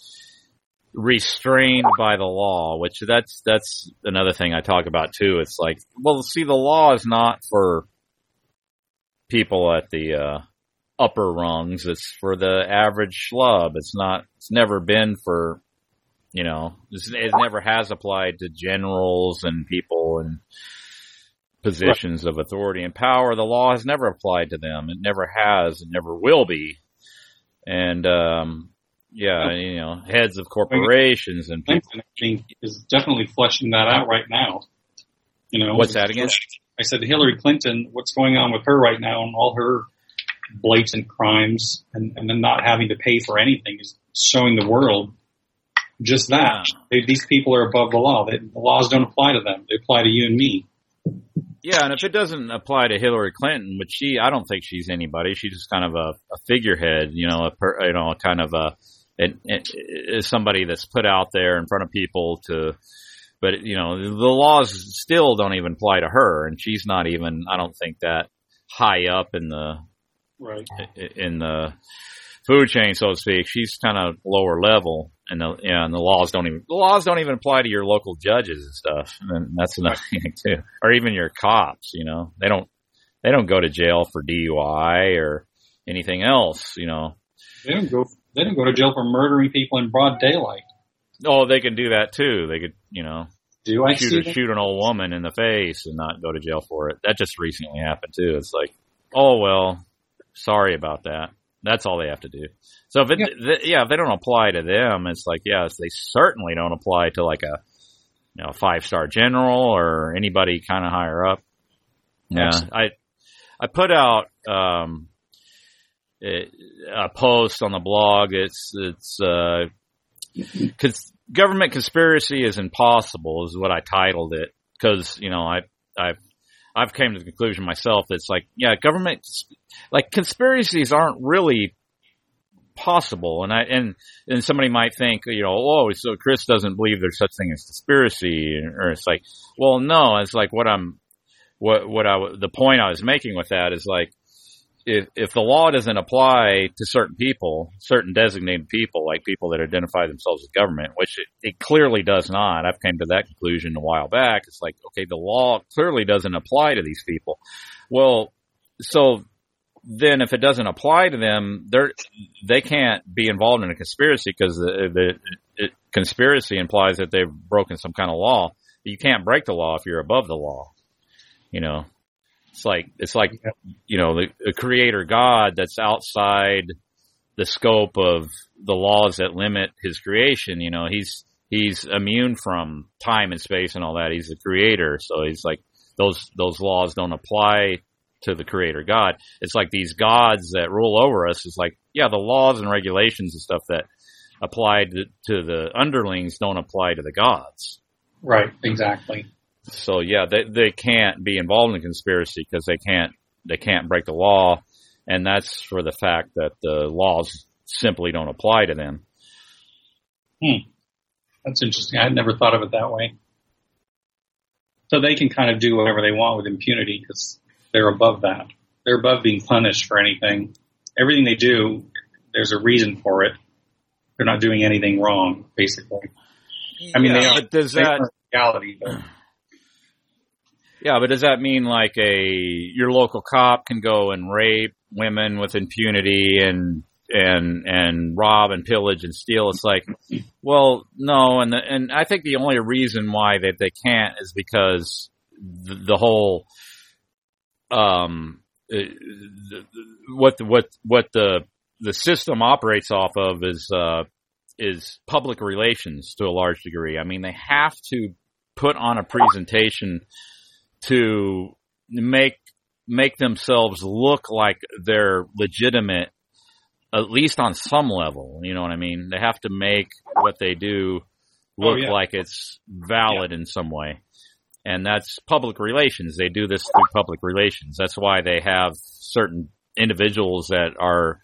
restrained by the law, which that's that's another thing I talk about too. It's like, well, see, the law is not for people at the uh, upper rungs. It's for the average schlub. It's not. It's never been for you know. It never has applied to generals and people in positions of authority and power. The law has never applied to them. It never has. It never will be. And um, yeah, you know, heads of corporations and people. Clinton, is definitely fleshing that out right now. You know, What's that again? I said Hillary Clinton. What's going on with her right now and all her blatant crimes, and, and then not having to pay for anything is showing the world just that they, these people are above the law. They, the laws don't apply to them; they apply to you and me. Yeah, and if it doesn't apply to Hillary Clinton, which she, I don't think she's anybody. She's just kind of a, a figurehead, you know, a per, you know, kind of a, it, it, is somebody that's put out there in front of people to, but you know, the laws still don't even apply to her, and she's not even, I don't think that high up in the Right. in the food chain, so to speak. She's kind of lower level, and the yeah, and the laws don't even the laws don't even apply to your local judges and stuff. And that's another thing too, or even your cops. You know, they don't they don't go to jail for DUI or anything else. You know, They don't go. They don't go to jail for murdering people in broad daylight. oh, they can do that too. They could, you know, Do I shoot shoot an old woman in the face and not go to jail for it. That just recently happened too. It's like, oh well, sorry about that. That's all they have to do. So if it, Yeah. th- yeah, if they don't apply to them, it's like yes, they certainly don't apply to like a you know five star general or anybody kind of higher up. Yeah, I I put out um a, post on the blog. It's it's uh government conspiracy is impossible is what I titled it because you know I I've I've came to the conclusion myself that it's like yeah government like conspiracies aren't really possible. And I and and somebody might think you know oh so Chris doesn't believe there's such thing as conspiracy. Or it's like well no it's like what I'm what what I the point I was making with that is like if if the law doesn't apply to certain people, certain designated people, like people that identify themselves as government, which it, it clearly does not. I've came to that conclusion a while back. It's like, okay, the law clearly doesn't apply to these people. Well, so then if it doesn't apply to them, they're they can't be involved in a conspiracy because the, the it, conspiracy implies that they've broken some kind of law. You can't break the law if you're above the law. You know, it's like it's like you know the, the creator God that's outside the scope of the laws that limit his creation. You know, he's he's immune from time and space and all that. He's the creator, so he's like those those laws don't apply to the creator God. It's like these gods that rule over us. It's like yeah, the laws and regulations and stuff that apply to, to the underlings don't apply to the gods. Right. Exactly. So yeah, they they can't be involved in a conspiracy because they can't they can't break the law and that's for the fact that the laws simply don't apply to them. Hmm. That's interesting. I had never thought of it that way. So they can kind of do whatever they want with impunity because they're above that. They're above being punished for anything. Everything they do, there's a reason for it. They're not doing anything wrong, basically. I mean, Yeah, they are, but does they that- reality, but Yeah, but does that mean like a your local cop can go and rape women with impunity and and and rob and pillage and steal? It's like, well, no, and the, and I think the only reason why that they can't is because the, the whole um uh, the, what the, what what the the system operates off of is uh is public relations to a large degree. I mean, they have to put on a presentation to make make themselves look like they're legitimate at least on some level you know what i mean they have to make what they do Oh, look yeah. like it's valid in some way and that's public relations they do this through public relations that's why they have certain individuals that are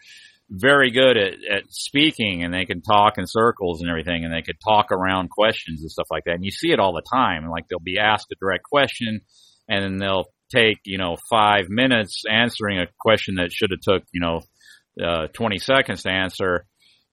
very good at, at speaking and they can talk in circles and everything and they could talk around questions and stuff like that. And you see it all the time. Like they'll be asked a direct question and then they'll take, you know, five minutes answering a question that should have took, you know, uh, 20 seconds to answer.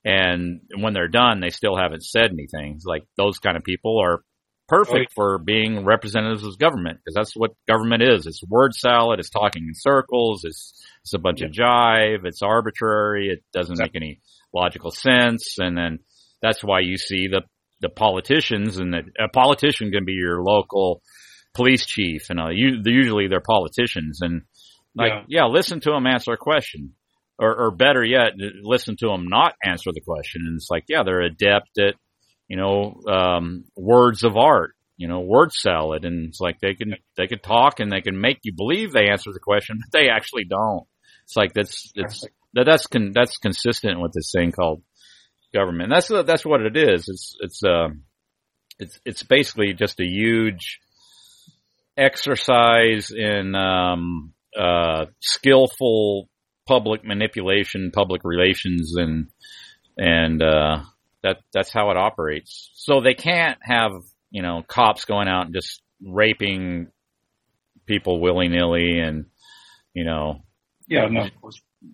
And when they're done, they still haven't said anything. It's like those kind of people are perfect for being representatives of government because that's what government is. It's word salad. It's talking in circles. It's it's a bunch of jive. It's arbitrary. It doesn't make any logical sense. And then that's why you see the the politicians and the, a politician can be your local police chief and uh, you, usually they're politicians and like yeah, listen to them answer a question or, or better yet listen to them not answer the question and it's like yeah they're adept at you know um, words of art you know word salad and it's like they can they can talk and they can make you believe they answer the question but they actually don't it's like that's it's that that's con, that's consistent with this thing called government. That's that's what it is. It's it's um it's it's basically just a huge exercise in um uh skillful public manipulation, public relations and and uh that that's how it operates. So they can't have, you know, cops going out and just raping people willy-nilly and you know yeah, no,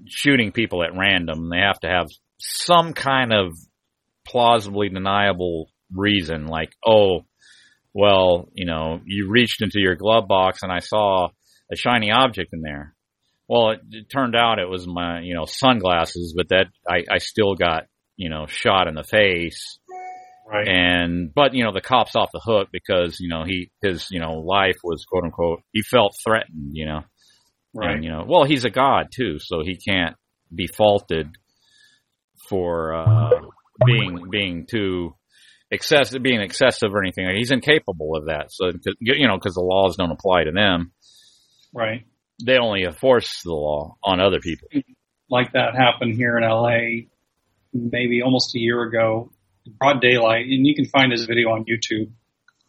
shooting people at random. They have to have some kind of plausibly deniable reason, like, oh, well, you know, you reached into your glove box and I saw a shiny object in there. Well, it, it turned out it was my, you know, sunglasses, but that I, I still got, you know, shot in the face. Right. And, but, you know, the cop's off the hook because, you know, he, his, you know, life was quote unquote, he felt threatened, you know. Right. And, you know, well, he's a god too, so he can't be faulted for uh, being being too excessive, being excessive or anything. He's incapable of that. So you know, because the laws don't apply to them, Right. they only enforce the law on other people. Like that happened here in LA maybe almost a year ago, broad daylight, and you can find this video on YouTube.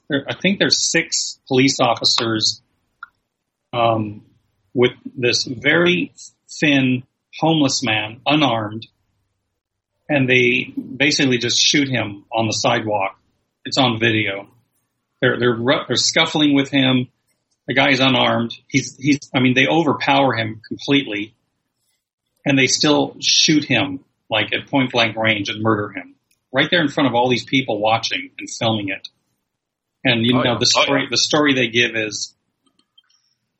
There, I think there's six police officers um, with this very thin homeless man, unarmed, and they basically just shoot him on the sidewalk. It's on video. They're they're they're scuffling with him. The guy is unarmed. He's he's. I mean, they overpower him completely, and they still shoot him like at point blank range and murder him right there in front of all these people watching and filming it. And you Oh, know yeah. the Oh, story. yeah. The story they give is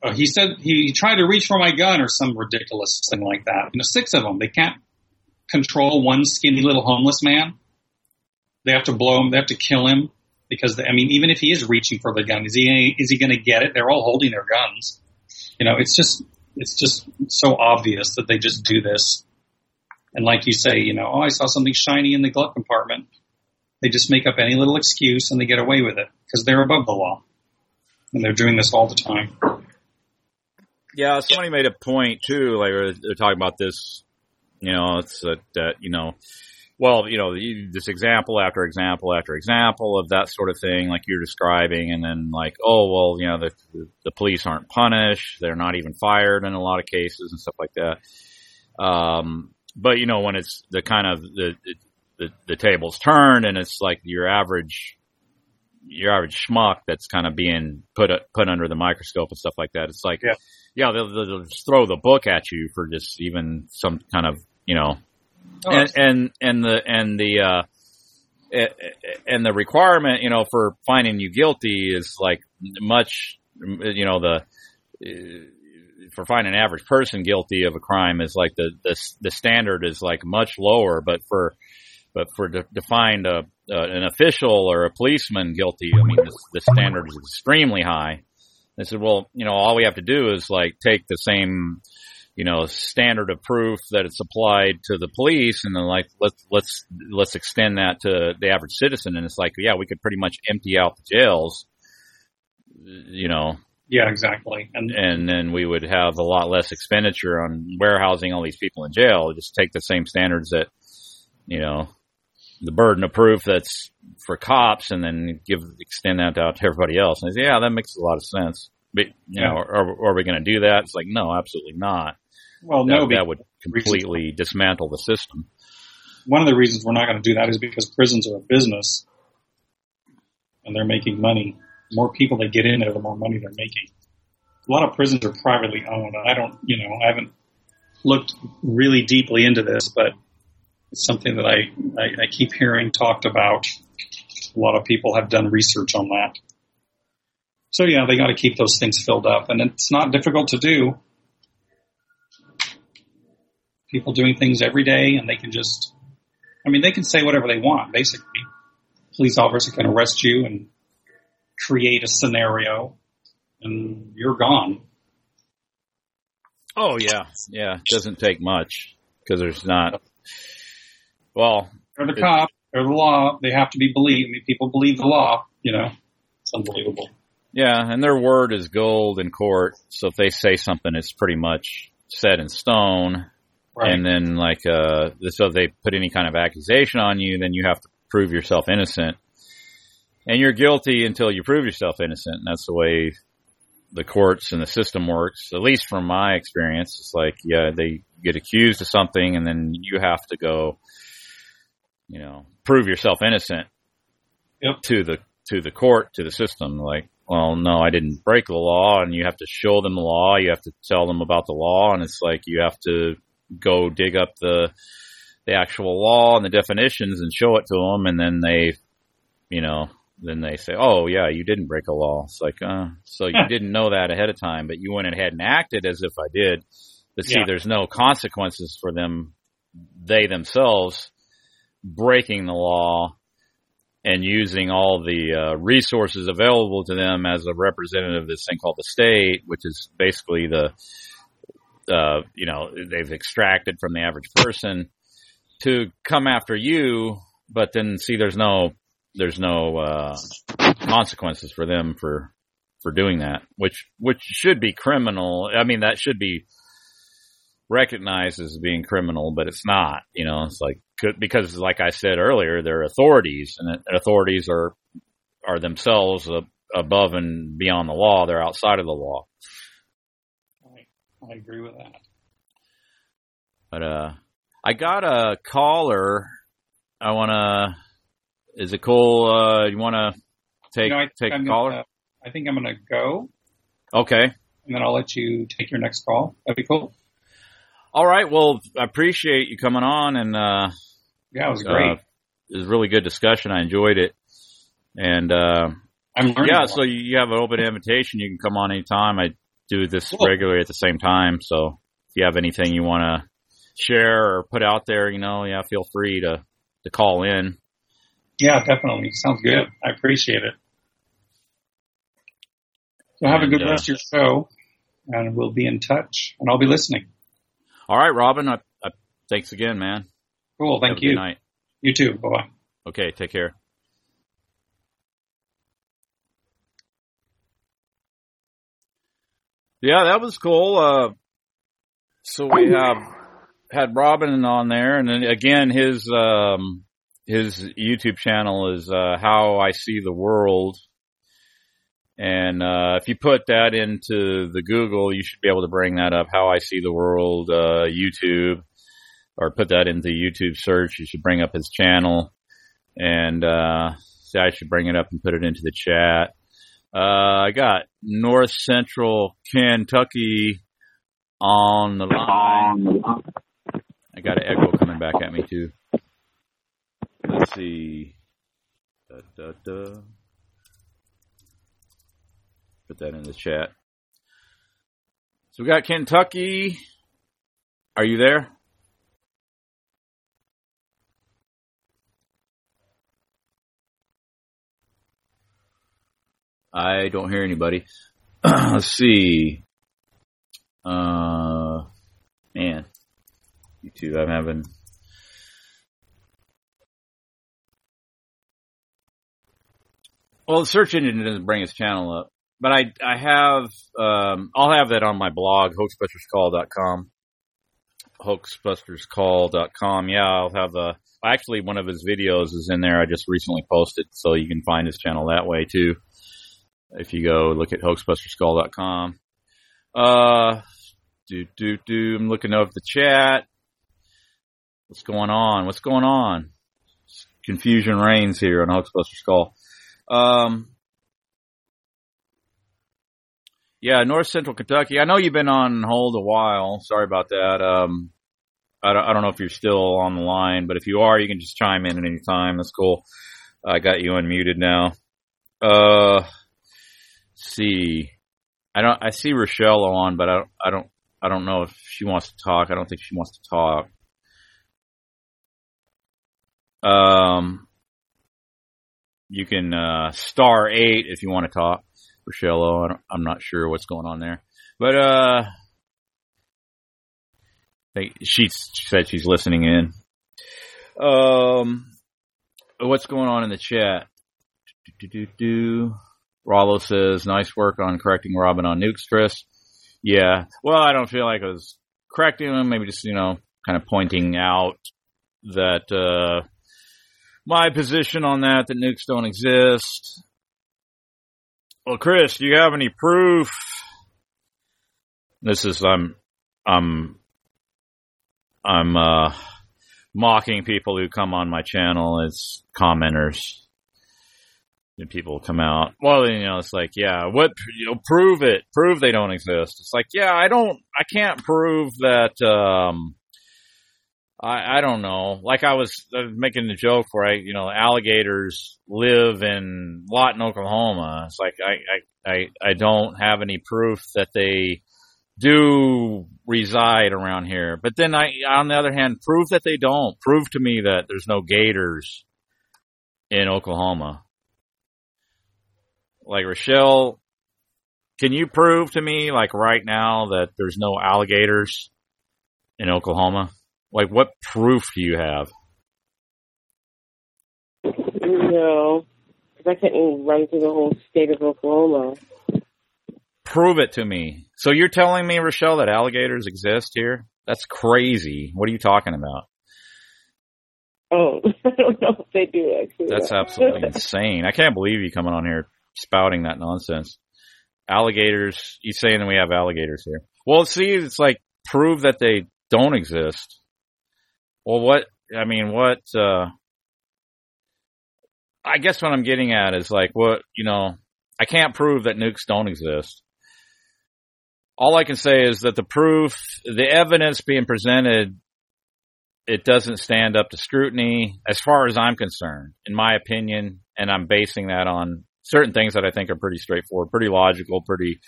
uh, he said he tried to reach for my gun or some ridiculous thing like that. You know, six of them. They can't control one skinny little homeless man. They have to blow him. They have to kill him because I mean, even if he is reaching for the gun, is he is he going to get it? They're all holding their guns. You know, it's just it's just so obvious that they just do this. And like you say, you know, oh, I saw something shiny in the glove compartment. They just make up any little excuse and they get away with it because they're above the law, and they're doing this all the time. Yeah, somebody made a point too. Like they're talking about this, you know, it's that, that you know, well, you know, this example after example after example of that sort of thing, like you're describing, and then like, oh, well, you know, the the police aren't punished, they're not even fired in a lot of cases and stuff like that. Um, but you know, when it's the kind of the, the, the tables turned and it's like your average, your average schmuck that's kind of being put, put under the microscope and stuff like that. It's like, Yeah. Yeah, they'll, they'll just throw the book at you for just even some kind of, you know, Oh, and, and, and the, and the, uh, eh, eh, and the requirement, you know, for finding you guilty is like much, you know, the, uh, for finding an average person guilty of a crime is like the, the, the standard is like much lower, but for, but for to, to find a, uh, an official or a policeman guilty, I mean, the, the standard is extremely high. They said, well, you know, all we have to do is like take the same, you know, standard of proof that it's applied to the police and then like, let's, let's, let's extend that to the average citizen. And it's like, yeah, we could pretty much empty out the jails, you know, yeah, exactly. And and then we would have a lot less expenditure on warehousing all these people in jail. Just take the same standards that, you know, the burden of proof that's for cops, and then give extend that out to everybody else. And I say, yeah, that makes a lot of sense. But you know, are, are we going to do that? It's like, no, absolutely not. well, That, no, that would completely dismantle the system. one of the reasons we're not going to do that is because prisons are a business and they're making money. The more people they get in there, the more money they're making. A lot of prisons are privately owned. I don't, you know, I haven't looked really deeply into this, but it's something that I, I, I keep hearing talked about. A lot of people have done research on that. So yeah, they got to keep those things filled up, and it's not difficult to do. People doing things every day, and they can just I mean, they can say whatever they want, basically. Police officer can arrest you and create a scenario, and you're gone. Oh yeah, yeah. It doesn't take much because there's not. Well, They're the cop, they're the law, they have to be believed. I mean, people believe the law, you know. It's unbelievable. Yeah, and their word is gold in court. So if they say something, it's pretty much set in stone. Right. And then, like, uh, so if they put any kind of accusation on you, then you have to prove yourself innocent. And you're guilty until you prove yourself innocent. And that's the way the courts and the system works. At least from my experience, it's like, yeah, they get accused of something, and then you have to go, you know, prove yourself innocent Yep. to the to the court to the system. Like, well, no, I didn't break the law, and you have to show them the law. You have to tell them about the law, and it's like you have to go dig up the the actual law and the definitions and show it to them, and then they, you know, then they say, "Oh, yeah, you didn't break a law." It's like, uh, so you didn't know that ahead of time, but you went ahead and acted as if I did. But see, Yeah. there's no consequences for them, they themselves breaking the law and using all the uh, resources available to them as a representative of this thing called the state, which is basically the, uh, you know, they've extracted from the average person to come after you, but then see, there's no, there's no uh, consequences for them for for doing that, which which should be criminal. I mean, that should be recognized as being criminal, but it's not. You know, it's like could- because, like I said earlier, they're authorities, and authorities are are themselves above and beyond the law. They're outside of the law. I, I agree with that. But uh, I got a caller. I want to. Is it cool? Uh, you want to take You know, I take I'm a caller? Gonna, I think I'm going to go, Okay. and then I'll let you take your next call. That'd be cool. All right. Well, I appreciate you coming on, and uh, Yeah, it was great. uh, it was a really good discussion. I enjoyed it, and uh, I'm learning. yeah. So you have an open invitation. You can come on anytime. I do this Cool. regularly at the same time. So if you have anything you want to share or put out there, you know, yeah, feel free to to call in. Yeah, definitely. Sounds good. I appreciate it. So have a good uh, rest of your show, and we'll be in touch, and I'll be listening. All right, Robin. I, I, thanks again, man. Cool. Thank you. night. You too. Bye bye. Okay, take care. Yeah, that was cool. Uh, so we have had Robin on there, and then again, his um, his YouTube channel is uh, How I See the World. And uh, if you put that into the Google, you should be able to bring that up. How I See the World uh, YouTube. Or put that into YouTube search. You should bring up his channel, and uh, I should bring it up and put it into the chat. Uh, I got North Central Kentucky on the line. I got an echo coming back at me too. Let's see. Da, da, da. Put that in the chat. So we got Kentucky. Are you there? I don't hear anybody. Let's see. Uh, man, YouTube. I'm having. Well, the search engine doesn't bring his channel up, but I I have um, I'll have that on my blog hoaxbusterscall.com. Hoaxbusterscall.com. Yeah, I'll have a. Actually, one of his videos is in there. I just recently posted, so you can find his channel that way too. If you go look at hoaxbusterscall.com. Uh, do do do. I'm looking over the chat. What's going on? What's going on? Confusion reigns here on Hoaxbusters Call. Um, yeah, North Central Kentucky. I know you've been on hold a while. Sorry about that. Um, I don't, I don't know if you're still on the line, but if you are, you can just chime in at any time. That's cool. I got you unmuted now. Uh, see. I don't. I see Rochelle on, but I don't. I don't. I don't know if she wants to talk. I don't think she wants to talk. Um, you can uh, star eight if you want to talk, Rochelle. I am not sure what's going on there, but uh, they, she said she's listening in. Um, what's going on in the chat? Do, do, do. Rollo says, nice work on correcting Robin on nuke stress. Yeah. Well, I don't feel like I was correcting him. Maybe just, you know, kind of pointing out that, uh, my position on that, that nukes don't exist. Well, Chris, do you have any proof? This is, I'm, I'm, I'm, uh, mocking people who come on my channel as commenters and people come out. Well, you know, it's like, yeah, what, you know, prove it, prove they don't exist. It's like, yeah, I don't, I can't prove that, um, I, I don't know. Like I was, I was making the joke where I, you know, alligators live in Lawton, Oklahoma. It's like, I, I, I, I don't have any proof that they do reside around here. But then I, on the other hand, prove that they don't. Prove to me that there's no gators in Oklahoma like Rochelle, can you prove to me, like right now, that there's no alligators in Oklahoma? Like, what proof do you have? No, because I couldn't run through the whole state of Oklahoma. Prove it to me. So you're telling me, Rochelle, that alligators exist here? That's crazy. What are you talking about? Oh, I don't know if they do actually. That's absolutely insane. I can't believe you coming on here spouting that nonsense. Alligators, he's saying that we have alligators here. Well, see, it's like prove that they don't exist. Well, what, I mean, what, uh, I guess what I'm getting at is like, what, you know, I can't prove that nukes don't exist. All I can say is that the proof, the evidence being presented, it doesn't stand up to scrutiny as far as I'm concerned, in my opinion, and I'm basing that on certain things that I think are pretty straightforward, pretty logical, pretty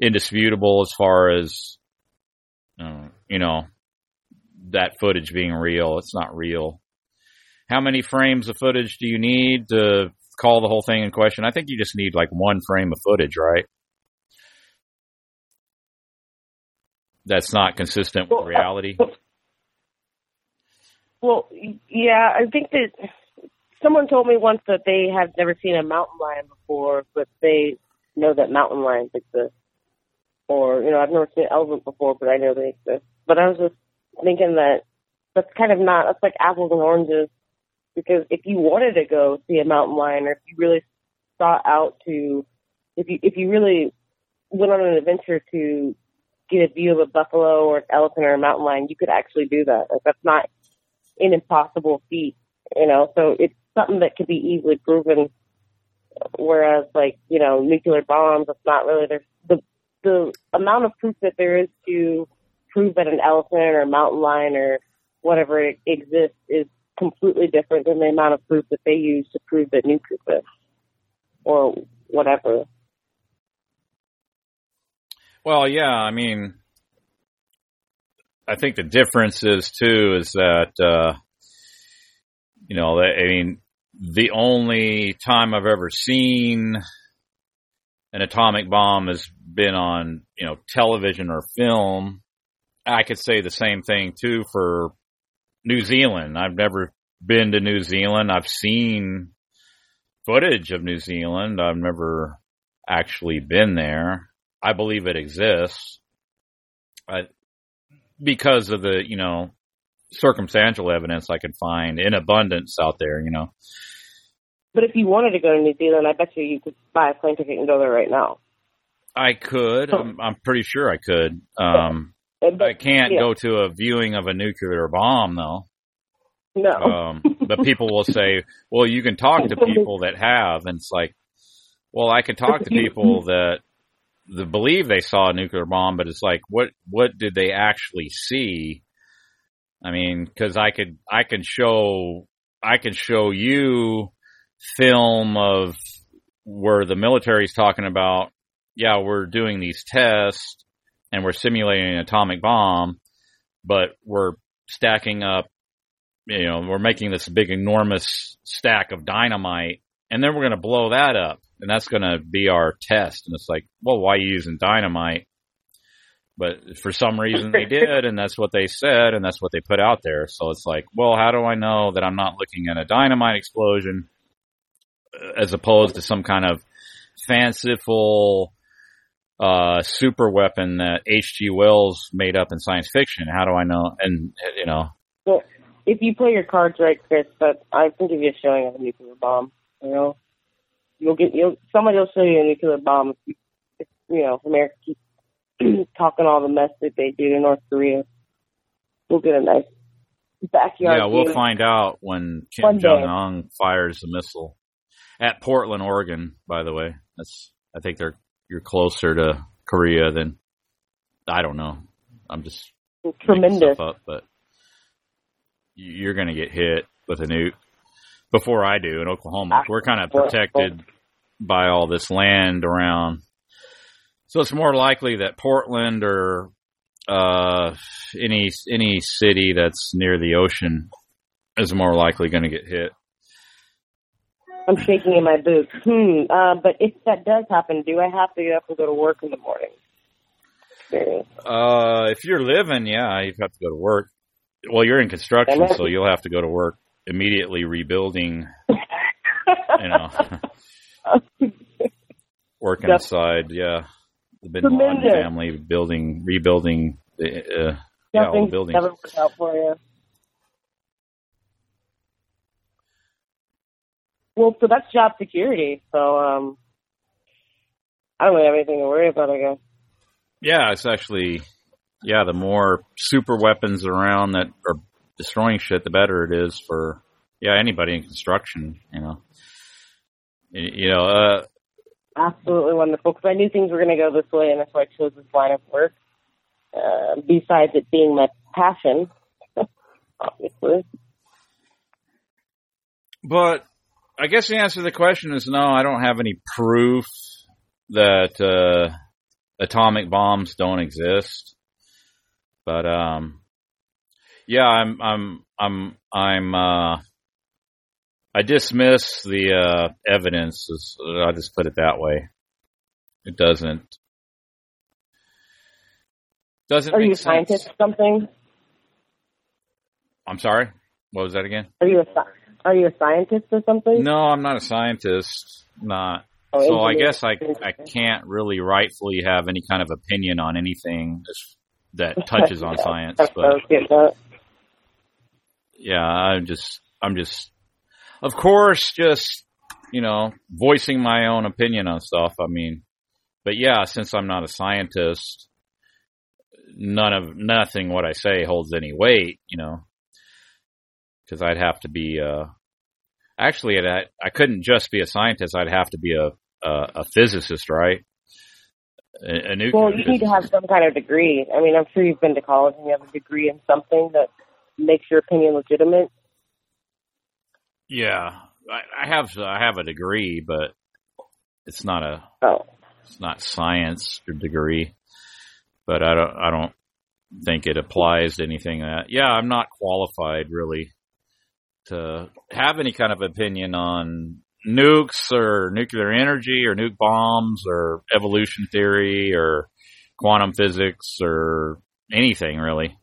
indisputable as far as uh, you know that footage being real. It's not real. How many frames of footage do you need to call the whole thing in question? I think you just need like one frame of footage, right? That's not consistent with reality. Well, yeah, I think that someone told me once that they have never seen a mountain lion before, but they know that mountain lions exist. Or, you know, I've never seen an elephant before, but I know they exist. But I was just thinking that that's kind of not, that's like apples and oranges. Because if you wanted to go see a mountain lion, or if you really sought out to, if you, if you really went on an adventure to get a view of a buffalo or an elephant or a mountain lion, you could actually do that. Like that's not an impossible feat, you know. So it's something that could be easily proven. Whereas, like you know, nuclear bombs, it's not really there's the the amount of proof that there is to prove that an elephant or a mountain lion or whatever it exists is completely different than the amount of proof that they use to prove that nuke exists or whatever. Well, yeah, I mean, I think the difference is too is that uh, you know, I mean, the only time I've ever seen an atomic bomb has been on you know television or film. I could say the same thing too for New Zealand. I've never been to New Zealand. I've seen footage of New Zealand. I've never actually been there. I believe it exists. I, because of the, you know, circumstantial evidence I can find in abundance out there, you know. But if you wanted to go to New Zealand, I bet you you could buy a plane ticket and go there right now. I could. I'm, I'm pretty sure I could. Um, but, I can't yeah. go to a viewing of a nuclear bomb though. No. Um, but people will say, well, you can talk to people that have, and it's like, well, I could talk to people that that believe they saw a nuclear bomb, but it's like, what what did they actually see? I mean, because I could I can show I can show you film of where the military's talking about, yeah, we're doing these tests and we're simulating an atomic bomb, but we're stacking up, you know, we're making this big enormous stack of dynamite and then we're going to blow that up and that's going to be our test. And it's like, well, why are you using dynamite? But for some reason they did, and that's what they said, and that's what they put out there. So it's like, well, how do I know that I'm not looking at a dynamite explosion as opposed to some kind of fanciful uh, super weapon that H.G. Wells made up in science fiction? How do I know? And you know, Well, if you play your cards right, Chris, but I can give you a showing of a nuclear bomb. You know, you'll get you'll somebody will show you a nuclear bomb. If you, if, you know, America keeps talking all the mess that they do to North Korea. We'll get a nice backyard. yeah, we'll view. find out when Kim. Jong Un fires a missile at Portland, Oregon. By the way, that's I think they're you're closer to Korea than I don't know. I'm just making Tremendous. stuff up, but you're going to get hit with a nuke before I do in Oklahoma. Ah, We're kind of protected by all this land around. So it's more likely that Portland or uh, any any city that's near the ocean is more likely going to get hit. I'm shaking in my boots. Hmm. Uh, but if that does happen, do I have to get up and go to work in the morning? Uh, if you're living, yeah, you have to go to work. Well, you're in construction, so you'll have to go to work immediately rebuilding. you know, working Yep. inside. Yeah, the Bin Laden family building, rebuilding the uh, yeah, all the buildings. never worked out for you. Well, so that's job security. So um, I don't really have anything to worry about. I guess. Yeah, it's actually yeah. The more super weapons around that are destroying shit, the better it is for yeah anybody in construction. You know, you know. uh Absolutely wonderful. Because I knew things were going to go this way, and that's why I chose this line of work. Uh, besides it being my passion, obviously. But I guess the answer to the question is no. I don't have any proof that uh, atomic bombs don't exist. But um, yeah, I'm I'm I'm I'm uh, I dismiss the uh, evidence. I'll just put it that way. It doesn't doesn't Are you a scientist or something? I'm sorry. What was that again? Are you a Are you a scientist or something? No, I'm not a scientist. Not. Oh, so I guess I I can't really rightfully have any kind of opinion on anything that touches on science. That's what I But was getting at. yeah, I'm just I'm just of course just you know voicing my own opinion on stuff. I mean, but yeah, since I'm not a scientist, none of nothing what I say holds any weight, you know, because I'd have to be. Uh, actually, I I couldn't just be a scientist. I'd have to be a a, a physicist, right? A, a Well, you need to have some kind of degree. I mean, I'm sure you've been to college and you have a degree in something that makes your opinion legitimate. Yeah, I, I have I have a degree, but it's not a Oh, it's not science degree. But I don't I don't think it applies to anything that. Yeah, I'm not qualified really to have any kind of opinion on nukes or nuclear energy or nuke bombs or evolution theory or quantum physics or anything really.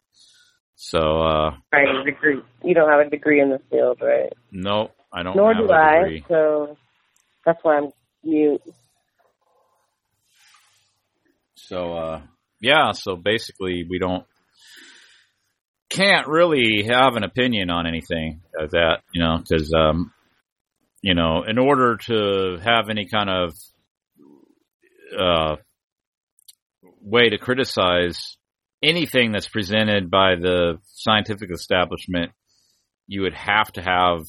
So uh right, a degree. You don't have a degree in this field, right? no, I don't Nor do I. So that's why I'm mute. So uh yeah, so basically we don't can't really have an opinion on anything of that, you know, cuz um you know, in order to have any kind of uh way to criticize anything that's presented by the scientific establishment, you would have to have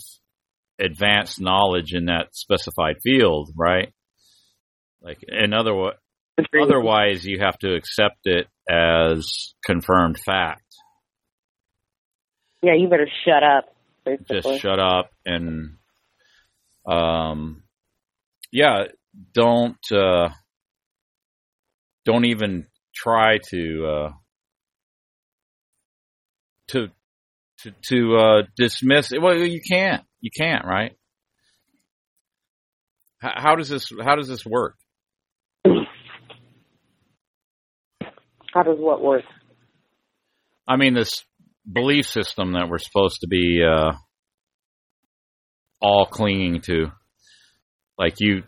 advanced knowledge in that specified field, right? Like in other Otherwise, you have to accept it as confirmed fact. Yeah, you better shut up. Basically. Just shut up and, um, yeah, don't uh, don't even try to uh, to to to uh, dismiss. Well, you can't. You can't, right? How, how does this How does this work? How does what work? I mean, this belief system that we're supposed to be uh, all clinging to, like you.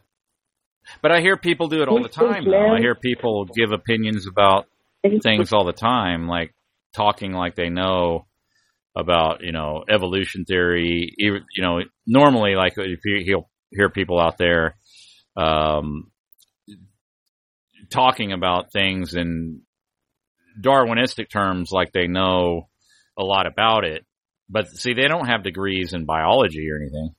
But I hear people do it all the time. Though I hear people give opinions about things all the time, like talking like they know about you know evolution theory. You know, normally like if you he'll hear people out there um, talking about things in Darwinistic terms, like they know a lot about it. But see, they don't have degrees in biology or anything.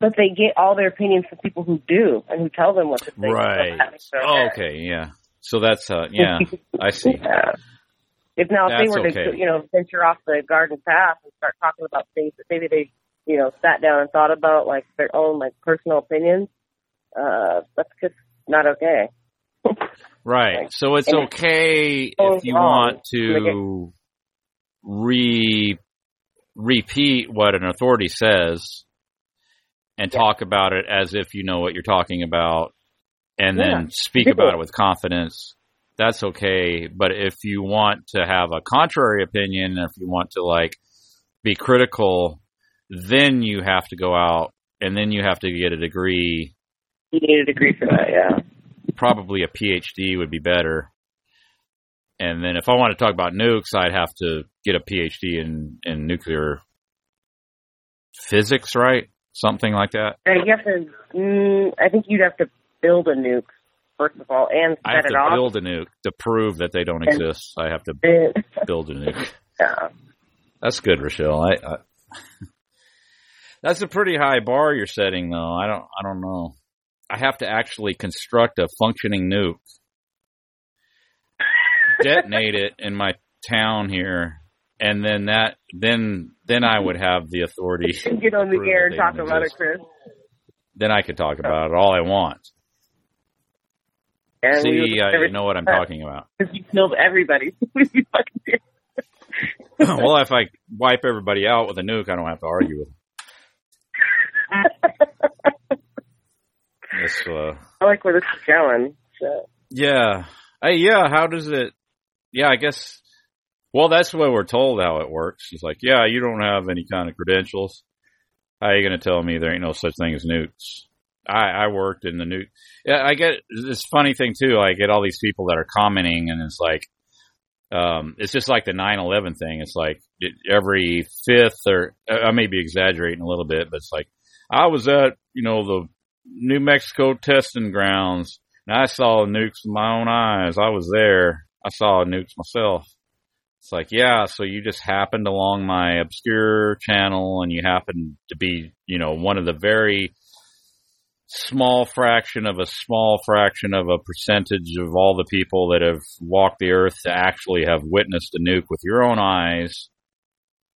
But they get all their opinions from people who do and who tell them what to think. Right. So that makes it Oh, okay. Yeah. So that's uh, yeah. I see. Yeah. If now if That's they were okay. to you know venture off the garden path and start talking about things that maybe they you know sat down and thought about like their own like personal opinions, uh, that's just not okay. Right. So it's And okay goes if you want to re repeat what an authority says and talk about it as if you know what you're talking about and Yeah. then speak People- about it with confidence. That's okay. But if you want to have a contrary opinion, if you want to like be critical, then you have to go out and then you have to get a degree You need a degree for that, yeah. probably a PhD would be better. And then if I want to talk about nukes, I'd have to get a PhD in, in nuclear physics, right? Something like that. You have to. Mm, I think you'd have to build a nuke first of all and set I have it to off. build a nuke to prove that they don't And- exist. I have to build a nuke. yeah. That's good, Rochelle. I, I that's a pretty high bar you're setting, though. I don't, I don't know. I have to actually construct a functioning nuke, detonate it in my town here, and then that, then, then I would have the authority. Get on the air and talk about it. Chris. Then I could talk about it all I want. And See, uh, you know what I'm talking about. Because you killed everybody. What do you fucking do? well, if I wipe everybody out with a nuke, I don't have to argue with them. This, uh, I like where this is going. So. Yeah. Hey, yeah. How does it? Yeah, I guess. Well, that's what we're told how it works. It's like, yeah, you don't have any kind of credentials. How are you going to tell me there ain't no such thing as nukes? I, I worked in the nuke. Yeah, I get this funny thing too. I get all these people that are commenting, and it's like, um, it's just like the 9/11 thing. It's like every fifth, or I may be exaggerating a little bit, but it's like I was at you know the New Mexico testing grounds and I saw nukes with my own eyes. I was there. I saw nukes myself. It's like, yeah, so you just happened along my obscure channel and you happen to be, you know, one of the very small fraction of a small fraction of a percentage of all the people that have walked the earth to actually have witnessed a nuke with your own eyes.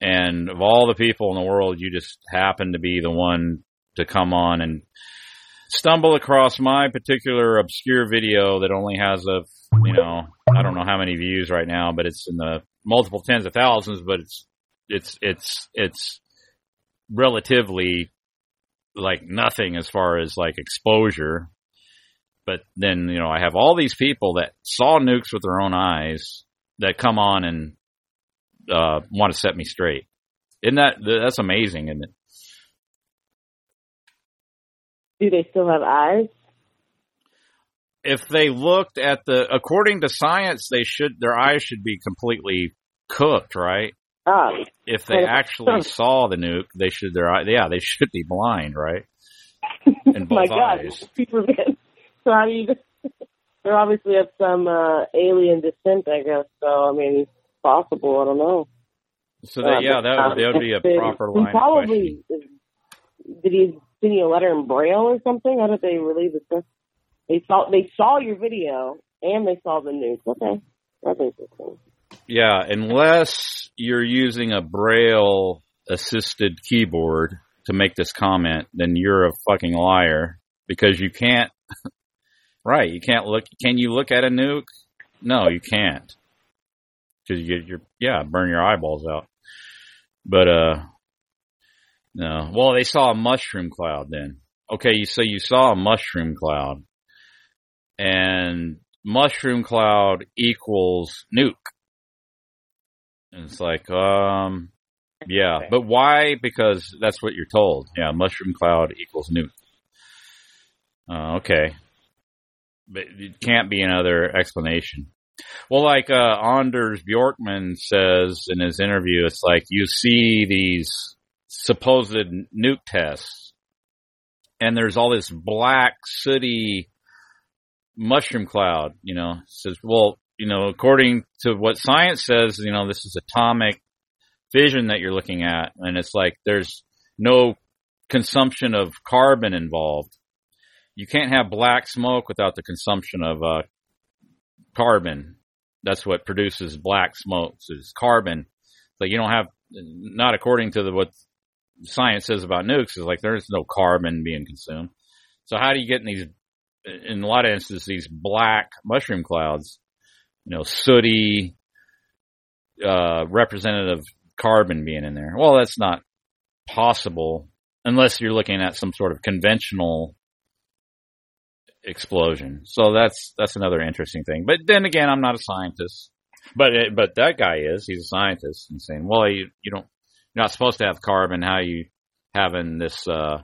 And of all the people in the world, you just happen to be the one to come on and stumble across my particular obscure video that only has a, you know, I don't know how many views right now, but it's in the multiple tens of thousands, but it's, it's, it's, it's relatively like nothing as far as like exposure. But then, you know, I have all these people that saw nukes with their own eyes that come on and, uh, want to set me straight. Isn't that, that's amazing, isn't it? Do they still have eyes? If they looked at the, according to science, they should, their eyes should be completely cooked, right? If they actually saw the nuke, they should, their eye, yeah, they should be blind, right? In my God, eyes. Superman. So how do you? They obviously of some uh, alien descent, I guess. So I mean, it's possible. I don't know. So that, yeah, that would, that would be a proper line Probably. Did he send you a letter in braille or something? How did they the stuff? They saw they saw your video and they saw the news. Okay, that's interesting. Yeah, unless you're using a braille assisted keyboard to make this comment, then you're a fucking liar because you can't. right, you can't look. Can you look at a nuke? No, you can't. Because you, you're yeah, burn your eyeballs out. But uh, no. Well, they saw a mushroom cloud then. Okay, you so you saw a mushroom cloud, and mushroom cloud equals nuke. And it's like, um, yeah, but why? Because that's what you're told. Yeah, mushroom cloud equals nuke. Uh, okay, but it can't be another explanation. Well, like uh, Anders Bjorkman says in his interview, it's like you see these supposed nuke tests, and there's all this black sooty mushroom cloud. You know, says, well, you know, according to what science says, you know, this is atomic fission that you're looking at, and it's like there's no consumption of carbon involved. You can't have black smoke without the consumption of uh, carbon. That's what produces black smoke. It's carbon. Like you don't have, not according to the, what science says about nukes, is like there's no carbon being consumed. So how do you get in these, in a lot of instances, these black mushroom clouds? You know, sooty, uh, representative carbon being in there. Well, that's not possible unless you're looking at some sort of conventional explosion. So that's that's another interesting thing. But then again, I'm not a scientist. But it, but that guy is. He's a scientist and saying, well, you you don't you're not supposed to have carbon. How you having this uh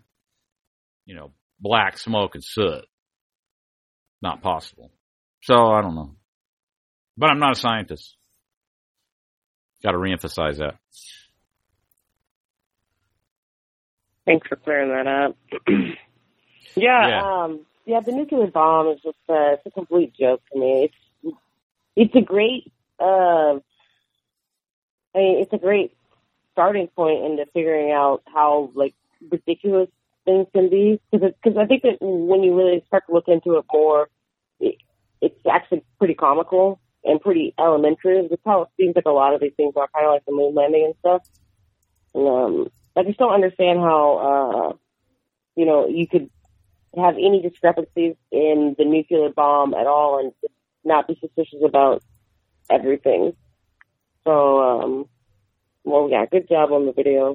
you know black smoke and soot? Not possible. So I don't know. But I'm not a scientist. Got to reemphasize that. Thanks for clearing that up. yeah, Yeah. um, yeah, the nuclear bomb is just uh, it's a complete joke to me. It's it's a great, uh, I mean, it's a great starting point into figuring out how like ridiculous things can be. Because because I think that when you really start to look into it more, it, it's actually pretty comical and pretty elementary. That's how it seems like a lot of these things are kind of like the moon landing and stuff. And, um, I just don't understand how, uh, you know, you could have any discrepancies in the nuclear bomb at all and not be suspicious about everything. So, um, well, yeah, good job on the video.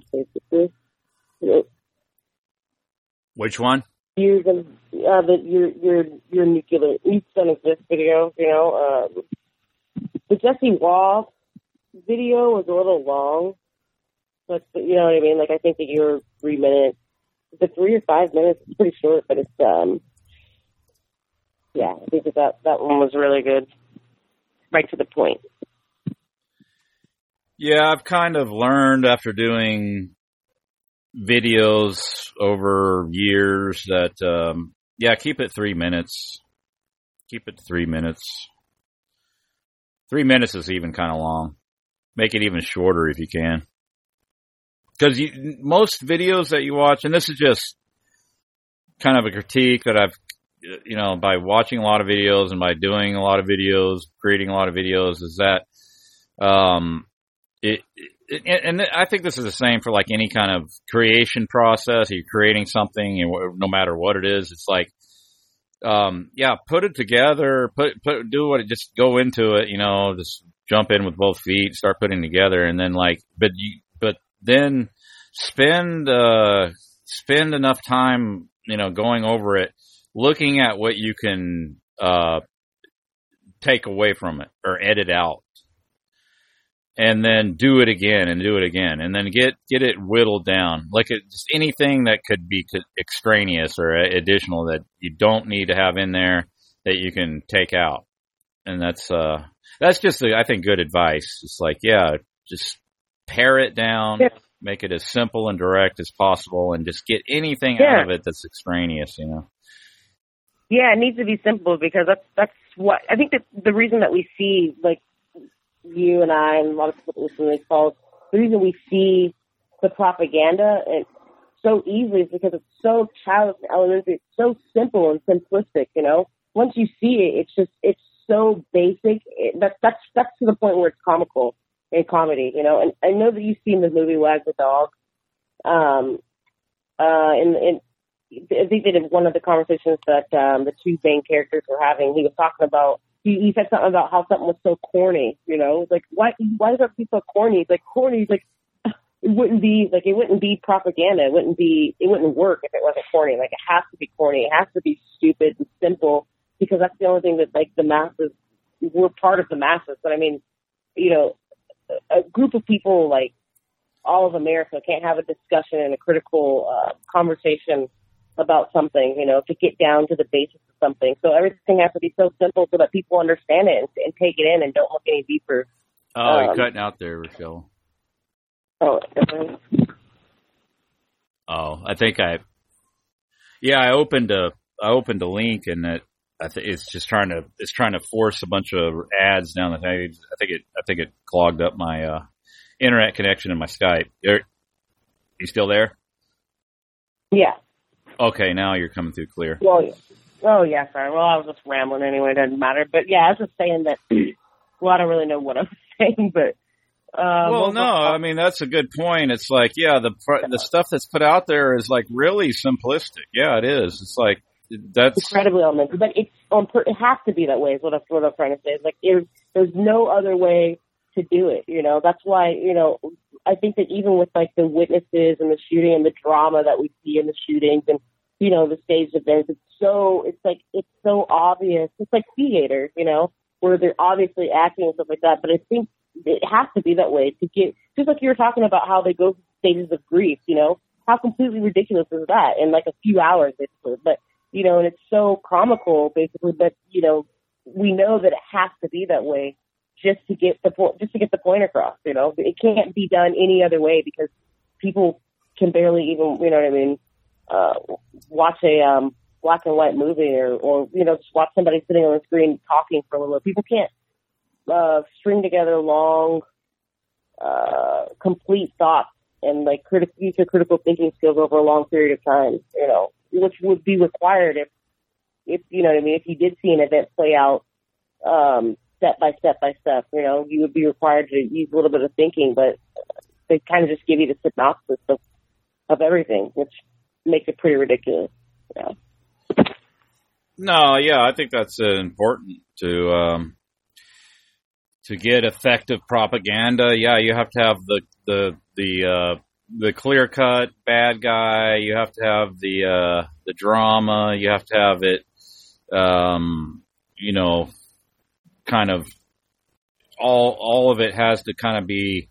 Which one? The, uh, the, your, your, your nuclear, nukes don't exist video, you know, um, the Jesse Waugh video was a little long. But you know what I mean? Like I think that your three minutes, the three or five minutes is pretty short, but it's um, yeah, I think that that, that one was really good, right to the point. Yeah, I've kind of learned after doing videos over years that um yeah, keep it 3 minutes. Keep it 3 minutes. Three minutes is even kind of long. Make it even shorter if you can. Because most videos that you watch, and this is just kind of a critique that I've, you know, by watching a lot of videos and by doing a lot of videos, creating a lot of videos, is that, um, it, it and I think this is the same for like any kind of creation process. You're creating something, and no matter what it is, it's like, um, yeah, put it together, put, put, do what, it, just go into it, you know, just jump in with both feet, start putting together, and then like, but you, but then spend, uh, spend enough time, you know, going over it, looking at what you can, uh, take away from it or edit out and then do it again and do it again and then get get it whittled down like it, just anything that could be extraneous or additional that you don't need to have in there that you can take out and that's uh that's just i think good advice it's like yeah just pare it down yeah. make it as simple and direct as possible and just get anything yeah. out of it that's extraneous you know yeah it needs to be simple because that's that's what i think that the reason that we see like you and I and a lot of people listen to these calls, the reason we see the propaganda and so easily is because it's so childish and elementary. It's so simple and simplistic. You know, once you see it, it's just it's so basic. It, that's that's that's to the point where it's comical in comedy. You know, and I know that you've seen the movie Wag the Dog. Um, uh, and, and I think that in one of the conversations that um, the two main characters were having, he was talking about he, he said something about how something was so corny, you know, like why why that be so corny? It's like corny, like it wouldn't be like it wouldn't be propaganda. It wouldn't be it wouldn't work if it wasn't corny. Like it has to be corny. It has to be stupid and simple because that's the only thing that like the masses we're part of the masses. But I mean, you know, a group of people like all of America can't have a discussion and a critical uh, conversation about something, you know, to get down to the basics of something. So everything has to be so simple so that people understand it and, and take it in and don't look any deeper. Oh, um, you're cutting out there, Rochelle. Oh, oh, I think I. Yeah, I opened a I opened a link and it I think it's just trying to it's trying to force a bunch of ads down the page. I think it I think it clogged up my uh, internet connection in my Skype. Are you still there? Yeah. Okay, now you're coming through clear. Well, yeah. oh yeah, sorry. Well, I was just rambling anyway. It doesn't matter. But yeah, I was just saying that. well, I don't really know what I was saying, but. Uh, well, no, I mean that's a good point. It's like, yeah, the the stuff that's put out there is like really simplistic. Yeah, it is. It's like that's incredibly elementary, but it's on. It has to be that way. Is what I'm, what I'm trying to say. It's like there's there's no other way to do it. You know, that's why you know I think that even with like the witnesses and the shooting and the drama that we see in the shootings and you know the staged events, it's so it's like it's so obvious. It's like theater, you know, where they're obviously acting and stuff like that. But I think it has to be that way to get just like you were talking about how they go through stages of grief. You know, how completely ridiculous is that in like a few hours, basically. But you know, and it's so comical, basically. But you know, we know that it has to be that way just to get the point, just to get the point across. You know, it can't be done any other way because people can barely even, you know what I mean, uh, watch a um, black and white movie or, or you know, just watch somebody sitting on the screen talking for a little. People can't uh, string together long, uh, complete thoughts and like critical, use your critical thinking skills over a long period of time. You know, which would be required if, if you know what I mean, if you did see an event play out um, step by step by step. You know, you would be required to use a little bit of thinking, but they kind of just give you the synopsis of, of everything, which makes it pretty ridiculous. Yeah. No, yeah, I think that's uh, important to um, to get effective propaganda. Yeah, you have to have the the the uh, the clear cut bad guy. You have to have the uh, the drama. You have to have it, um, you know, kind of all all of it has to kind of be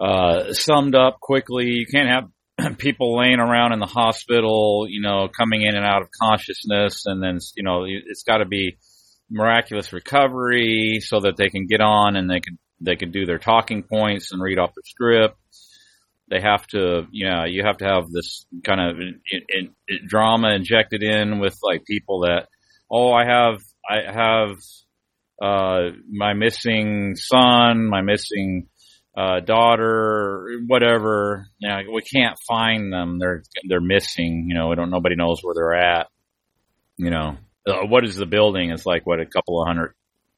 uh, summed up quickly. You can't have people laying around in the hospital, you know, coming in and out of consciousness, and then you know it's got to be miraculous recovery so that they can get on and they can they can do their talking points and read off the script. They have to, you know, you have to have this kind of in, in, in drama injected in with like people that, oh, I have I have uh, my missing son, my missing uh, daughter, whatever. You know, we can't find them. They're they're missing. You know, we don't. Nobody knows where they're at. You know, uh, what is the building? It's like what a couple of hundred,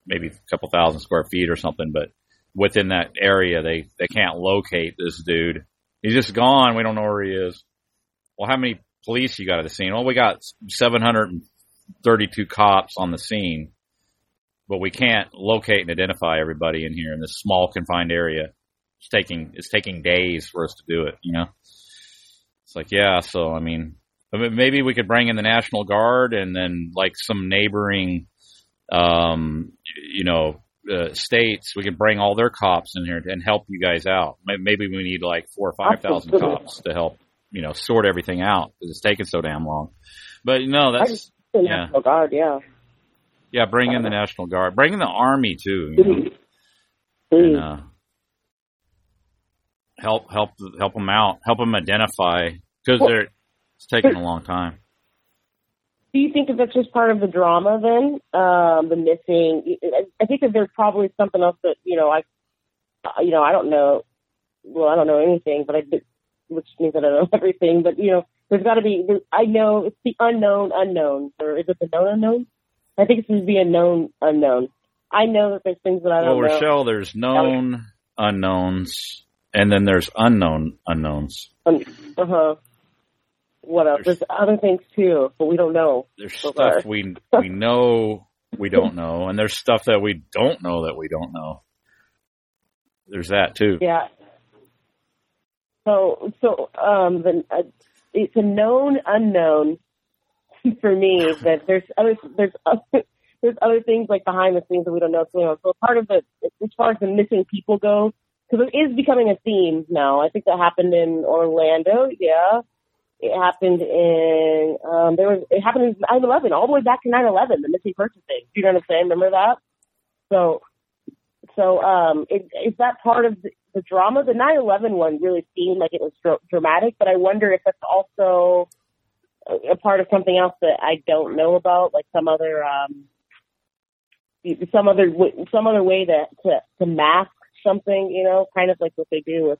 maybe a couple thousand square feet or something. But within that area, they they can't locate this dude. He's just gone. We don't know where he is. Well, how many police you got at the scene? Well, we got 732 cops on the scene, but we can't locate and identify everybody in here in this small confined area. It's taking it's taking days for us to do it. You know, it's like yeah. So I mean, maybe we could bring in the National Guard and then like some neighboring, um, you know, uh, states. We could bring all their cops in here and help you guys out. Maybe we need like four or five thousand cops to help you know sort everything out because it's taking so damn long. But no, that's the yeah. National Guard, yeah. Yeah, bring in the National Guard. Bring in the Army too. You know? Mm. and, uh, help help help them out. Help them identify because Well- they're it's taking a long time. Do you think that that's just part of the drama then? Um, the missing. I think that there's probably something else that you know I, you know I don't know. Well, I don't know anything, but I which means that I don't know everything. But you know, there's got to be. there- I know it's the unknown unknown, or is it the known unknown? I think it's a known unknown. I know that there's things that I don't know. Rochelle, there's known unknowns, and then there's unknown unknowns. Uh huh. What else? There's other things too, but we don't know. There's stuff far. we we know we don't know, and there's stuff that we don't know that we don't know. There's that too. Yeah. So, so um, the, uh, it's a known unknown for me that there's other there's other there's other things like behind the scenes that we don't know on. So part of the as far as the missing people go, because it is becoming a theme now. I think that happened in Orlando. Yeah. It happened in um there was it happened in nine eleven, all the way back to nine eleven, the missing person thing. You know what I'm saying? Remember that? So so um it, is that part of the, the drama? The nine eleven one really seemed like it was dra- dramatic, but I wonder if that's also a, part of something else that I don't know about, like some other um some other some other way to to, to mask something, you know, kind of like what they do with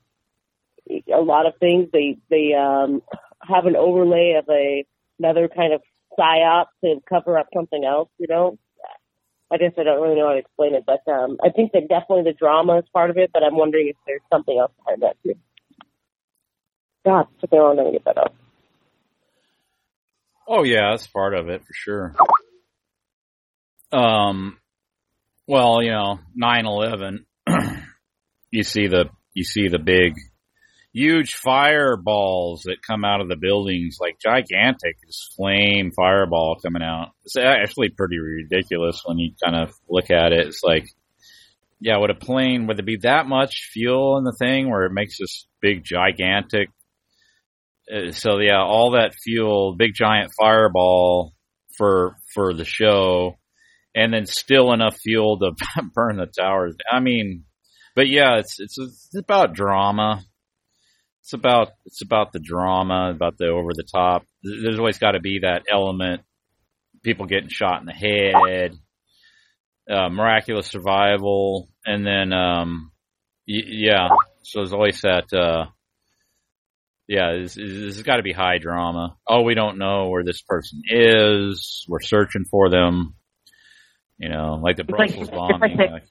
a lot of things. They they um have an overlay of a another kind of psyop to cover up something else, you know. I guess I don't really know how to explain it, but um I think that definitely the drama is part of it, but I'm wondering if there's something else behind that too. God, took me long to get that out. Oh yeah, that's part of it for sure. Um, well, you know, nine eleven. you see the you see the big, huge fireballs that come out of the buildings, like gigantic, flame fireball coming out. It's actually pretty ridiculous when you kind of look at it. It's like, yeah, would a plane would there be that much fuel in the thing where it makes this big gigantic so yeah, all that fuel, big giant fireball for for the show, and then still enough fuel to burn the towers. I mean, but yeah, it's it's it's about drama. It's about it's about the drama, about the over the top. There's always got to be that element. People getting shot in the head, uh, miraculous survival, and then um, y- yeah. So there's always that. Uh, yeah, this, this has got to be high drama. Oh, we don't know where this person is. We're searching for them. You know, like the It's Brussels like bombing. the- like-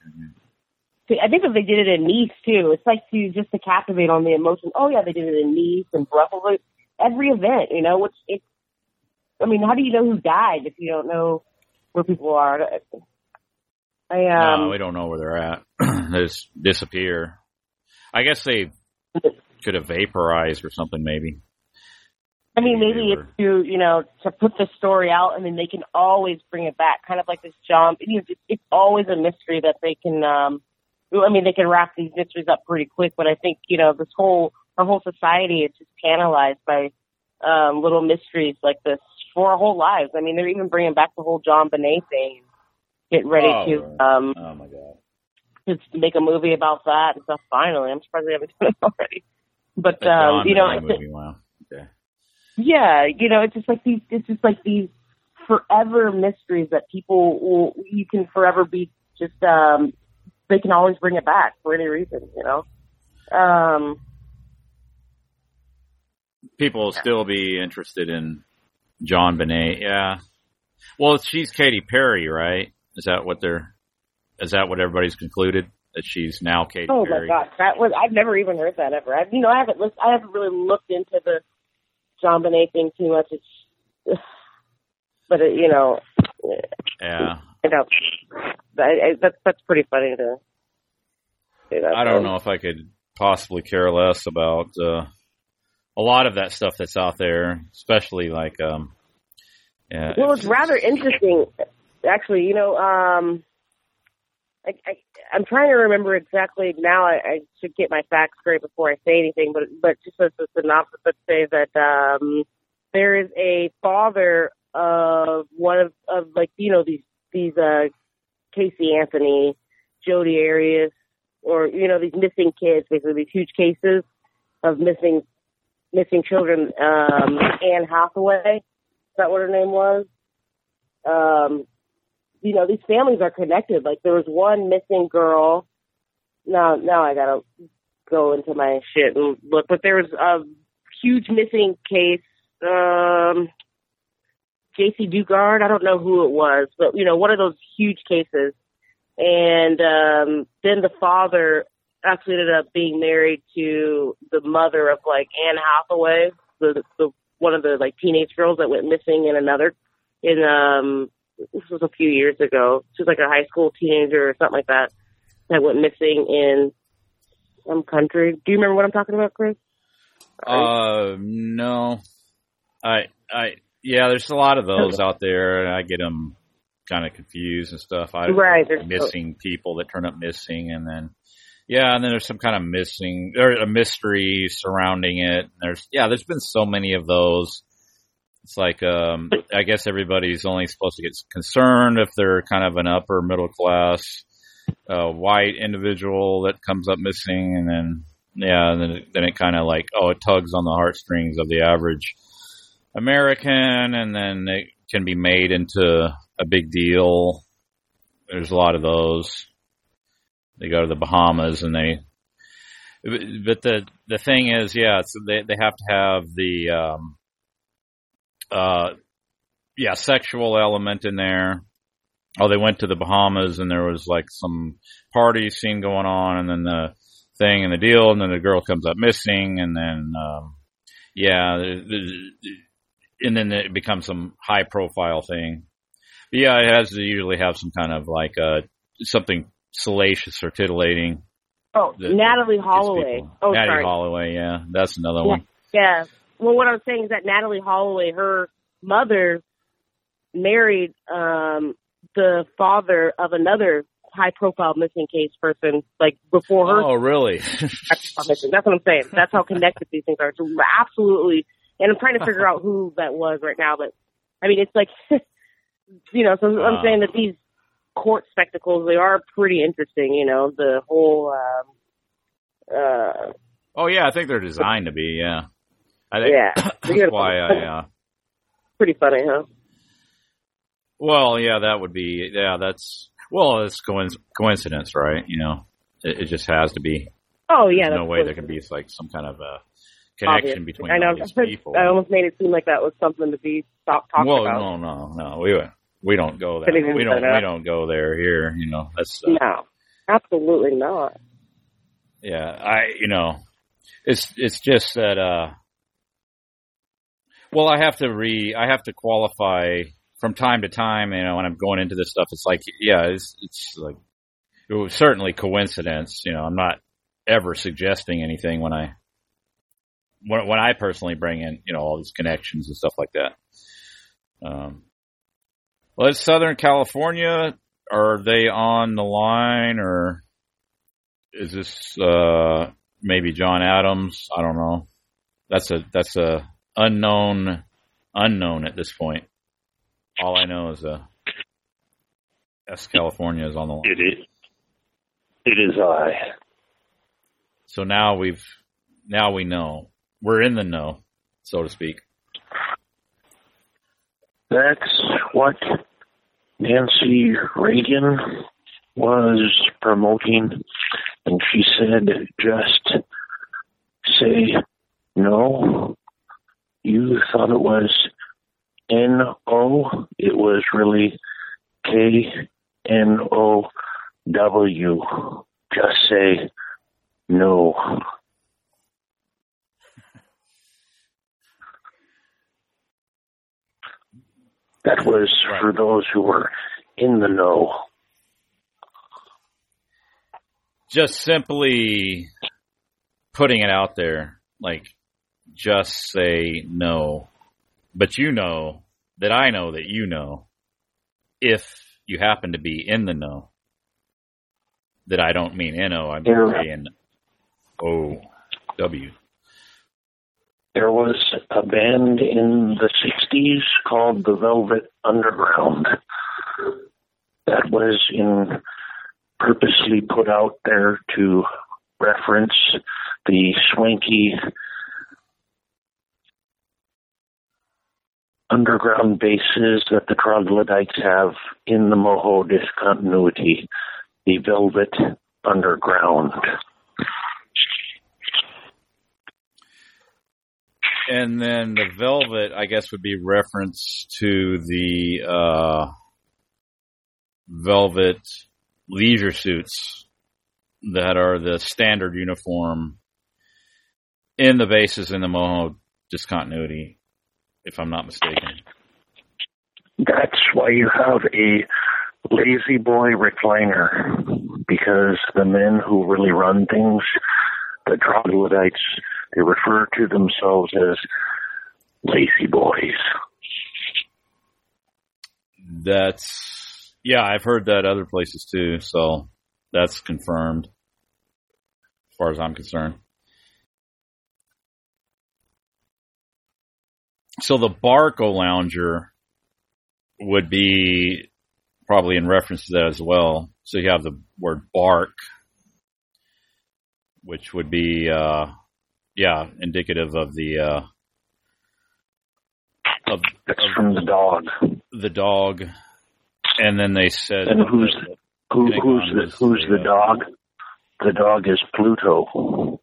See, I think that they did it in Nice too. It's like to just to captivate on the emotion. Oh yeah, they did it in Nice and Brussels. Like, Every event, you know, which it's. I mean, how do you know who died if you don't know where people are? I um. no, we don't know where they're at. they just disappear. I guess they could have vaporized or something, maybe. I mean, Maybe it's to you know to put the story out, and then they can always bring it back, kind of like this John. It's, it's always a mystery that they can. um I mean, they can wrap these mysteries up pretty quick, but I think you know this whole our whole society is just canalized by um little mysteries like this for our whole lives. I mean, they're even bringing back the whole JonBenét thing, getting ready Oh, to right. um Oh my god. to make a movie about that and stuff. Finally, I'm surprised they haven't done it already. But um, you know, movie, wow. Okay. yeah, you know, it's just like these. It's just like these forever mysteries that people will. You can forever be just um, they can always bring it back for any reason, you know. Um, People will still be interested in JonBenét. Yeah. Well, she's Katy Perry, right? Is that what they're? Is that what everybody's concluded that she's now Katy oh Perry? my gosh, that was I've never even heard that ever. I, you know, I haven't lis- I haven't really looked into the JonBenét thing too much. It's, but it, you know, Yeah. you know, I, I, that's that's pretty funny to. say that, I don't know if I could possibly care less about uh, a lot of that stuff that's out there, especially like um. Yeah. Well, it's rather interesting, actually. You know, um, I, I, I'm trying to remember exactly now. I, I should get my facts straight before I say anything, but but just as a synopsis, let's say that um, there is a father of one of, of like you know these these uh, Casey Anthony, Jodi Arias, or you know these missing kids, basically these huge cases of missing missing children. Um, Anne Hathaway is that what her name was? Um, you know, these families are connected. Like there was one missing girl. Now, now I gotta go into my shit and look. But there was a huge missing case. Um, Jaycee Dugard. I don't know who it was, but you know, one of those huge cases. And um, then the father actually ended up being married to the mother of like Anne Hathaway, the the one of the like teenage girls that went missing in another in um this was a few years ago. She was like a high school teenager or something like that that went missing in some country. Do you remember what I'm talking about, Chris? Uh, no. I, I, yeah, there's a lot of those out there, and I get them kind of confused and stuff. I Right, there's- missing people that turn up missing, and then yeah, and then there's some kind of missing or a mystery surrounding it. There's yeah, there's been so many of those. It's like um, I guess everybody's only supposed to get concerned if they're kind of an upper middle class uh, white individual that comes up missing, and then yeah, and then it, then it kind of like oh, it tugs on the heartstrings of the average American, and then it can be made into a big deal. There's a lot of those. They go to the Bahamas and they, but the the thing is, yeah, they they have to have the um, uh, yeah, sexual element in there. Oh, they went to the Bahamas and there was like some party scene going on, and then the thing and the deal, and then the girl comes up missing, and then um, yeah, and then it becomes some high profile thing. But yeah, it has to usually have some kind of like uh something salacious or titillating. Oh, Natalee Holloway. Oh, Natty sorry. Holloway, yeah, that's another Yeah. one. Yeah. Well, what I was saying is that Natalee Holloway, her mother, married um the father of another high-profile missing case person, like before her. Oh, really? That's what I'm saying. That's how connected these things are. So absolutely. And I'm trying to figure out who that was right now, but I mean, it's like, you know, so I'm Wow. saying that these court spectacles, they are pretty interesting, you know, the whole, um, uh, oh, yeah, I think they're designed to be. Yeah, I think Yeah. that's why I. Uh, pretty funny, huh? well, yeah, that would be. Yeah, that's. Well, it's coinc- coincidence, right? You know, it, it just has to be. Oh, yeah. There's no way there can be like some kind of a connection Obvious. between I know. these people. I almost made it seem like that was something to be stop talking well, about. no, no, no. We we don't go there. We don't. We don't go there here. You know, that's uh, No, absolutely not. yeah. I you know, it's it's just that. uh Well, I have to re. I have to qualify from time to time. You know, when I'm going into this stuff, it's like yeah, it's it's like it was certainly coincidence. You know, I'm not ever suggesting anything when I when when I personally bring in you know all these connections and stuff like that. Um, well, it's Southern California. Are they on the line, or is this uh, maybe John Adams? I don't know. That's a that's a unknown unknown at this point. All I know is uh, S California is on the line. It is. It is I. So now we've now we know we're in the know, so to speak. That's what Nancy Reagan was promoting, and she said, just say no. You thought it was N O. It was really K N O W. Just say no. That was for those who were in the know. Just simply putting it out there, like just say no. But you know that I know that you know if you happen to be in the know that I don't mean N-O, I'm saying O-W. There was a band in the 60s called the Velvet Underground that was in purposely put out there to reference the swanky underground bases that the troglodytes have in the Moho discontinuity, the Velvet Underground. And then the velvet, I guess, would be reference to the uh, velvet leisure suits that are the standard uniform in the bases in the Moho discontinuity, if I'm not mistaken. That's why you have a lazy boy recliner because the men who really run things, the troglodytes, they refer to themselves as lazy boys. That's yeah, I've heard that other places too, so that's confirmed as far as I'm concerned. So the Barcalounger would be probably in reference to that as well. So you have the word bark, which would be uh yeah, indicative of the uh of, That's from the dog. the dog, and then they said And who's that who, who's the who's the uh, dog? The dog is Pluto.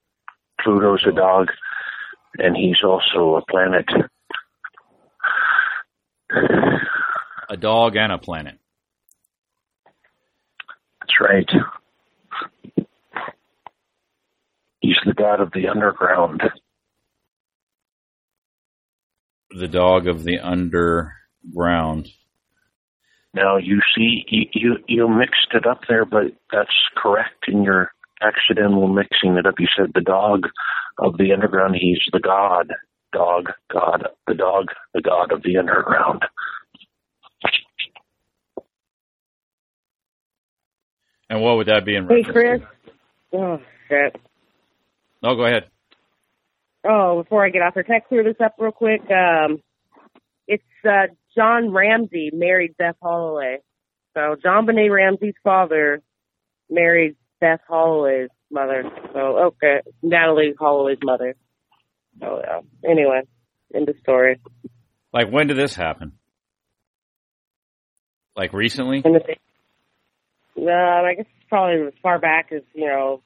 Pluto's a dog, and he's also a planet. A dog and a planet. That's right. He's the god of the underground. The dog of the underground. Now you see, you, you you mixed it up there, but that's correct in your accidental mixing it up. You said the dog of the underground. He's the god, dog, god, the dog, the god of the underground. And what would that be in Hey, reference Chris. to? Oh, shit. No, go ahead. Oh, before I get off here, can I clear this up real quick? Um, it's uh, John Ramsey married Beth Holloway. So JonBenét Ramsey's father married Beth Holloway's mother. So okay, Natalee Holloway's mother. So yeah. Anyway, end of story. Like, when did this happen? Like recently? And the uh, I guess it's probably as far back as you know,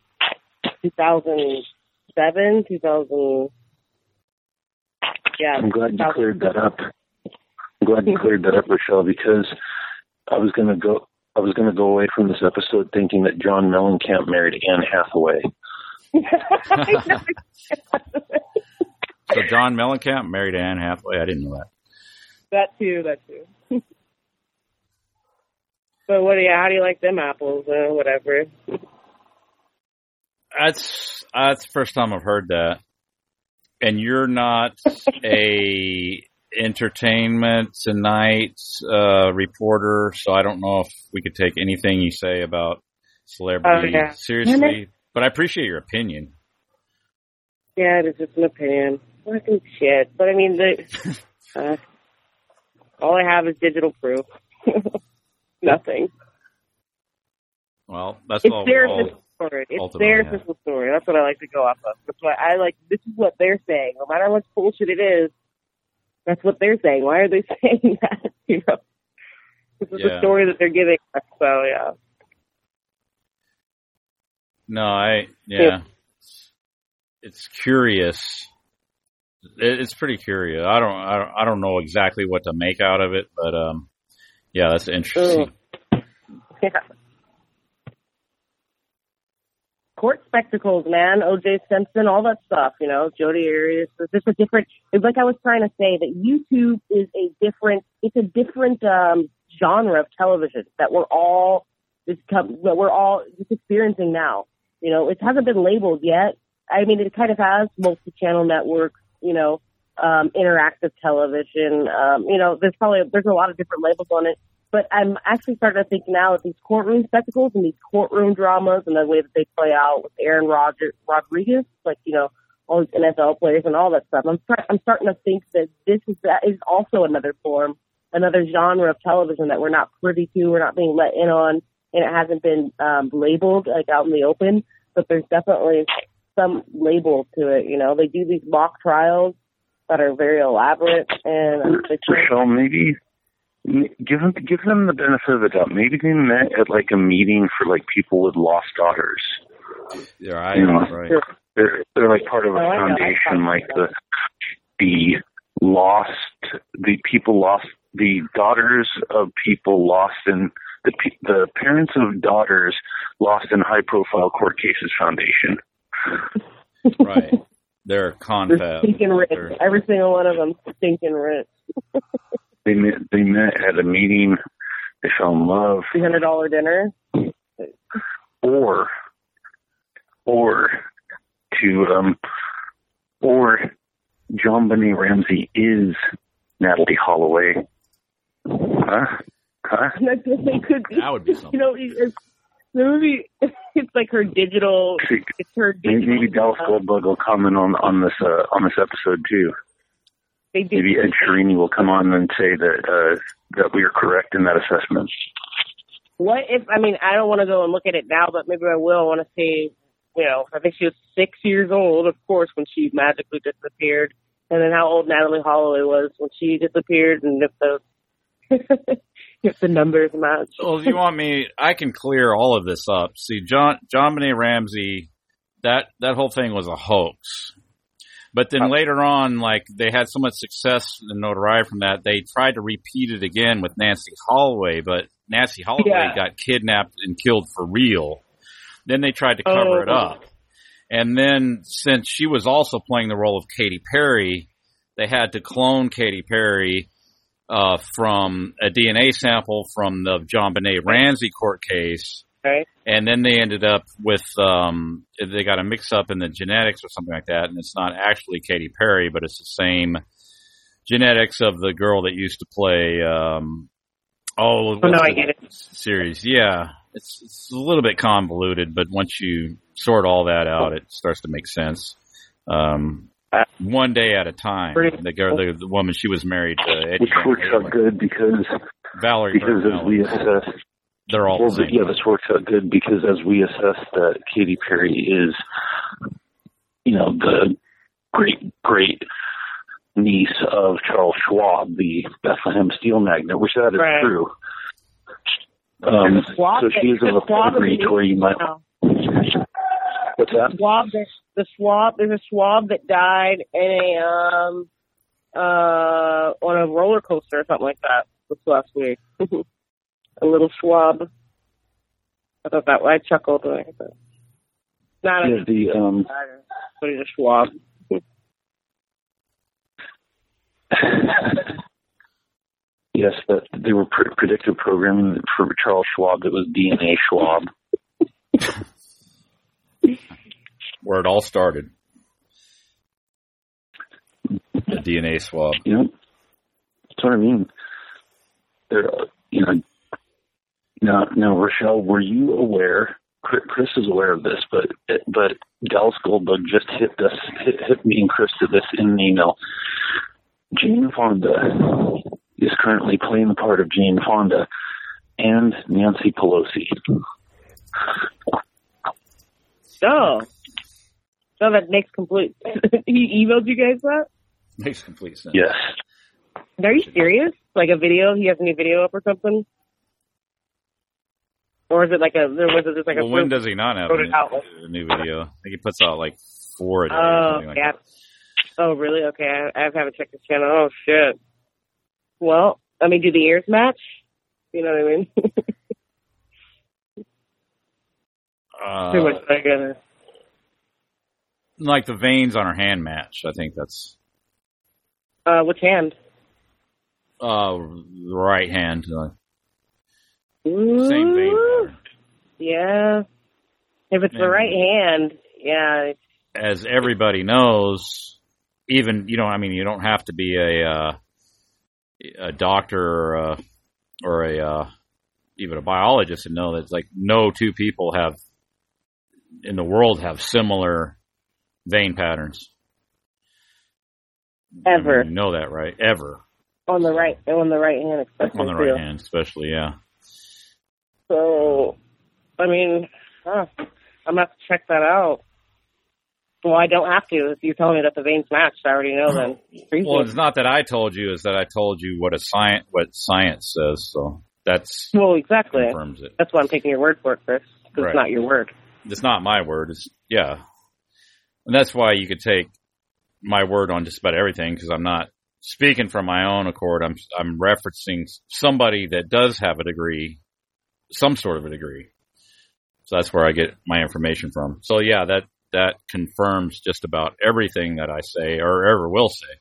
2007, 2000. Yeah, I'm glad you cleared that up. I'm glad you cleared that up, Rochelle, because I was gonna go. I was gonna go away from this episode thinking that John Mellencamp married Anne Hathaway. So John Mellencamp married Anne Hathaway. I didn't know that. that too, that too. but what do you? How do you like them apples? Uh, whatever. That's that's the first time I've heard that. And you're not a entertainment tonight uh, reporter, so I don't know if we could take anything you say about celebrity Oh, yeah. seriously. But I appreciate your opinion. Yeah, it is just an opinion. Fucking shit. But I mean, the uh, all I have is digital proof. Nothing. Well, that's It's all. their all story. It's their official story. That's what I like to go off of. That's why I like. This is what they're saying. No matter much bullshit it is, that's what they're saying. Why are they saying that? You know, this is Yeah. the story that they're giving us. So yeah. No, I yeah. It's curious. It, it's pretty curious. I don't, I don't I don't know exactly what to make out of it, but um, yeah, that's interesting. Yeah. Court spectacles, man. O.J. Simpson, all that stuff. You know, Jodi Arias. It's just a different. It's like I was trying to say that YouTube is a different. It's a different um, genre of television that we're all that we're all just experiencing now. You know, it hasn't been labeled yet. I mean, it kind of has multi-channel networks. You know, um, interactive television. Um, you know, there's probably there's a lot of different labels on it. But I'm actually starting to think now that these courtroom spectacles and these courtroom dramas and the way that they play out with Aaron Rodgers, Rodriguez, like you know all these NFL players and all that stuff. I'm start, I'm starting to think that this is that is also another form, another genre of television that we're not privy to, we're not being let in on, and it hasn't been um, labeled like out in the open. But there's definitely some label to it. You know, they do these mock trials that are very elaborate and they Rochelle, maybe give them give them the benefit of the doubt. Maybe they met at like a meeting for like people with lost daughters. Yeah, right. You know, right. They're they're like part of a Oh, foundation, like the the lost the people lost the daughters of people lost in the pe- the parents of daughters lost in high profile court cases foundation. right. They're They're stinking rich. They're- Every single one of them stinking rich. They met they met at a meeting. They fell in love. Three hundred dollar dinner. or or to um or JonBenét Ramsey is Natalee Holloway. Huh? Huh? That's what they could be. That would be something. You know, it's, the movie. It's like her digital. It's her Maybe, digital. maybe Dallas Goldbug will comment on on this uh, on this episode too. Maybe Ed Chiarini will come on and say that uh, that we are correct in that assessment. What if? I mean, I don't want to go and look at it now, but maybe I will. I want to see. You know, I think she was six years old, of course, when she magically disappeared, and then how old Natalee Holloway was when she disappeared, and if the if the numbers match. Well, if you want me, I can clear all of this up. See, John JonBenét Ramsey, that that whole thing was a hoax. But then uh, later on, like they had so much success and notoriety from that, they tried to repeat it again with Nancy Holloway, but Nancy Holloway Yeah. got kidnapped and killed for real. Then they tried to cover it Oh. up. And then since she was also playing the role of Katy Perry, they had to clone Katy Perry uh, from a DNA sample from the JonBenét Ramsey court case. Right. And then they ended up with um, they got a mix up in the genetics or something like that, and it's not actually Katy Perry, but it's the same genetics of the girl that used to play. Um, oh, Oh, no, I get it. Series, yeah, it's it's a little bit convoluted, but once you sort all that out, it starts to make sense. Um, one day at a time. The girl, the, the woman, she was married to Eddie Which Van works out good because Valerie because as Bertinelli. we assess They're all well, the same. yeah, this works out good because as we assess that Katy Perry is, you know, the great great niece of Charles Schwab, the Bethlehem steel magnate, which that is Right. true. Um, The Schwab so she is that- of a the Schwab pedigree is to where you might. What's that? Schwab, there's the Schwab, there's a swab that died in a um uh on a roller coaster or something like that this last week. a little swab. I thought that I chuckled when I heard that. Not Yeah, a the um, but a Schwab. yes, that they were pre- predictive programming for Charles Schwab. That was DNA Schwab. Where it all started. The DNA swab. You know, that's what I mean. There, you know. Now, now, Rochelle, were you aware? Chris Chris is aware of this, but but Dallas Goldbug just hit us, hit, hit me and Chris to this in an email. Jane Fonda is currently playing the part of Jane Fonda and Nancy Pelosi. Oh. So that makes complete he emailed you guys that? Makes complete sense. Yes. Are you serious? Like a video? He has a new video up or something? Or is it like a? There was it just like well, a? when does he not have a new, a new video? I think he puts out like four a day Oh, like yeah. that. Oh, really? Okay, I, I haven't checked his channel. Oh shit. Well, I mean, do the ears match? You know what I mean? Uh, Too much I gotta. Like the veins on her hand match. I think that's Uh, which hand? uh the right hand. Uh, Ooh, same vein pattern. Yeah. If it's the right hand, yeah. As everybody knows, even you know, I mean, you don't have to be a uh, a doctor or a, or a uh, even a biologist to know that it's like no two people have in the world have similar vein patterns. Ever You know that, right? Ever on the right, on the right hand, especially on the too. right hand, especially. Yeah. So, I mean, huh, I'm gonna have to check that out. Well, I don't have to. If you tell me that the veins match, I already know then. Well, it's not that I told you; is that I told you what a science what science says. So that's Well, exactly. confirms it. That's why I'm taking your word for it, Chris. Right. it's not your word. It's not my word. It's yeah, and that's why you could take my word on just about everything because I'm not speaking from my own accord. I'm I'm referencing somebody that does have a degree, some sort of a degree. So that's where I get my information from. So yeah, that that confirms just about everything that I say or ever will say.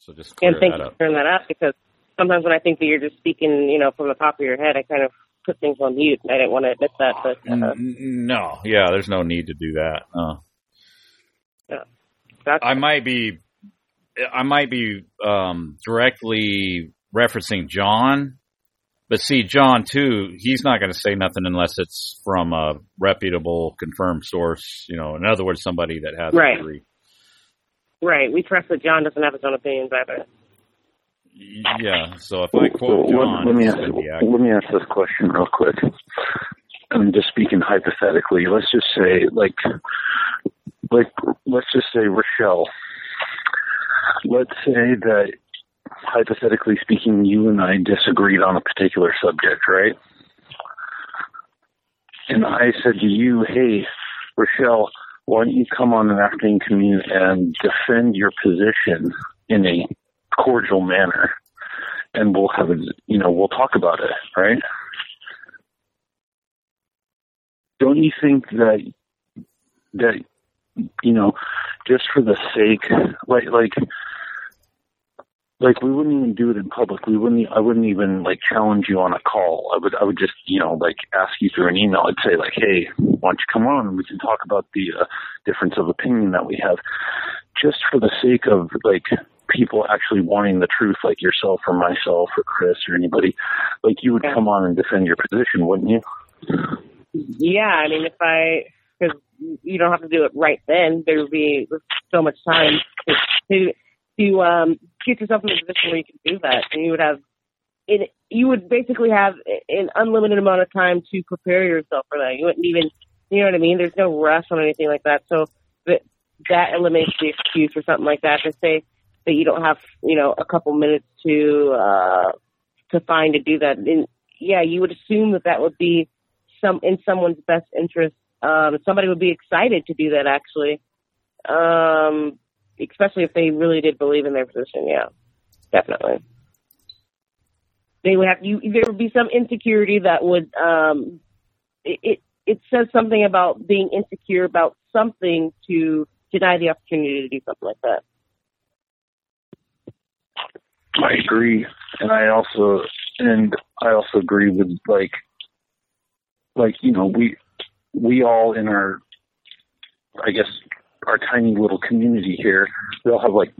So just clear And thank that you up. for clearing that up because sometimes when I think that you're just speaking, you know, from the top of your head, I kind of put things on mute, and I didn't want to admit that. But uh, No, yeah, there's no need to do that. Uh, that's I might be, I might be um, directly referencing John, but see, John too, he's not going to say nothing unless it's from a reputable, confirmed source. You know, in other words, somebody that has Right. a degree. right. We trust that John doesn't have his own opinions either. Yeah. So if I quote John, let, me ask gonna be accurate. let me ask this question real quick. I'm just speaking hypothetically. Let's just say, like, like, let's just say Rochelle. Let's say that, hypothetically speaking, you and I disagreed on a particular subject, right? And I said to you, "Hey, Rochelle, why don't you come on an afternoon commute and defend your position in a cordial manner?" and we'll have a you know we'll talk about it right? Don't you think that that you know just for the sake like like like we wouldn't even do it in public. We wouldn't i wouldn't even like challenge you on a call. I would i would just you know like ask you through an email. I'd say like hey why don't you come on and we can talk about the uh, difference of opinion that we have. Just for the sake of like people actually wanting the truth, like yourself or myself or Chris or anybody, like you would come on and defend your position, wouldn't you? Yeah, I mean, if I, because you don't have to do it right then, there would be so much time to to, to um, get yourself in a position where you can do that, and you would have it. You would basically have an unlimited amount of time to prepare yourself for that. You wouldn't even, you know what I mean? There's no rush on anything like that, so that that eliminates the excuse or something like that to say that you don't have, you know, a couple minutes to uh, to find to do that. And yeah, you would assume that that would be some in someone's best interest. Um, somebody would be excited to do that actually, um, especially if they really did believe in their position. Yeah, definitely. They would have you. There would be some insecurity that would. Um, it, it it says something about being insecure about something to deny the opportunity to do something like that. I agree, and I also and I also agree with like like you know we we all in our I guess our tiny little community here we all have like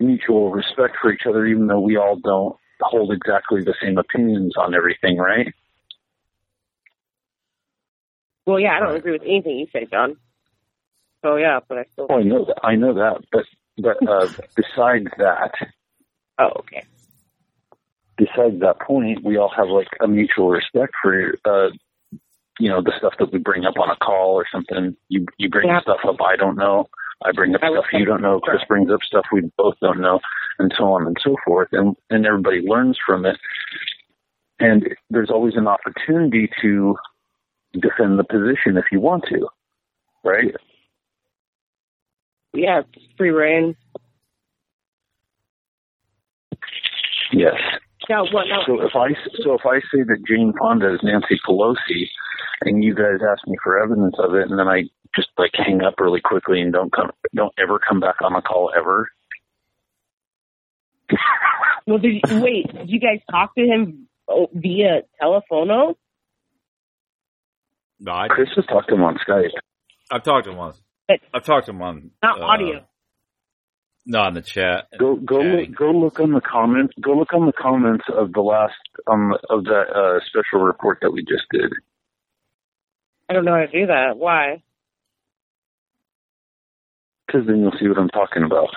mutual respect for each other, even though we all don't hold exactly the same opinions on everything, right? Well, yeah, I don't agree with anything you say, John. So yeah, but I still. Oh, I know that. I know that, but but uh, besides that, Oh, okay. besides that point, we all have like a mutual respect for uh you know the stuff that we bring up on a call or something. You you bring Yeah. stuff up I don't know. I bring up I stuff you don't know. Chris brings up stuff we both don't know, and so on and so forth. And and everybody learns from it. and there's always an opportunity to defend the position if you want to, right? Yeah, it's free reign. Yes. Now, what? Now, So if I so if I say that Jane Fonda is Nancy Pelosi, and you guys ask me for evidence of it, and then I just like hang up really quickly and don't come don't ever come back on the call ever. well, did you, wait? Did you guys talk to him oh, via telephono? No, I, Chris has talked to him on Skype. I've talked to him once. But- I've talked to him on Not uh, audio. No, in the chat. Go go Chatting. look, go look on the comments. Go look on the comments of the last um of that uh, special report that we just did. I don't know how to do that. Why? Because then you'll see what I'm talking about.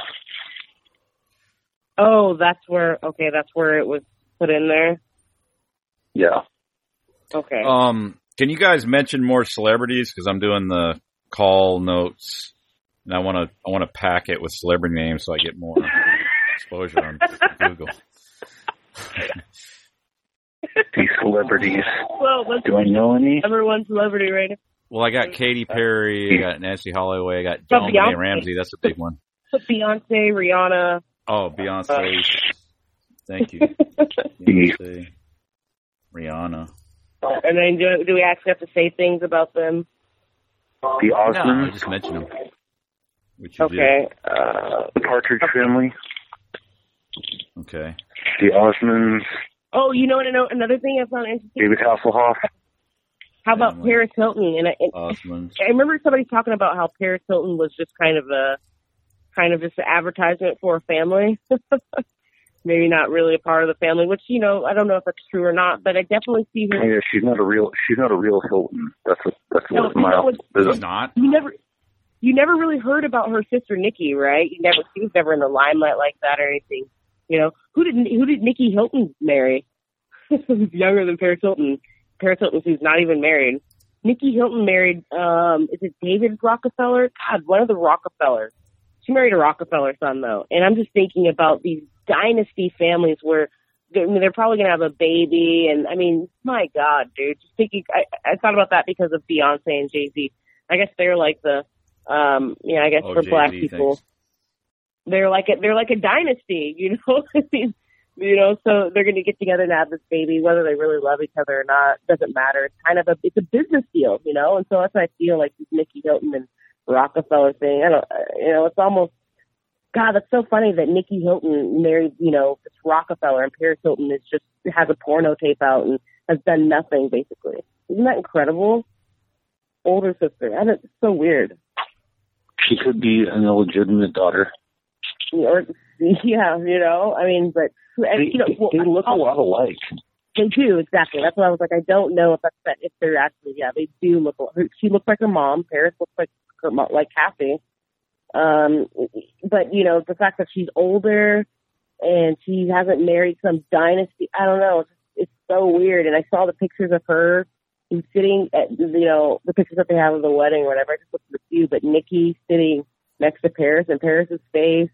Oh, that's where. Okay, that's where it was put in there. Yeah. Okay. Um, can you guys mention more celebrities? Because I'm doing the call notes, and I want to I want to pack it with celebrity names so I get more exposure on Google. These celebrities. well, let's Do I know any? number one celebrity right now. Well, I got Katy Perry, I got Nancy Holloway, I got But John Beyonce. Ramsey. That's a big one. Put Beyonce, Rihanna. Oh, Beyonce. Thank you. Beyonce, Rihanna. And then do, do we actually have to say things about them? The No, I just mentioned them. Which you Okay. Uh, the Partridge Family. Okay. the Osmonds, oh, you know what? I know another thing I found interesting. David Hasselhoff. How about Family. Paris Hilton? And I, and Osmonds. I remember somebody talking about how Paris Hilton was just kind of a kind of just an advertisement for a family. Maybe not really a part of the family, which you know I don't know if that's true or not, but I definitely see her. Yeah, she's not a real. She's not a real Hilton. That's what. That's No, what you know my. what- It's not. You never, you never really heard about her sister Nicky, right? You never, she was never in the limelight like that or anything. You know, who did who did Nicky Hilton marry? Who's younger than Paris Hilton? Paris Hilton, who's not even married. Nicky Hilton married, um, is it David Rockefeller? God, one of the Rockefellers. She married a Rockefeller son though, and I'm just thinking about these dynasty families where they're, I mean, they're probably gonna have a baby, and I mean, my God, dude, just thinking. I, I thought about that because of Beyonce and Jay Z. I guess they're like the, um, yeah, I guess Oh, for black Jay-Z, people, thanks. they're like a, they're like a dynasty, you know. I mean, you know, so they're going to get together and have this baby, whether they really love each other or not doesn't matter. It's kind of a it's a business deal, you know. And so that's what I feel like this Nicky Hilton and Rockefeller thing. I don't, uh, you know, it's almost God. That's so funny that Nicky Hilton married, you know, this Rockefeller, and Paris Hilton is just has a porno tape out and has done nothing basically. Isn't that incredible? Older sister. I it's so weird. She could be an illegitimate daughter. Or yeah, you know. I mean, but and, They, you know, well, they look a lot alike. They do exactly. That's why I was like, I don't know if that's that if they're actually yeah they do look. She looks like her mom. Paris looks like her mom, like Kathy. Um, but you know the fact that she's older and she hasn't married some dynasty. I don't know. It's, it's so weird. And I saw the pictures of her who's sitting at you know the pictures that they have of the wedding or whatever. I just looked at the few, but Nicky sitting next to Paris and Paris's face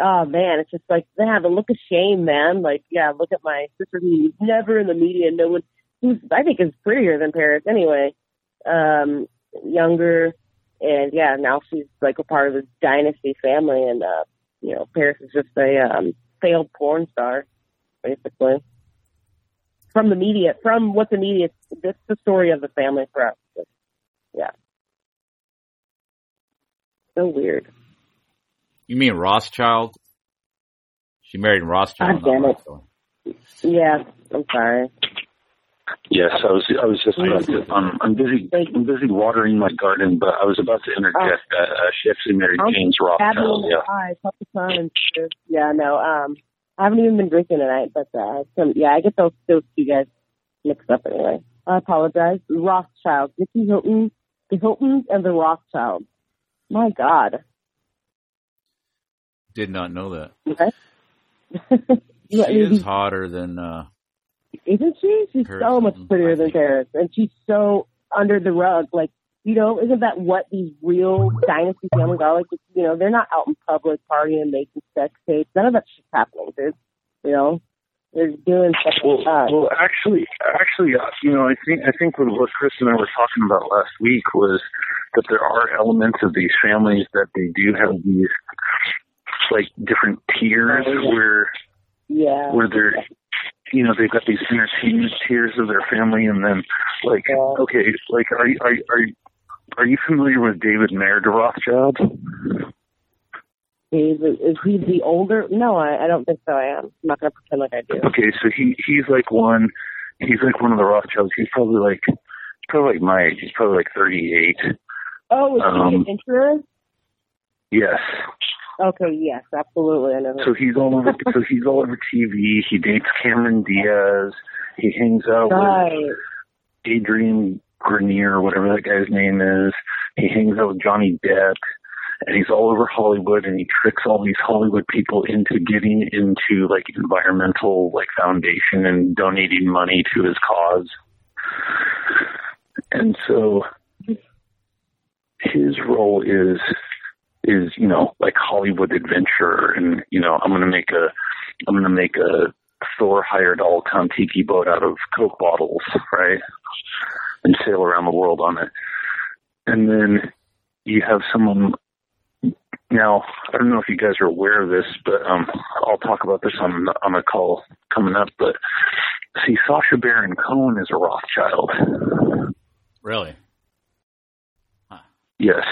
oh man, it's just like, they have a look of shame, man. Like, yeah, look at my sister who's never in the media. No one, who's I think is prettier than Paris anyway. Um, younger, and yeah, now she's like a part of this dynasty family, and uh, you know, Paris is just a um, failed porn star, basically. From the media, from what the media, that's the story of the family for us. But, yeah. So weird. You mean Rothschild? She married Rothschild. God damn it. Rothschild. Yeah, I'm sorry. Yes, I was. I was just about to. Um, I'm busy. I'm busy watering my garden, but I was about to interject that uh, she actually married I'm James Rothschild. Yeah. the eyes, help the sun and shit. Yeah, no, um, I haven't even been drinking tonight, but uh, some, yeah, I get those those two guys mixed up anyway. I apologize. Rothschild, Nicky Hilton, the Hiltons, and the Rothschilds. My God. Did not know that. Okay. She is hotter than. uh Isn't she? She's Paris so much prettier than. Paris, and she's so under the rug. Like, you know, isn't that what these real dynasty families are like? You know, they're not out in public partying, making sex tapes. None of that shit's happening, dude. You know, they're doing stuff Well, like well, actually, actually, uh, you know, I think I think what, what Chris and I were talking about last week was that there are elements of these families that they do have these like different tiers Oh, yeah. where yeah. where they're you know they've got these entertainment tiers of their family and then like Yeah. okay like are you are are you are you familiar with David Mayer de Rothschild? Is, is he the older? No, I, I don't think so. I am. I'm not going to pretend like I do. Okay, so he he's like one he's like one of the Rothschilds. He's probably like he's probably like my age. He's probably like thirty eight. Oh, is he Um, an insurance? Yes. Okay, yes, absolutely. I know. So he's all over. so he's all over TV. He dates Cameron Diaz. He hangs out right. with Adrian Grenier, whatever that guy's name is. He hangs out with Johnny Depp, and he's all over Hollywood. And he tricks all these Hollywood people into getting into like environmental like foundation and donating money to his cause. And so his role is is you know like Hollywood adventure, and you know I'm gonna make a I'm gonna make a Thor hired all Kon-Tiki boat out of Coke bottles, right, and sail around the world on it. And then you have someone. Now I don't know if you guys are aware of this, but um, I'll talk about this on on a call coming up. But see, Sacha Baron Cohen is a Rothschild. Really? Yes.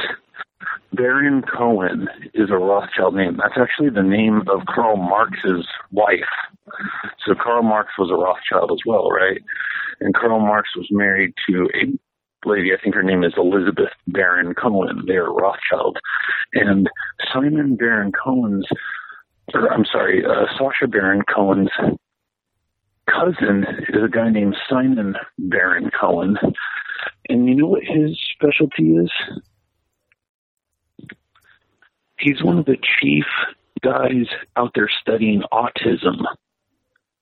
Baron Cohen is a Rothschild name. That's actually the name of Karl Marx's wife. So Karl Marx was a Rothschild as well, right? And Karl Marx was married to a lady, I think her name is Elizabeth Baron Cohen. They're Rothschild. And Simon Baron Cohen's, or I'm sorry, uh, Sacha Baron Cohen's cousin is a guy named Simon Baron Cohen. And you know what his specialty is? He's one of the chief guys out there studying autism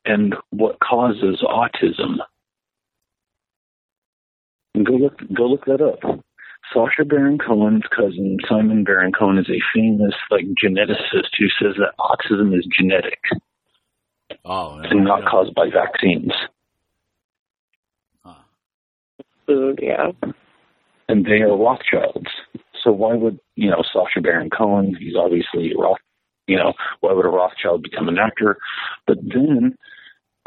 and what causes autism. And go look go look that up. Sacha Baron Cohen's cousin, Simon Baron Cohen, is a famous like geneticist who says that autism is genetic Oh, and not caused by vaccines. Food, yeah. and they are Rothschilds. So why would you know Sacha Baron Cohen? He's obviously Roth. You know why would a Rothschild become an actor? But then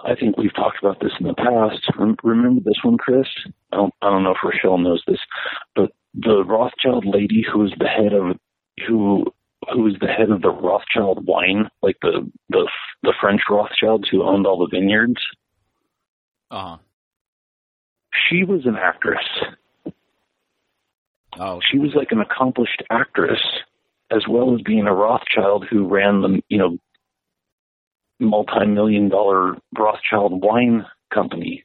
I think we've talked about this in the past. Remember this one, Chris? I don't, I don't know if Rochelle knows this, but the Rothschild lady who was the head of who who was the head of the Rothschild wine, like the the the French Rothschilds who owned all the vineyards. Uh huh. She was an actress. Oh, she was like an accomplished actress as well as being a Rothschild who ran the you know multi-million dollar Rothschild wine company.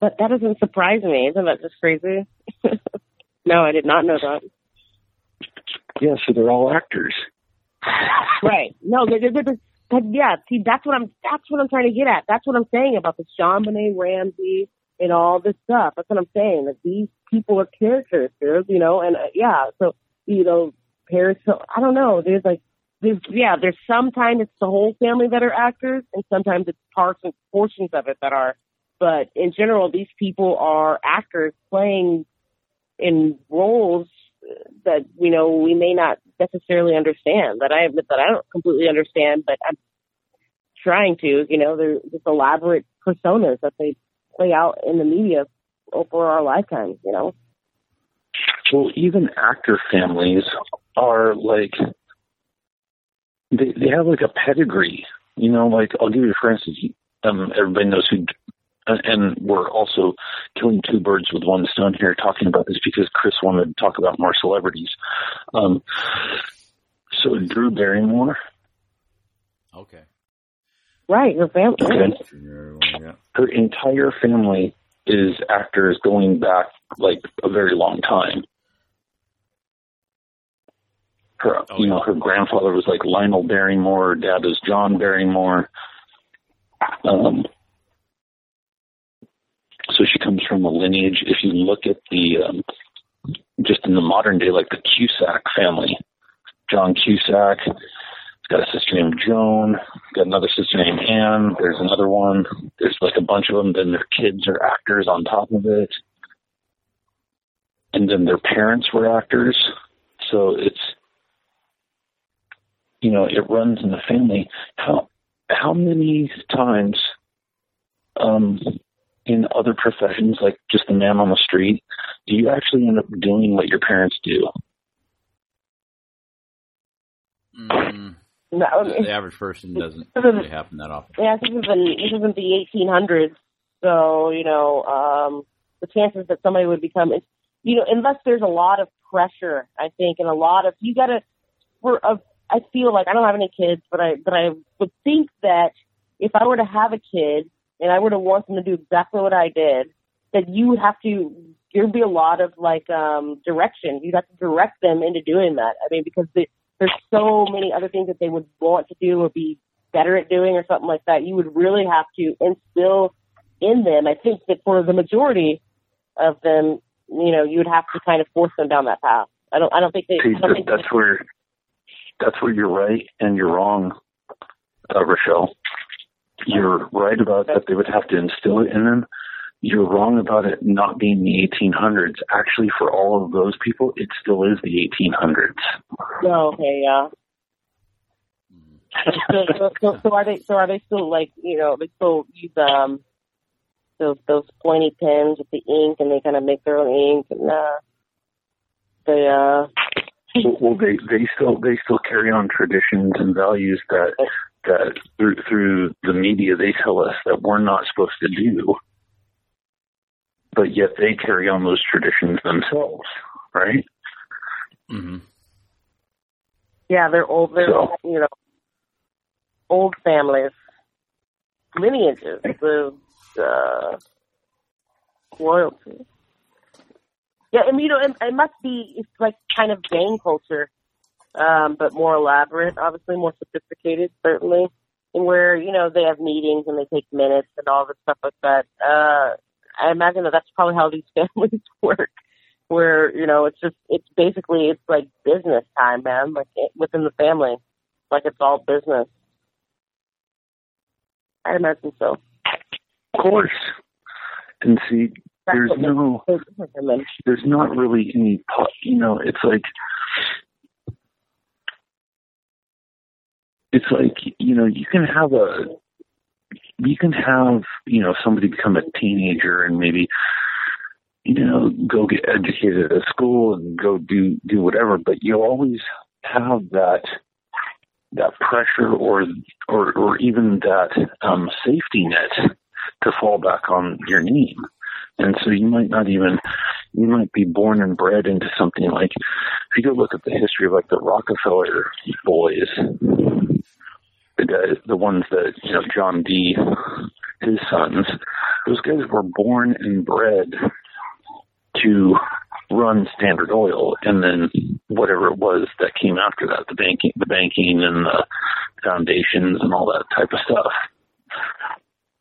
But that doesn't surprise me. Isn't that just crazy? no, I did not know that. Yeah, so they're all actors. right. No, they they they but yeah, see, that's what I'm. That's what I'm trying to get at. That's what I'm saying about the JonBenét Ramsey and all this stuff. That's what I'm saying. That these people are characters, you know. And uh, yeah, so you know, Paris. So I don't know. There's like, there's yeah. There's sometimes it's the whole family that are actors, and sometimes it's parts and portions of it that are. But in general, these people are actors playing in roles that you know we may not necessarily understand. That I admit that I don't completely understand, but I'm trying to. You know, they're just elaborate personas that they play out in the media over our lifetimes. You know. Well, even actor families are like they they have like a pedigree. You know, like I'll give you for instance. Um, everybody knows who and we're also killing two birds with one stone here talking about this because Chris wanted to talk about more celebrities. Um, so Drew Barrymore. Okay. Right, her family. Okay. Her entire family is actors going back like a very long time. Her, you know, her grandfather was like Lionel Barrymore. Dad is John Barrymore. Um, so she comes from a lineage. If you look at the um, just in the modern day, like the Cusack family, John Cusack, got a sister named Joan, got another sister named Anne. There's another one. There's like a bunch of them. Then their kids are actors on top of it, and then their parents were actors. So it's you know it runs in the family. How how many times um, in other professions, like just the man on the street, do you actually end up doing what your parents do? Mm, No, the, average person doesn't really happen that often. Yeah, this isn't this isn't the 1800s, so you know um, the chances that somebody would become, you know, unless there's a lot of pressure, I think, and a lot of you got to. For a, I feel like I don't have any kids, but I but I would think that if I were to have a kid and I were to want them to do exactly what I did, that you would have to there'd be a lot of like um direction. You'd have to direct them into doing that. I mean, because the, there's so many other things that they would want to do or be better at doing or something like that. You would really have to instill in them. I think that for the majority of them, you know, you would have to kind of force them down that path. I don't. I don't think they. See, don't think that's where that's where you're right and you're wrong, uh, Rochelle. You're right about that they would have to instill it in them. You're wrong about it not being the 1800s. Actually, for all of those people, it still is the 1800s. Oh, okay, yeah. so, so, so, so are they? So are they still like you know they still use um those those pointy pens with the ink and they kind of make their own ink and uh they uh well, they they still they still carry on traditions and values that that through through the media they tell us that we're not supposed to do, but yet they carry on those traditions themselves, right? Mm-hmm. yeah they're old they're So- you know old families lineages the uh royalty. Yeah, and you know, it, it must be it's like kind of gang culture, um, but more elaborate, obviously more sophisticated, certainly, and where you know they have meetings and they take minutes and all this stuff like that. Uh, I imagine that that's probably how these families work, where you know it's just it's basically it's like business time, man, like it, within the family, like it's all business. I imagine so. Of course. And see, there's no, makes it different from them. there's not really any, you know, it's like, it's like, you know, you can have a, you can have, you know, somebody become a teenager and maybe, you know, go get educated at school and go do, do whatever, but you always have that, that pressure or, or, or even that, um, safety net to fall back on your name. And so you might not even, you might be born and bred into something like, if you go look at the history of like the Rockefeller boys, the the ones that, you know, John D, his sons, those guys were born and bred to run Standard Oil and then whatever it was that came after that, the banking, the banking and the foundations and all that type of stuff.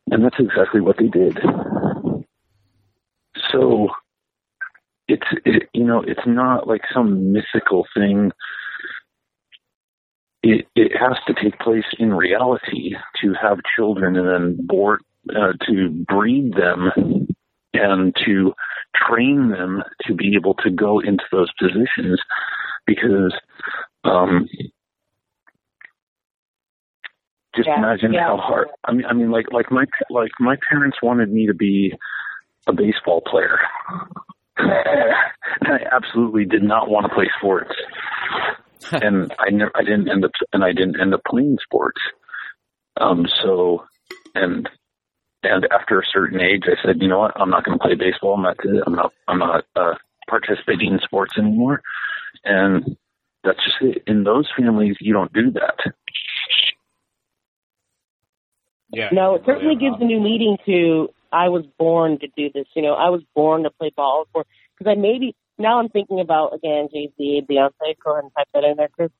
And that's exactly what they did. So it's it, you know it's not like some mythical thing. It it has to take place in reality to have children and then board uh, to breed them and to train them to be able to go into those positions because um just Yeah, imagine yeah. how hard I mean I mean like like my like my parents wanted me to be a baseball player. and I absolutely did not want to play sports. and I never I didn't end up and I didn't end up playing sports. Um so and and after a certain age I said, you know what, I'm not gonna play baseball I'm not, I'm not I'm not uh participating in sports anymore. And that's just it. In those families you don't do that. Yeah. No, it certainly gives a new meaning to I was born to do this. You know, I was born to play ball. For because I maybe now I'm thinking about again Jay Z, Beyonce. Go ahead and type that in there, Chris.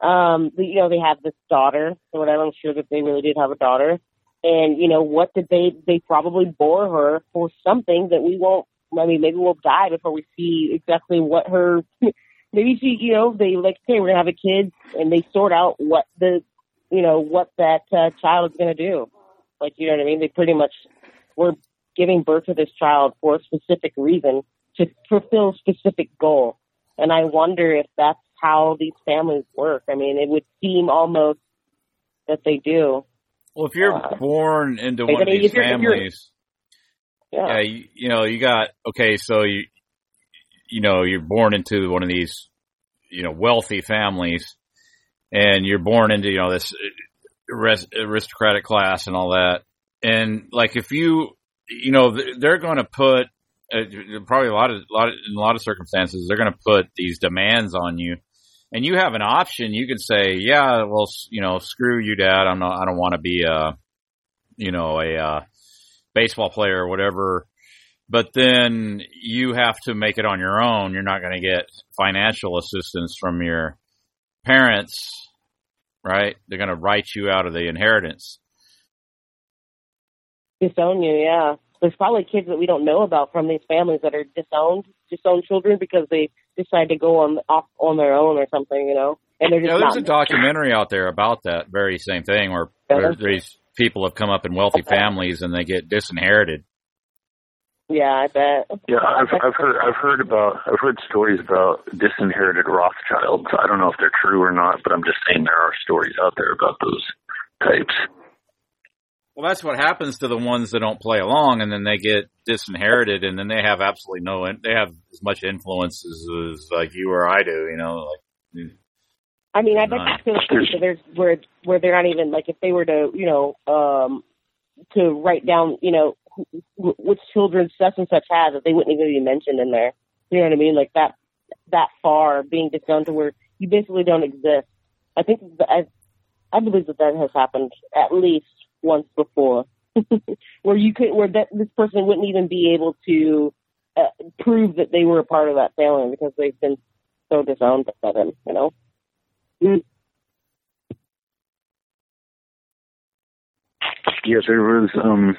Um, the, you know, they have this daughter, or whatever. I'm sure that they really did have a daughter. And you know, what did they? They probably bore her for something that we won't. I mean, maybe we'll die before we see exactly what her. Maybe she, you know, they like, okay, we're gonna have a kid, and they sort out what the you know, what that uh, child is going to do. Like, you know what I mean? They pretty much were giving birth to this child for a specific reason to fulfill a specific goal. And I wonder if that's how these families work. I mean, it would seem almost that they do. Well, if you're Uh, born into one of these if you're- if families, Yeah. yeah, you, you know, you got okay. So you, you know, you're born into one of these, you know, wealthy families, and you're born into you know this aristocratic class and all that. And like, if you, you know, they're going to put uh, probably a lot of, lot of, in a lot of circumstances, they're going to put these demands on you. And you have an option. You can say, "Yeah, well, you know, screw you, Dad. I'm not. I don't want to be a, you know, a uh, baseball player or whatever." But then you have to make it on your own. You're not going to get financial assistance from your parents, right? They're going to write you out of the inheritance. disown you. Yeah, there's probably kids that we don't know about from these families that are disowned, disowned children because they decide to go on off on their own or something. You know, and they're just Yeah, there's not. a documentary out there about that very same thing where, Yeah. where these people have come up in wealthy families and they get disinherited. yeah, I bet. Yeah, I've I've heard I've heard about I've heard stories about disinherited Rothschilds. I don't know if they're true or not, but I'm just saying there are stories out there about those types. Well, that's what happens to the ones that don't play along, and then they get disinherited, and then they have absolutely no. They have as much influence as, as like you or I do. You know, like I mean, I bet Right. that's the case there's where where they're not even like if they were to you know um to write down you know wh- wh- which children such and such has that they wouldn't even be mentioned in there. You know what I mean? Like that that far being disowned to where you basically don't exist. I think that I I believe that that has happened at least once before, where you could where that this person wouldn't even be able to uh, prove that they were a part of that family because they've been so disowned by them. You know. Mm. Yeah, there was um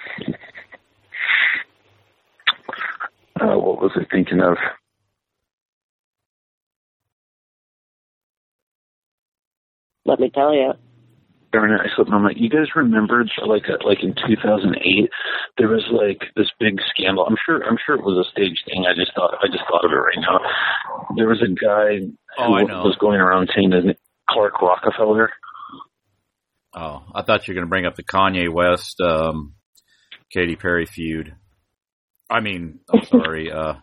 uh, what was I thinking of? Let me tell you. Darn it, I slipped my mind. You guys remember like uh, like in 2008 there was like this big scandal. I'm sure I'm sure it was a stage thing. I just thought I just thought of it right now. There was a guy Oh, who I know. was going around saying that Clark Rockefeller. oh, I thought you were going to bring up the Kanye West, um, Katy Perry feud. I mean, I'm sorry. Uh,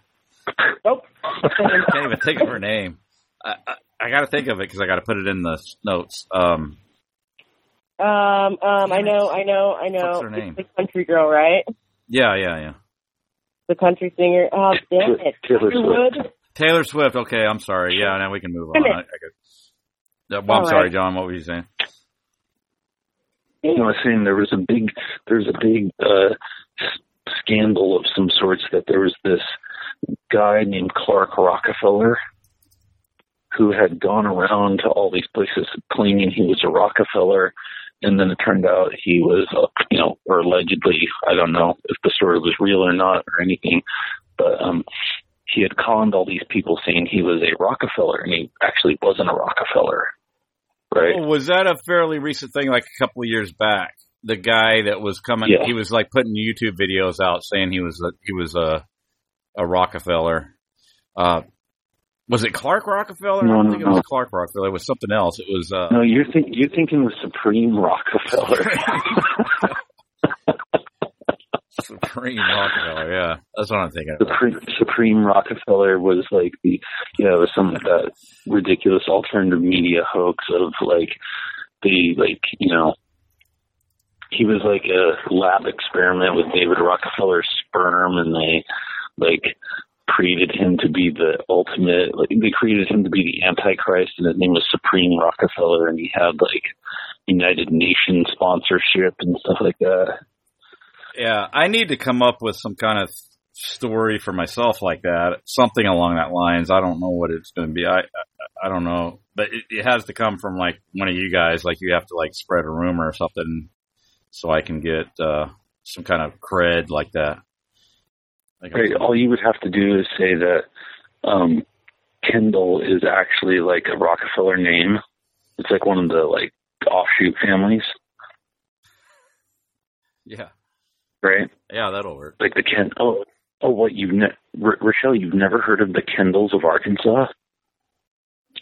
Nope. I can't even think of her name. I, I, I got to think of it because I got to put it in the notes. Um, Um, um, I know, I know, I know. What's her name? It's the country girl, right? yeah, yeah, yeah. The country singer. Oh, damn it. Taylor Swift. Taylor Swift. Okay, I'm sorry. Yeah, now we can move on. I, I could, well, I'm All sorry, right. John. What were you saying? You know, I was saying there was a big there's a big uh scandal of some sorts that there was this guy named Clark Rockefeller who had gone around to all these places claiming he was a Rockefeller and then it turned out he was uh, you know or allegedly I don't know if the story was real or not or anything but um he had conned all these people saying he was a Rockefeller and he actually wasn't a Rockefeller right Oh, was that a fairly recent thing, like a couple of years back? The guy that was coming, Yeah. he was like putting YouTube videos out saying he was a, he was a a Rockefeller. Uh, was it Clark Rockefeller? I No, don't no, think it was. Clark Rockefeller. It was something else. It was uh, No, you're think you're thinking the Supreme Rockefeller. Supreme Rockefeller. Yeah, that's what I'm thinking. Supreme, Supreme Rockefeller was like the you know some of that ridiculous alternative media hoax of like the like you know he was like a lab experiment with David Rockefeller's sperm and they like created him to be the ultimate like they created him to be the antichrist and his name was Supreme Rockefeller and he had like United Nations sponsorship and stuff like that. Yeah, I need to come up with some kind of story for myself like that, something along that lines. I don't know what it's going to be. I, I I don't know, but it, it has to come from like one of you guys. Like you have to like spread a rumor or something, so I can get uh some kind of cred like that. Like Right. All you would have to do is say that um, Kendall is actually like a Rockefeller name. It's like one of the like offshoot families, Yeah. right? Yeah, that'll work. Like the Ken. Oh, oh, what you've ne- R- Rochelle? You've never heard of the Kendalls of Arkansas?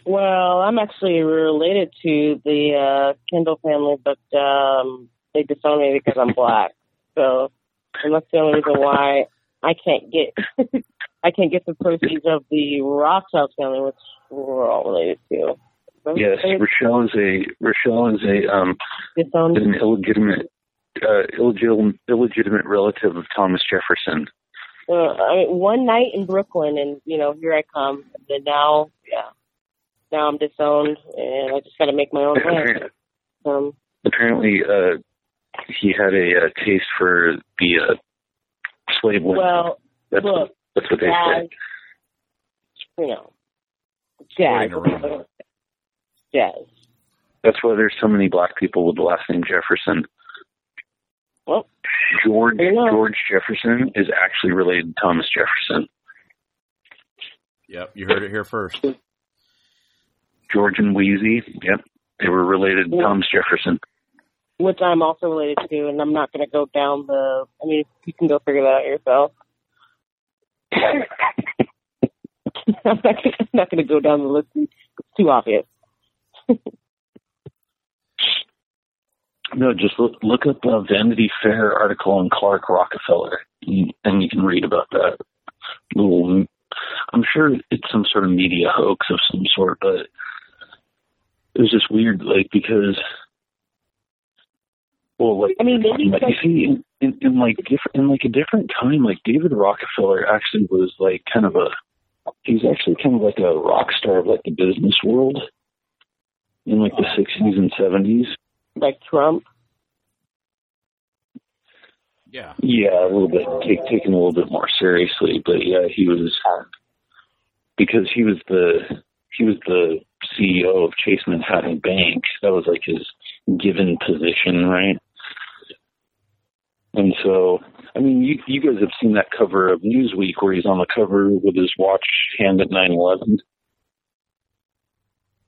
Well, I'm actually related to the uh, Kendall family, but um, they disown me because I'm black. So, and that's the only reason why I can't get I can't get the proceeds of the Rothschild family, which we're all related to. Yes, Rochelle is a Rochelle is a um disowned. an illegitimate uh, illegitimate illegitimate relative of Thomas Jefferson. Uh, I mean, one night in Brooklyn, and you know, here I come. And then now, yeah, now I'm disowned, and I just got to make my own way. Um, Apparently, uh, he had a uh, taste for the uh, slave women. well, that's look, what, that's what they jazz, say. you know, jazz, Sporting jazz. That's why there's so many black people with the last name Jefferson. Well, George. George Jefferson is actually related to Thomas Jefferson. Yep, you heard it here first. George and Wheezy, yep, they were related to Yeah. Thomas Jefferson. Which I'm also related to, and I'm not going to go down the. I mean, you can go figure that out yourself. I'm not going to go down the list. It's too obvious. No, just look look up a Vanity Fair article on Clark Rockefeller, and you can read about that. Little, I'm sure it's some sort of media hoax of some sort, but it was just weird, like because, well, like I mean, maybe like you see, in, in, in like different in like a different time, like David Rockefeller actually was like kind of a he's actually kind of like a rock star of like the business world in like the 60s and 70s. like Trump. Yeah. Yeah, a little bit take, taken a little bit more seriously, but yeah, he was because he was the he was the CEO of Chase Manhattan Bank. That was like his given position, right? And so, I mean, you you guys have seen that cover of Newsweek where he's on the cover with his watch hand at nine eleven.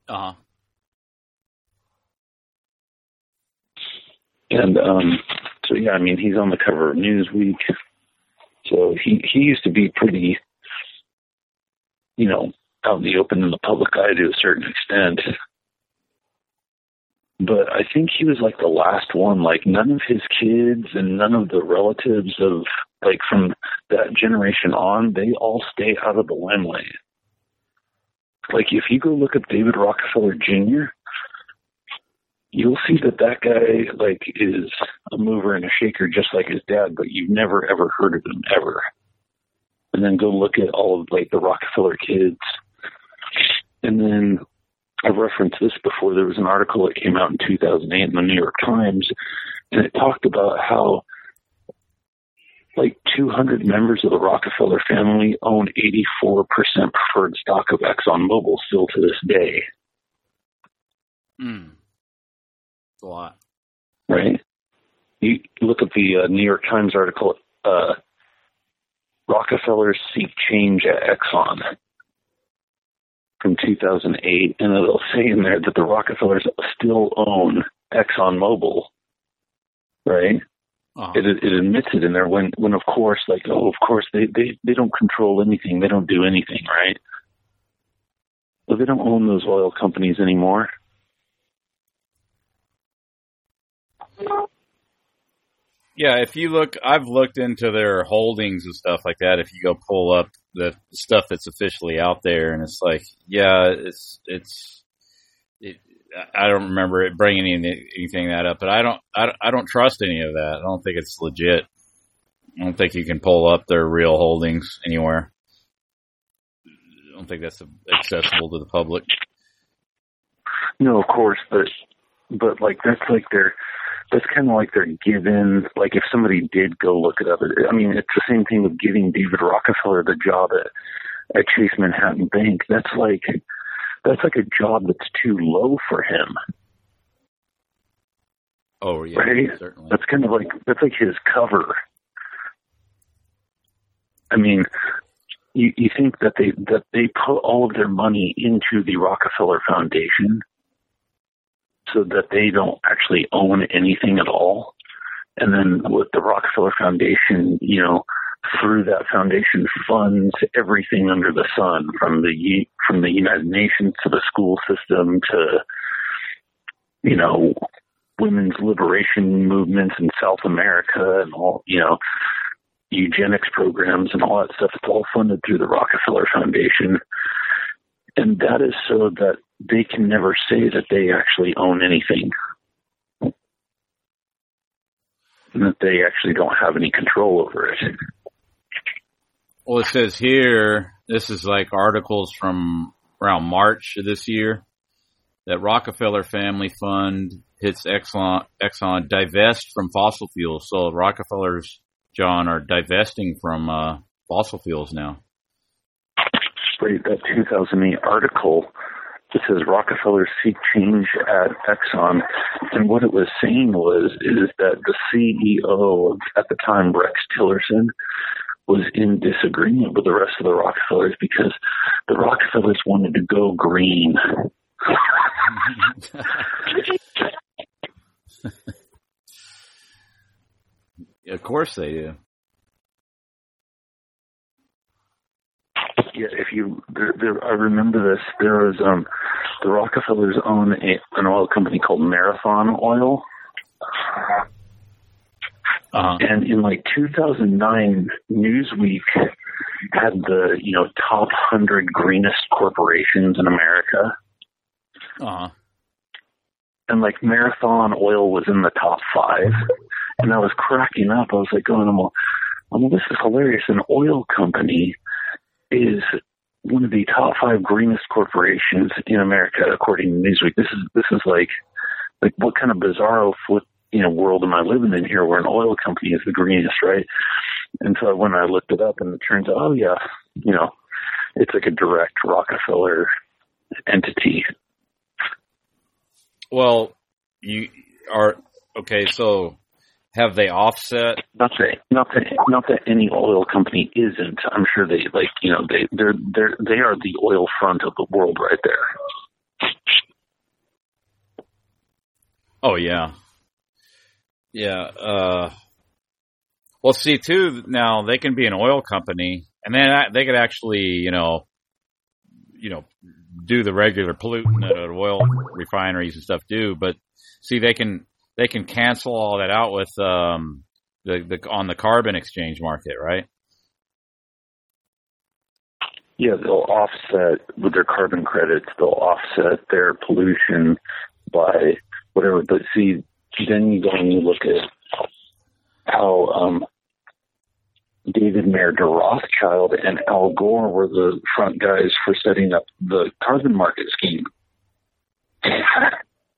Uh huh. And um so yeah, I mean he's on the cover of Newsweek. So he he used to be pretty you know, out in the open in the public eye to a certain extent. But I think he was like the last one. Like none of his kids and none of the relatives of like from that generation on, they all stay out of the limelight. Like if you go look up David Rockefeller Jr., you'll see that that guy like is a mover and a shaker just like his dad, but you've never ever heard of him ever. And then go look at all of like the Rockefeller kids. And then I've referenced this before. There was an article that came out in 2008 in the New York Times, and it talked about how like 200 members of the Rockefeller family own 84% preferred stock of ExxonMobil still to this day, Mm. A lot. right? You look at the uh, New York Times article, uh, Rockefellers seek change at Exxon from 2008, and it'll say in there that the Rockefellers still own ExxonMobil, right? Uh-huh. It, it admits it in there when, when of course, like, oh, of course, they, they, they don't control anything. They don't do anything, right? Well, they don't own those oil companies anymore. Yeah, if you look, I've looked into their holdings and stuff like that. If you go pull up the stuff that's officially out there, and it's like, yeah, it's it's. It, I don't remember it bringing any, anything that up, but I don't, I don't, I don't trust any of that. I don't think it's legit. I don't think you can pull up their real holdings anywhere. I don't think that's accessible to the public. No, of course, but but like that's like their that's kind of like their given. Like if somebody did go look it up, I mean, it's the same thing with giving David Rockefeller the job at at Chase Manhattan Bank. That's like that's like a job that's too low for him, Oh yeah, right? certainly. That's kind of like that's like his cover. I mean, you you think that they that they put all of their money into the Rockefeller Foundation, so that they don't actually own anything at all. And then with the Rockefeller Foundation, you know, through that foundation funds everything under the sun from the from the United Nations to the school system to you know women's liberation movements in South America and all you know eugenics programs and all that stuff it's all funded through the Rockefeller Foundation and that is so that they can never say that they actually own anything and that they actually don't have any control over it. Well, it says here, this is like articles from around March of this year, that Rockefeller Family Fund hits Exxon, Exxon divest from fossil fuels. So Rockefellers, John, are divesting from uh, fossil fuels now. That 2008 article that says Rockefeller seek change at Exxon, and what it was saying was is that the CEO at the time, Rex Tillerson, was in disagreement with the rest of the Rockefellers because the Rockefellers wanted to go green. of course they do. Yeah, if you, there, there, I remember this. There was um, the Rockefellers own a, an oil company called Marathon Oil. Uh-huh. And in like 2009, Newsweek had the you know top hundred greenest corporations in America. Uh-huh. And like Marathon Oil was in the top five, and I was cracking up. I was like going, "I'm well, well, this is hilarious. An oil company is one of the top five greenest corporations in America, according to Newsweek. This is this is like like what kind of bizarro flip you know world am I living in here, where an oil company is the greenest, right? And so when I looked it up, and it turns out, oh yeah, you know, it's like a direct Rockefeller entity. Well, you are okay. So have they offset? Not that, not that, not that any oil company isn't. I'm sure they like, you know, they they're they're they are the oil front of the world right there. Oh yeah, yeah. Uh, well, see, too. Now they can be an oil company, and then they could actually, you know, you know, do the regular pollutant that oil refineries and stuff do. But see, they can they can cancel all that out with um, the the on the carbon exchange market, right? Yeah, they'll offset with their carbon credits. They'll offset their pollution by whatever. But see, then you go and you look at how um, David Mayer de Rothschild and Al Gore were the front guys for setting up the carbon market scheme. uh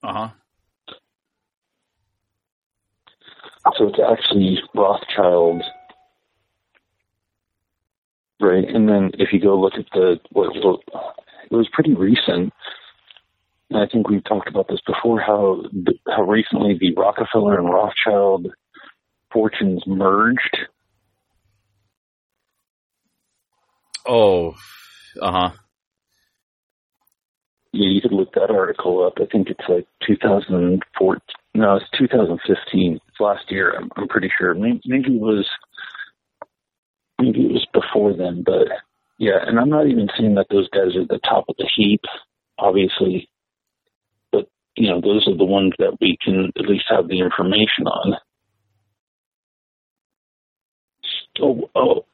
huh. So it's actually Rothschild, right? And then if you go look at the what, what it was pretty recent. And I think we've talked about this before. How how recently the Rockefeller and Rothschild fortunes merged. Oh, uh huh. Yeah, you could look that article up. I think it's like 2014. No, it's 2015. It's last year. I'm, I'm pretty sure. Maybe, it was. Maybe it was before then, but yeah. And I'm not even saying that those guys are at the top of the heap, obviously. But you know, those are the ones that we can at least have the information on. Oh, oh,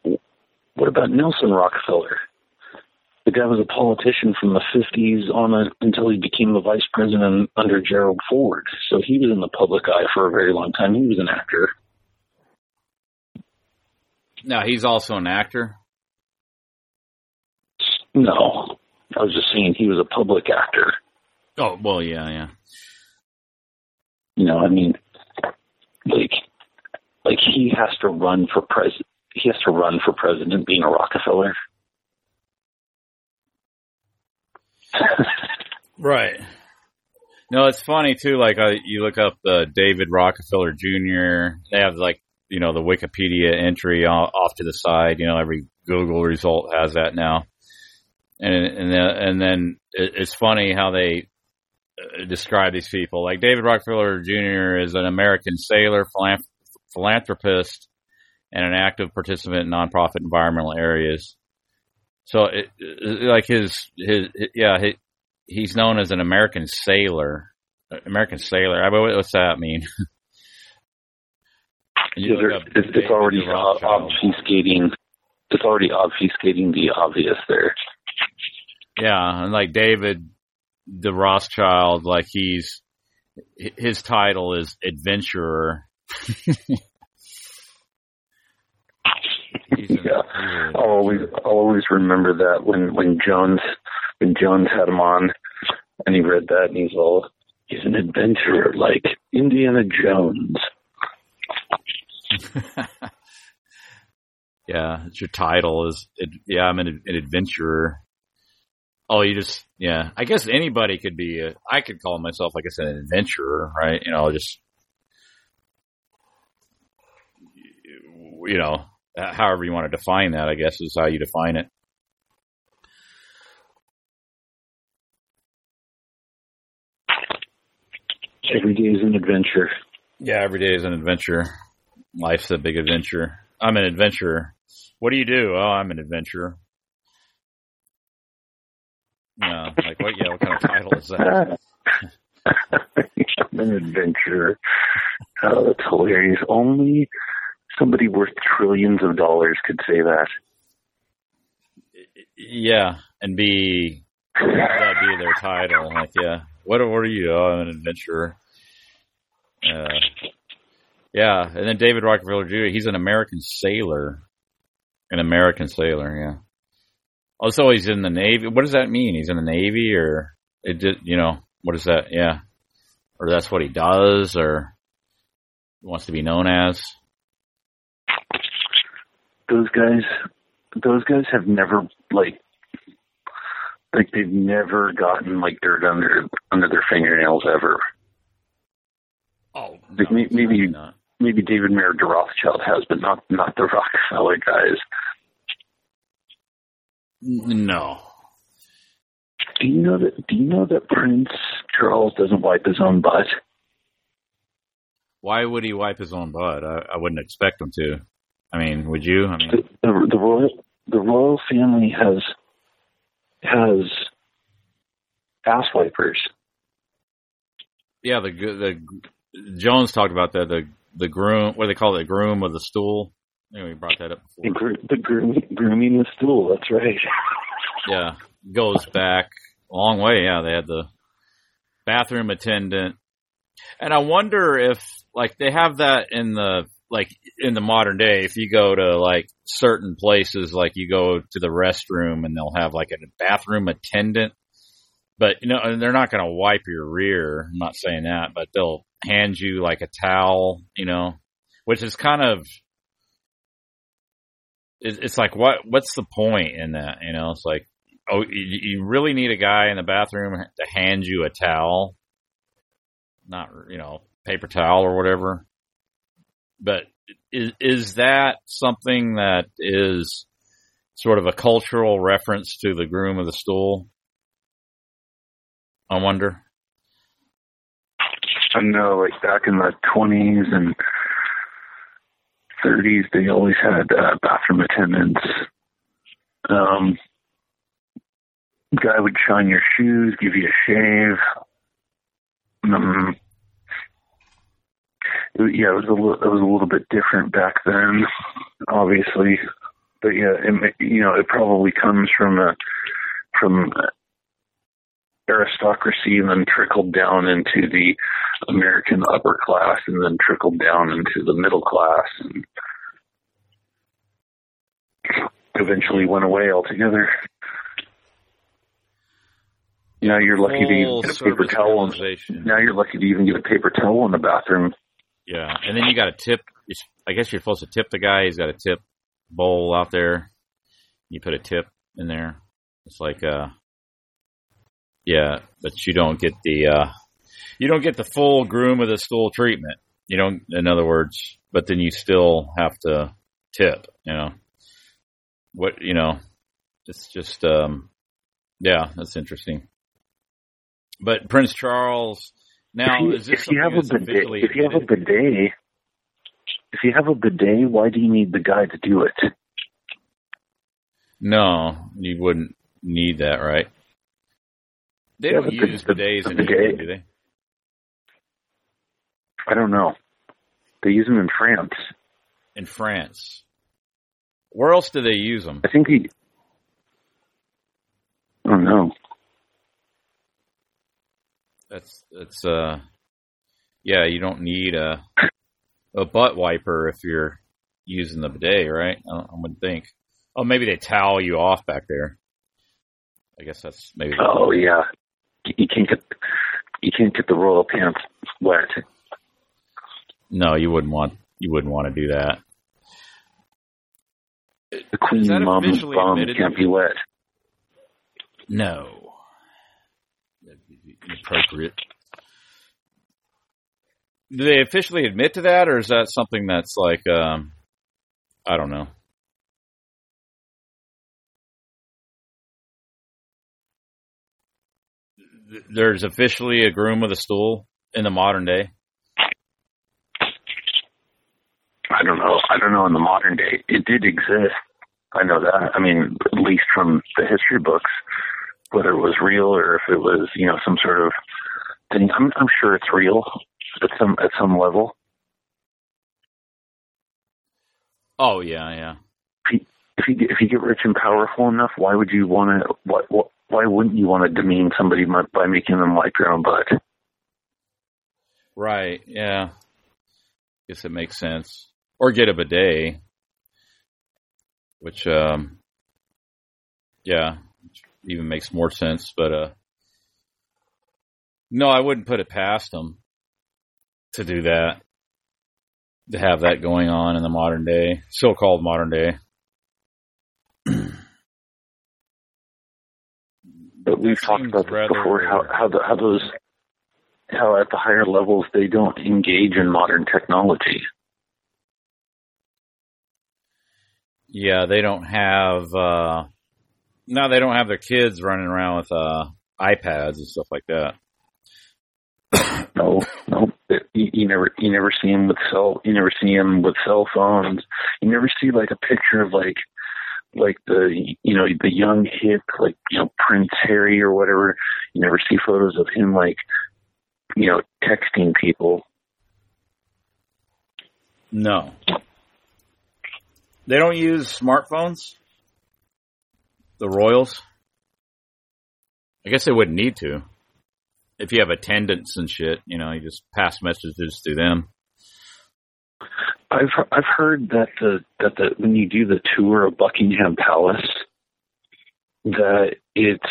what about Nelson Rockefeller? The guy was a politician from the 50s on a, until he became the vice president under Gerald Ford. So he was in the public eye for a very long time. He was an actor. Now he's also an actor. No, I was just saying he was a public actor. Oh well, yeah, yeah. You know, I mean, like, like he has to run for president. He has to run for president, being a Rockefeller. right. No, it's funny too. Like uh, you look up the David Rockefeller Jr. They have like you know the Wikipedia entry off, to the side. You know every Google result has that now, and and then, and then it's funny how they uh, describe these people. Like David Rockefeller Jr. is an American sailor, philanthropist, and an active participant in nonprofit environmental areas. So, it, like his, his, yeah, he, he's known as an American sailor. American sailor. I mean, what's that mean? Yeah, it's, it's already obfuscating. It's already obfuscating the obvious there. Yeah, and like David, the Rothschild, like he's his title is adventurer. yeah, I'll always I'll always remember that when when Jones when Jones had him on, and he read that, and he's all he's an adventurer like Indiana Jones. yeah, it's your title is it, yeah. I'm an, an adventurer. Oh, you just yeah. I guess anybody could be. A, I could call myself, like I said, an adventurer, right? You know, just you know, Uh, however you want to define that. I guess is how you define it. Every day is an adventure. Yeah, every day is an adventure. Life's a big adventure. I'm an adventurer. What do you do? Oh, I'm an adventurer. Yeah, like what? Yeah, what kind of title is that? I'm an adventurer. Oh, that's hilarious. Only somebody worth trillions of dollars could say that. Yeah, and be that be their title. Like, yeah, what, what are you? Oh, I'm an adventurer. Uh, yeah, and then David Rockefeller Jr. He's an American sailor, an American sailor. Yeah. Also, he's in the Navy. What does that mean? He's in the Navy, or it did? You know, what is that? Yeah, or that's what he does, or wants to be known as. Those guys, those guys have never like, like they've never gotten like dirt under under their fingernails ever. Oh, like no, maybe not. maybe David Mayer de Rothschild has, but not not the Rockefeller guys. No. Do you know that? Do you know that Prince Charles doesn't wipe his own butt? Why would he wipe his own butt? I, I wouldn't expect him to. I mean, would you? I mean, the, the, the royal the royal family has has ass wipers. Yeah, the the Jones talked about that. The the groom, what do they call it? The groom of the stool. Anyway, we brought that up before. The, gro- the groom, grooming the stool. That's right. Yeah, goes back a long way. Yeah, they had the bathroom attendant, and I wonder if like they have that in the like in the modern day. If you go to like certain places, like you go to the restroom and they'll have like a bathroom attendant but you know they're not going to wipe your rear. I'm not saying that, but they'll hand you like a towel, you know, which is kind of it's like what what's the point in that? You know, it's like oh, you really need a guy in the bathroom to hand you a towel, not you know paper towel or whatever. But is is that something that is sort of a cultural reference to the groom of the stool? I wonder. I know, like back in the twenties and thirties, they always had uh, bathroom attendants. Um, guy would shine your shoes, give you a shave. Um, yeah, it was a little, it was a little bit different back then, obviously. But yeah, it, you know, it probably comes from a from aristocracy and then trickled down into the American upper class and then trickled down into the middle class and eventually went away altogether. Now you're lucky to get a paper towel. Now you're lucky to even get a paper towel in the bathroom. Yeah, and then you got to tip. I guess you're supposed to tip the guy. He's got a tip bowl out there. You put a tip in there. It's like uh, yeah, but you don't get the uh, you don't get the full groom of the stool treatment. You don't, in other words, but then you still have to tip. You know what? You know, it's just um, yeah, that's interesting. But Prince Charles. Now, if you, is this if you have a bidet, if you have a bidet, if you have a bidet, why do you need the guy to do it? No, you wouldn't need that, right? They Yeah, don't use the- bidets the in bidet- England, do they? I don't know. They use them in France. In France. Where else do they use them? I think he. I don't know. That's that's uh, yeah. You don't need a a butt wiper if you're using the bidet, right? I, I would think. Oh, maybe they towel you off back there. I guess that's maybe. Oh yeah, you can't get you can't get the royal pants wet. No, you wouldn't want you wouldn't want to do that. The queen that mom's bum can't be wet. No. That'd inappropriate. Do they officially admit to that, or is that something that's like, um, I don't know? There's officially a groom with a stool in the modern day. I don't know. I don't know in the modern day. It did exist. I know that. I mean, at least from the history books, whether it was real or if it was, you know, some sort of thing. I'm, I'm sure it's real at some at some level. Oh yeah, yeah. If you get, if you get rich and powerful enough, why would you want to? What, what why wouldn't you want to demean somebody by making them wipe your own butt? Right. Yeah. Guess it makes sense. Or get of a bidet, which, um, yeah, even makes more sense. But uh, no, I wouldn't put it past them to do that. To have that going on in the modern day, so-called modern day. But we've talked about this before. How how the, how those how at the higher levels they don't engage in modern technology. Yeah, they don't have. uh No, they don't have their kids running around with uh iPads and stuff like that. No, no. You, you never, you never see him with cell. You never see him with cell phones. You never see like a picture of like, like the, you know, the young hip, like you know Prince Harry or whatever. You never see photos of him like, you know, texting people. No. They don't use smartphones? The Royals? I guess they wouldn't need to. If you have attendants and shit, you know, you just pass messages to them. I've I've heard that the that the when you do the tour of Buckingham Palace, that it's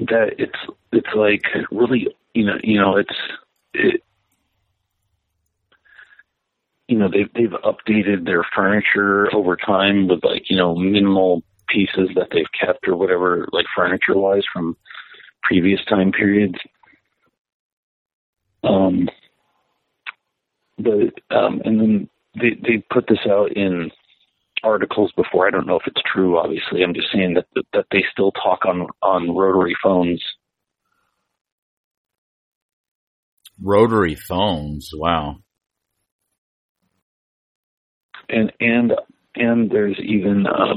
that it's it's like really you know you know it's it, you know they've they've updated their furniture over time with like you know minimal pieces that they've kept or whatever like furniture wise from previous time periods. Um, but um, and then they they put this out in articles before. I don't know if it's true. Obviously, I'm just saying that that, that they still talk on on rotary phones. Rotary phones. Wow. And and and there's even uh,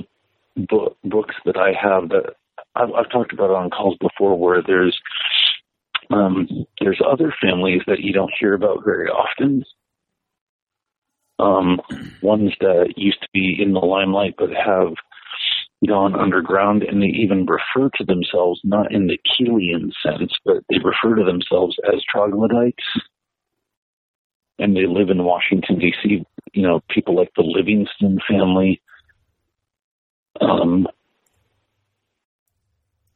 bo- books that I have that I've, I've talked about on calls before, where there's um, there's other families that you don't hear about very often. Um, ones that used to be in the limelight but have gone underground, and they even refer to themselves not in the Keelian sense, but they refer to themselves as troglodytes and they live in Washington D.C. You know, people like the Livingston family. Um,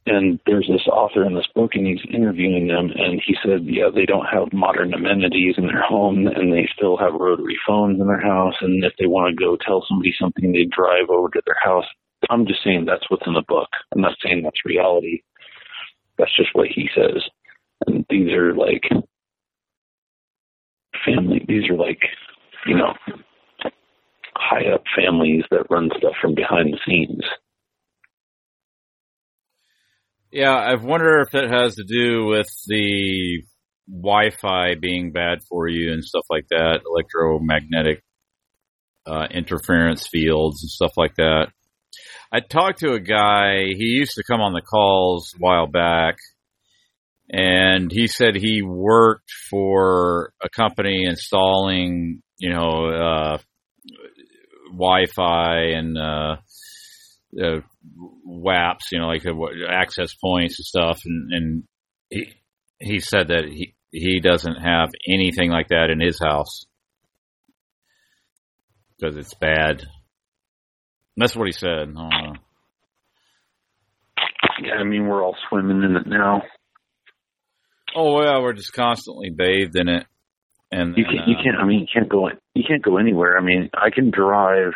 and there's this author in this book, and he's interviewing them, and he said, yeah, they don't have modern amenities in their home, and they still have rotary phones in their house, and if they want to go tell somebody something, they drive over to their house. I'm just saying that's what's in the book. I'm not saying that's reality. That's just what he says. And these are like family these are like you know high up families that run stuff from behind the scenes Yeah, I wonder if that has to do with the Wi-Fi being bad for you and stuff like that, electromagnetic uh, interference fields and stuff like that. I talked to a guy. He used to come on the calls a while back, and he said he worked for a company installing, you know, uh, Wi-Fi and uh, uh, WAPs, you know, like uh, access points and stuff. And, and he he said that he he doesn't have anything like that in his house because it's bad. That's what he said. I Yeah, I mean we're all swimming in it now. Oh yeah, we're just constantly bathed in it. And you can't. You uh, can't. I mean, you can't go. You can't go anywhere. I mean, I can drive.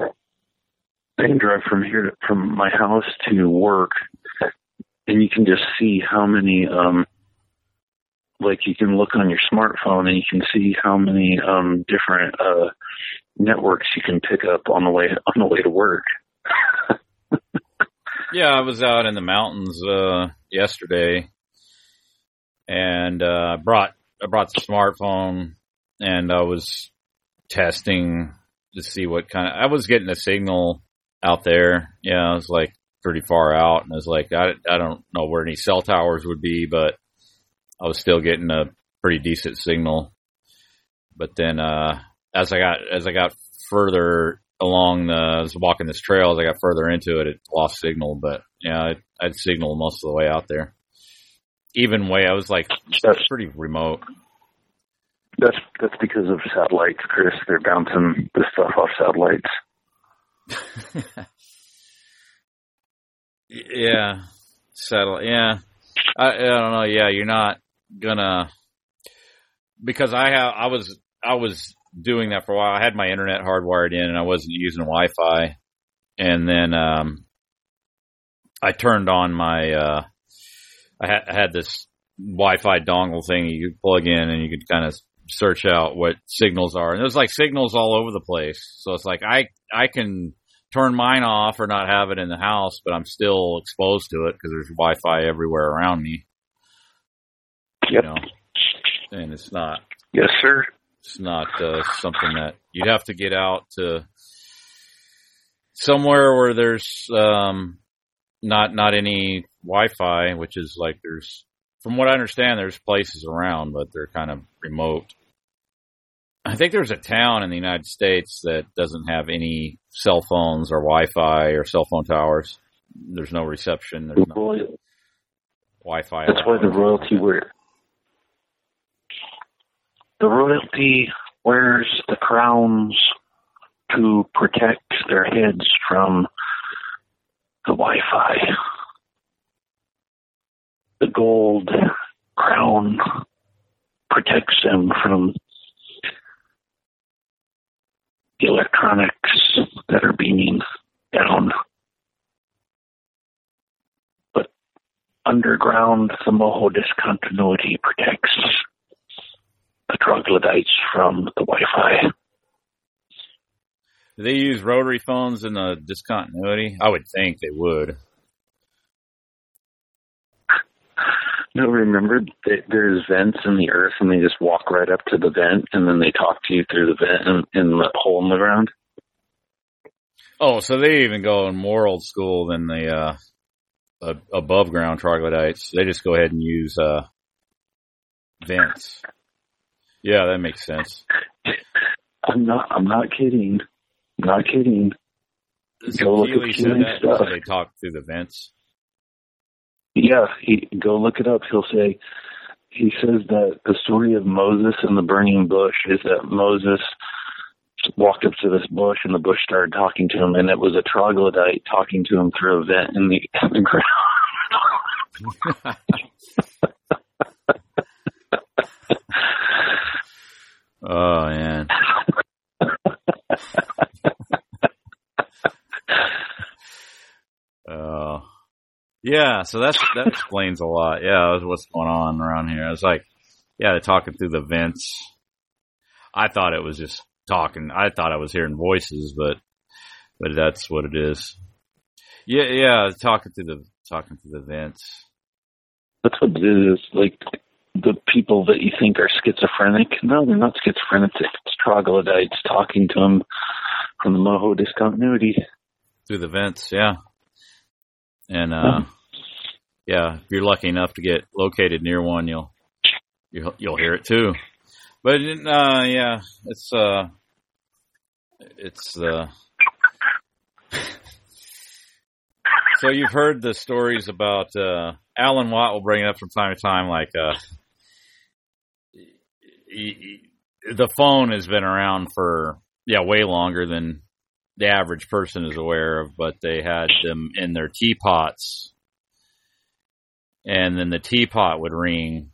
I can drive from here to, from my house to work, and you can just see how many. um Like you can look on your smartphone and you can see how many um different uh networks you can pick up on the way on the way to work. Yeah, I was out in the mountains uh yesterday and uh brought I brought the smartphone and I was testing to see what kind of I was getting a signal out there. Yeah, I was like pretty far out and I was like I I don't know where any cell towers would be, but I was still getting a pretty decent signal. But then uh as I got as I got further along the I was walking this trail as I got further into it it lost signal but yeah I, I'd signal most of the way out there even way I was like That's pretty remote that's that's because of satellites, Chris. They're bouncing the stuff off satellites. yeah satellite. yeah I, I don't know yeah you're not gonna because I have I was I was doing that for a while I had my internet hardwired in and I wasn't using Wi-Fi and then um I turned on my uh I had, I had this Wi-Fi dongle thing you could plug in and you could kind of search out what signals are. And there's like signals all over the place. So it's like I I can turn mine off or not have it in the house, but I'm still exposed to it because there's Wi-Fi everywhere around me. Yep. You know, and it's not Yes, sir. it's not uh, something that you'd have to get out to somewhere where there's um not not any Wi-Fi, which is like there's from what I understand there's places around, but they're kind of remote. I think there's a town in the United States that doesn't have any cell phones or Wi-Fi or cell phone towers. There's no reception. There's no Wi-Fi. that's why the royalty wear the royalty wears the crowns to protect their heads from the Wi-Fi. The gold crown protects them from the electronics that are beaming down. But underground, the Moho discontinuity protects the troglodytes from the Wi-Fi. Do they use rotary phones in the discontinuity? I would think they would. No, remember that there's vents in the earth, and they just walk right up to the vent, and then they talk to you through the vent in, in the hole in the ground. Oh, so they even go in more old school than the uh, uh, above ground troglodytes. They just go ahead and use uh, vents. Yeah, that makes sense. I'm not. I'm not kidding. I'm not kidding. Go look at said that, stuff. they talk through the vents. Yeah, he go look it up. He'll say he says that the story of Moses and the burning bush is that Moses walked up to this bush and the bush started talking to him and it was a troglodyte talking to him through a vent in the, in the ground. Oh man. Yeah, so that's that explains a lot. Yeah, that's what's going on around here. I was like, yeah, they're talking through the vents. I thought it was just talking. I thought I was hearing voices, but but that's what it is. Yeah, yeah, talking through the talking to the vents. That's what it is. Like the people that you think are schizophrenic, no, they're not schizophrenic. It's troglodytes talking to them from the Moho discontinuity. Through the vents, yeah. And uh yeah, if you're lucky enough to get located near one, you'll you'll you'll hear it too. But uh yeah, it's uh it's uh so you've heard the stories about uh Alan Watt will bring it up from time to time like uh he, he, the phone has been around for yeah way longer than the average person is aware of, but they had them in their teapots, and then the teapot would ring,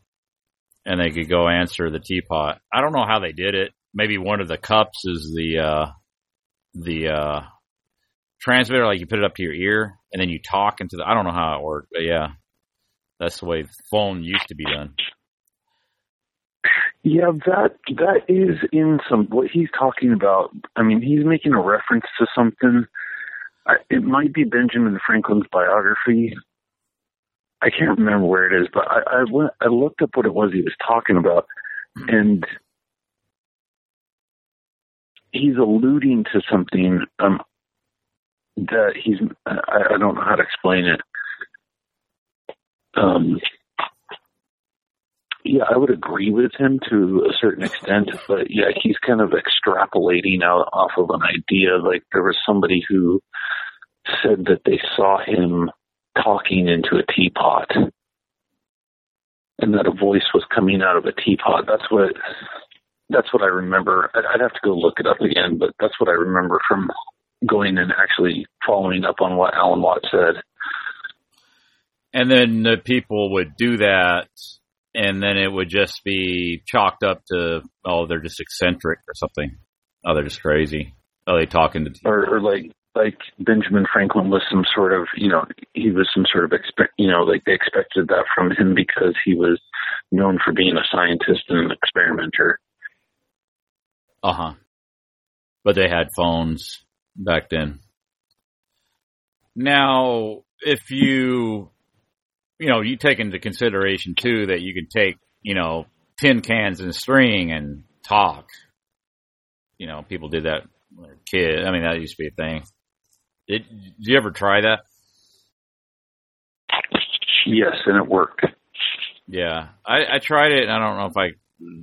and they could go answer the teapot. I don't know how they did it. Maybe one of the cups is the uh, the uh, transmitter, like you put it up to your ear, and then you talk into the. I don't know how it worked, but yeah, that's the way phone used to be done. Yeah, that that is in some what he's talking about. I mean, he's making a reference to something. I, it might be Benjamin Franklin's biography. I can't remember where it is, but I I, went, I looked up what it was he was talking about, and he's alluding to something um, that he's. I, I don't know how to explain it. Um, yeah, I would agree with him to a certain extent, but yeah, he's kind of extrapolating out off of an idea. Like there was somebody who said that they saw him talking into a teapot, and that a voice was coming out of a teapot. That's what that's what I remember. I'd have to go look it up again, but that's what I remember from going and actually following up on what Alan Watt said. And then the people would do that and then it would just be chalked up to oh they're just eccentric or something. Oh, they're just crazy. Oh, they talking to or, or like like Benjamin Franklin was some sort of you know he was some sort of expect you know like they expected that from him because he was known for being a scientist and an experimenter. Uh huh. But they had phones back then. Now, if you you know, you take into consideration too that you can take, you know, tin cans and string and talk. You know, people did that when they were kids. I mean, that used to be a thing. Did, did you ever try that? Yes, and it worked. Yeah, I, I tried it. And I don't know if I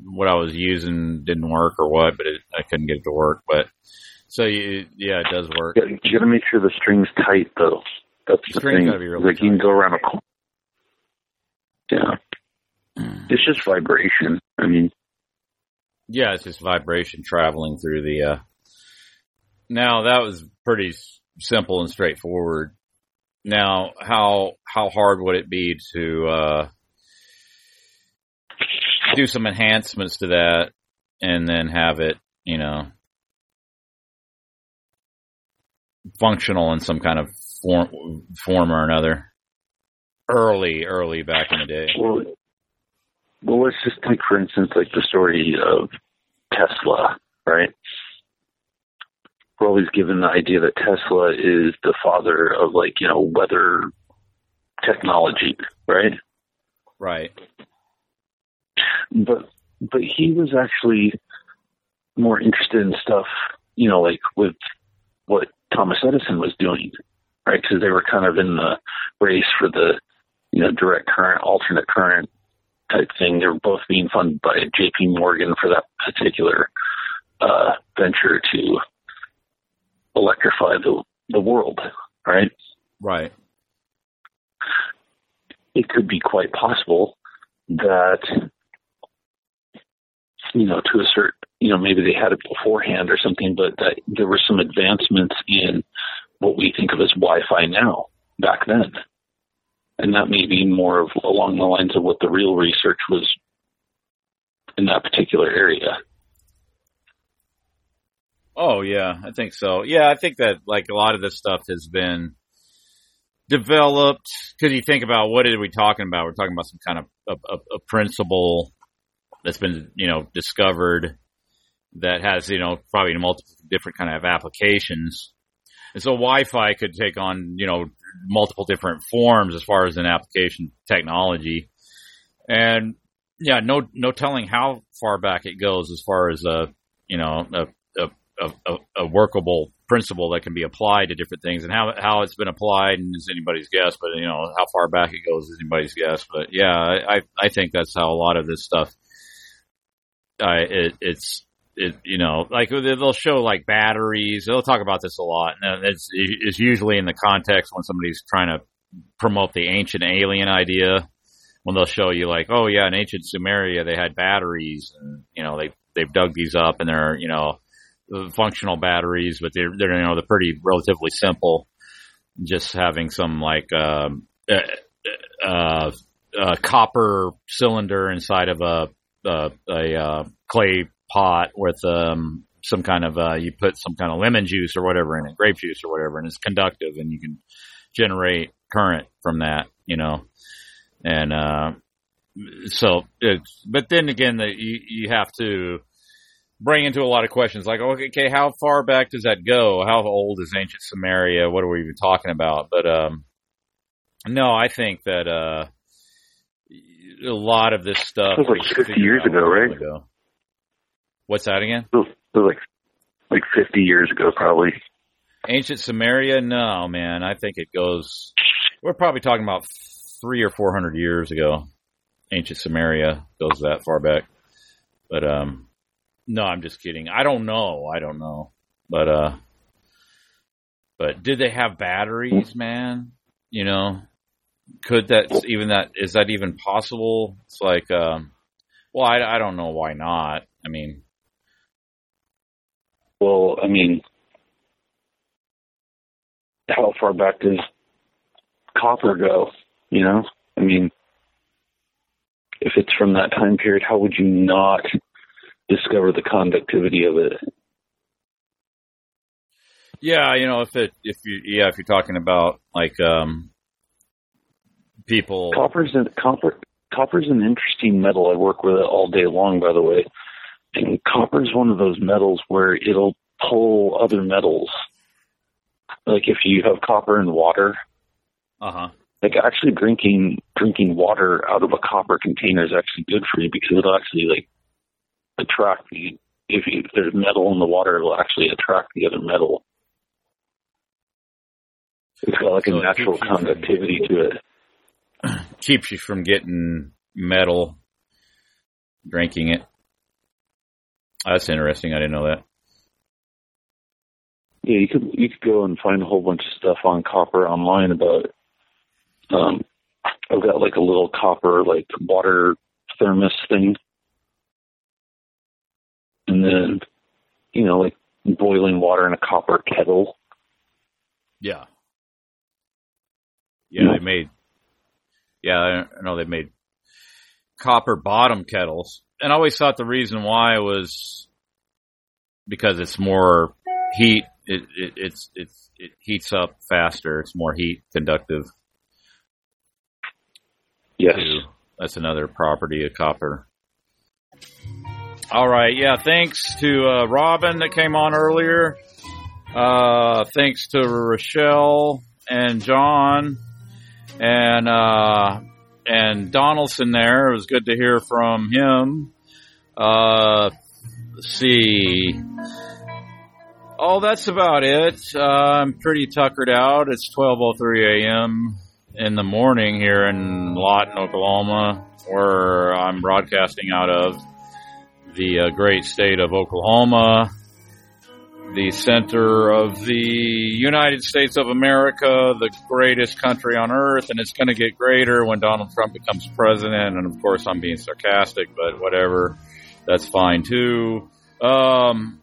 what I was using didn't work or what, but it, I couldn't get it to work. But so you, yeah, it does work. You got to make sure the string's tight though. That's the, the thing. Really like tight. you can go around a corner. yeah. It's just vibration. I mean, yeah, it's just vibration traveling through the. Uh... Now that was pretty simple and straightforward. Now, how how hard would it be to uh, do some enhancements to that, and then have it, you know, functional in some kind of form form or another? early, early back in the day. Well, well, let's just take, for instance, like the story of Tesla, right? We're always given the idea that Tesla is the father of, like, you know, weather technology, right? Right. But but he was actually more interested in stuff, you know, like with what Thomas Edison was doing, right? Because they were kind of in the race for the you know, direct current, alternate current type thing. They were both being funded by J.P. Morgan for that particular uh, venture to electrify the the world, right? Right. It could be quite possible that you know, to a certain, you know, maybe they had it beforehand or something, but that there were some advancements in what we think of as Wi-Fi now back then and that may be more of along the lines of what the real research was in that particular area. Oh yeah, I think so. Yeah, I think that like a lot of this stuff has been developed because you think about what are we talking about? We're talking about some kind of a, a, a principle that's been you know discovered that has you know probably multiple different kind of applications. And so Wi-Fi could take on you know multiple different forms as far as an application technology, and yeah, no no telling how far back it goes as far as a you know a a, a, a workable principle that can be applied to different things and how how it's been applied is anybody's guess but you know how far back it goes is anybody's guess but yeah i i think that's how a lot of this stuff uh, it, it's it, you know, like they'll show like batteries. They'll talk about this a lot, and it's it's usually in the context when somebody's trying to promote the ancient alien idea. When they'll show you like, oh yeah, in ancient Sumeria they had batteries, and you know they they've dug these up, and they're you know functional batteries, but they're they're you know they're pretty relatively simple. Just having some like um, uh, uh, uh, copper cylinder inside of a a, a uh, clay pot with um, some kind of uh, you put some kind of lemon juice or whatever in it, grape juice or whatever, and it's conductive, and you can generate current from that, you know. And uh, so, but then again, the, you you have to bring into a lot of questions like, okay, how far back does that go? How old is ancient Samaria? What are we even talking about? But um, no, I think that uh, a lot of this stuff was like 50 years ago, right? Ago. What's that again? It was, it was like like 50 years ago, probably. Ancient Samaria? No, man. I think it goes. We're probably talking about three or four hundred years ago. Ancient Samaria goes that far back. But um, no, I'm just kidding. I don't know. I don't know. But uh, but did they have batteries, man? You know, could that even that is that even possible? It's like, um, well, I I don't know why not. I mean, well, I mean, how far back does copper go? You know, I mean, if it's from that time period, how would you not discover the conductivity of it? Yeah, you know, if it if you yeah, if you're talking about like um people copper's an copper copper's an interesting metal. I work with it all day long by the way. And copper is one of those metals where it'll pull other metals. Like if you have copper and water. Uh huh. Like actually drinking drinking water out of a copper container is actually good for you because it'll actually like attract the if, you, if there's metal in the water, it'll actually attract the other metal. It's got like so a natural conductivity from, to it. Keeps you from getting metal drinking it. That's interesting. I didn't know that. Yeah, you could you could go and find a whole bunch of stuff on copper online about. Um, I've got like a little copper like water thermos thing, and then you know like boiling water in a copper kettle. Yeah. Yeah, mm-hmm. they made. Yeah, I know they made copper bottom kettles, and I always thought the reason why was because it's more heat. It, it it's it's it heats up faster. It's more heat conductive. Yes, too. that's another property of copper. All right, yeah. Thanks to uh, Robin that came on earlier. Uh, thanks to Rochelle and John and uh, and Donaldson there. It was good to hear from him. Uh, see. Oh, that's about it. Uh, I'm pretty tuckered out. It's 12:03 a.m. in the morning here in Lawton, Oklahoma, where I'm broadcasting out of the uh, great state of Oklahoma the center of the United States of America, the greatest country on earth, and it's going to get greater when Donald Trump becomes president. And of course, I'm being sarcastic, but whatever, that's fine too. Um,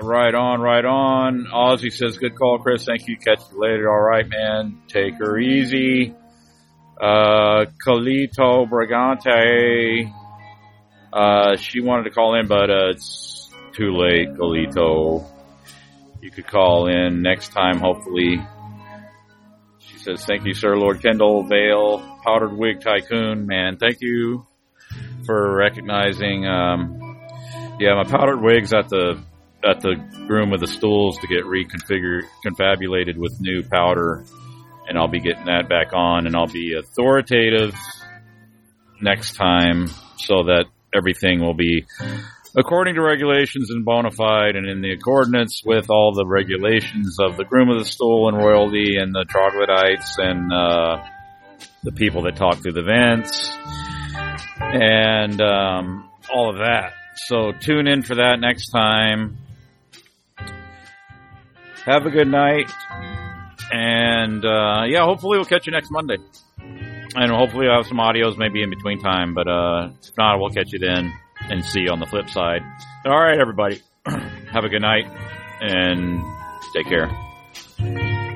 right on, right on. Ozzy says, "Good call, Chris. Thank you. Catch you later. All right, man. Take her easy." Uh, Carlito Brigante. Uh, she wanted to call in, but uh, it's too late, Carlito. You could call in next time, hopefully. She says, Thank you, Sir Lord Kendall, Vale, Powdered Wig Tycoon. Man, thank you for recognizing. Um, yeah, my powdered wig's at the at the room with the stools to get reconfigured, confabulated with new powder, and I'll be getting that back on, and I'll be authoritative next time so that everything will be according to regulations and bona fide and in the accordance with all the regulations of the groom of the stool and royalty and the troglodytes and uh, the people that talk through the vents and um, all of that. So tune in for that next time. Have a good night. And uh, yeah, hopefully we'll catch you next Monday. And hopefully I'll have some audios maybe in between time. But uh, if not, we'll catch you then and see you on the flip side. All right, everybody. have a good night and take care.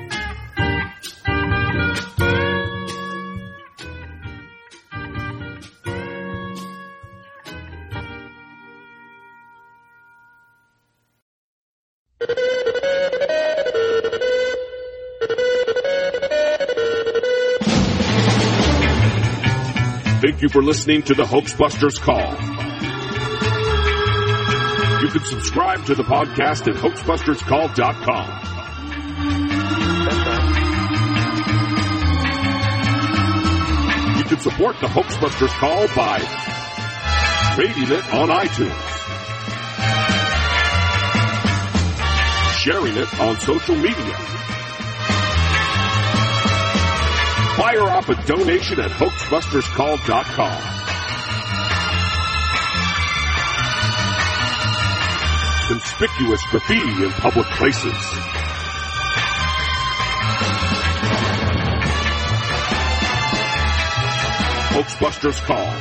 You for listening to the Hoaxbusters Call. You can subscribe to the podcast at hoaxbusterscall.com. You can support the Hoaxbusters Call by rating it on iTunes, sharing it on social media, fire up a donation at hoaxbusterscall.com. Conspicuous graffiti in public places. Hoaxbusters Call.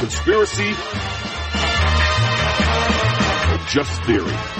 Conspiracy just theory.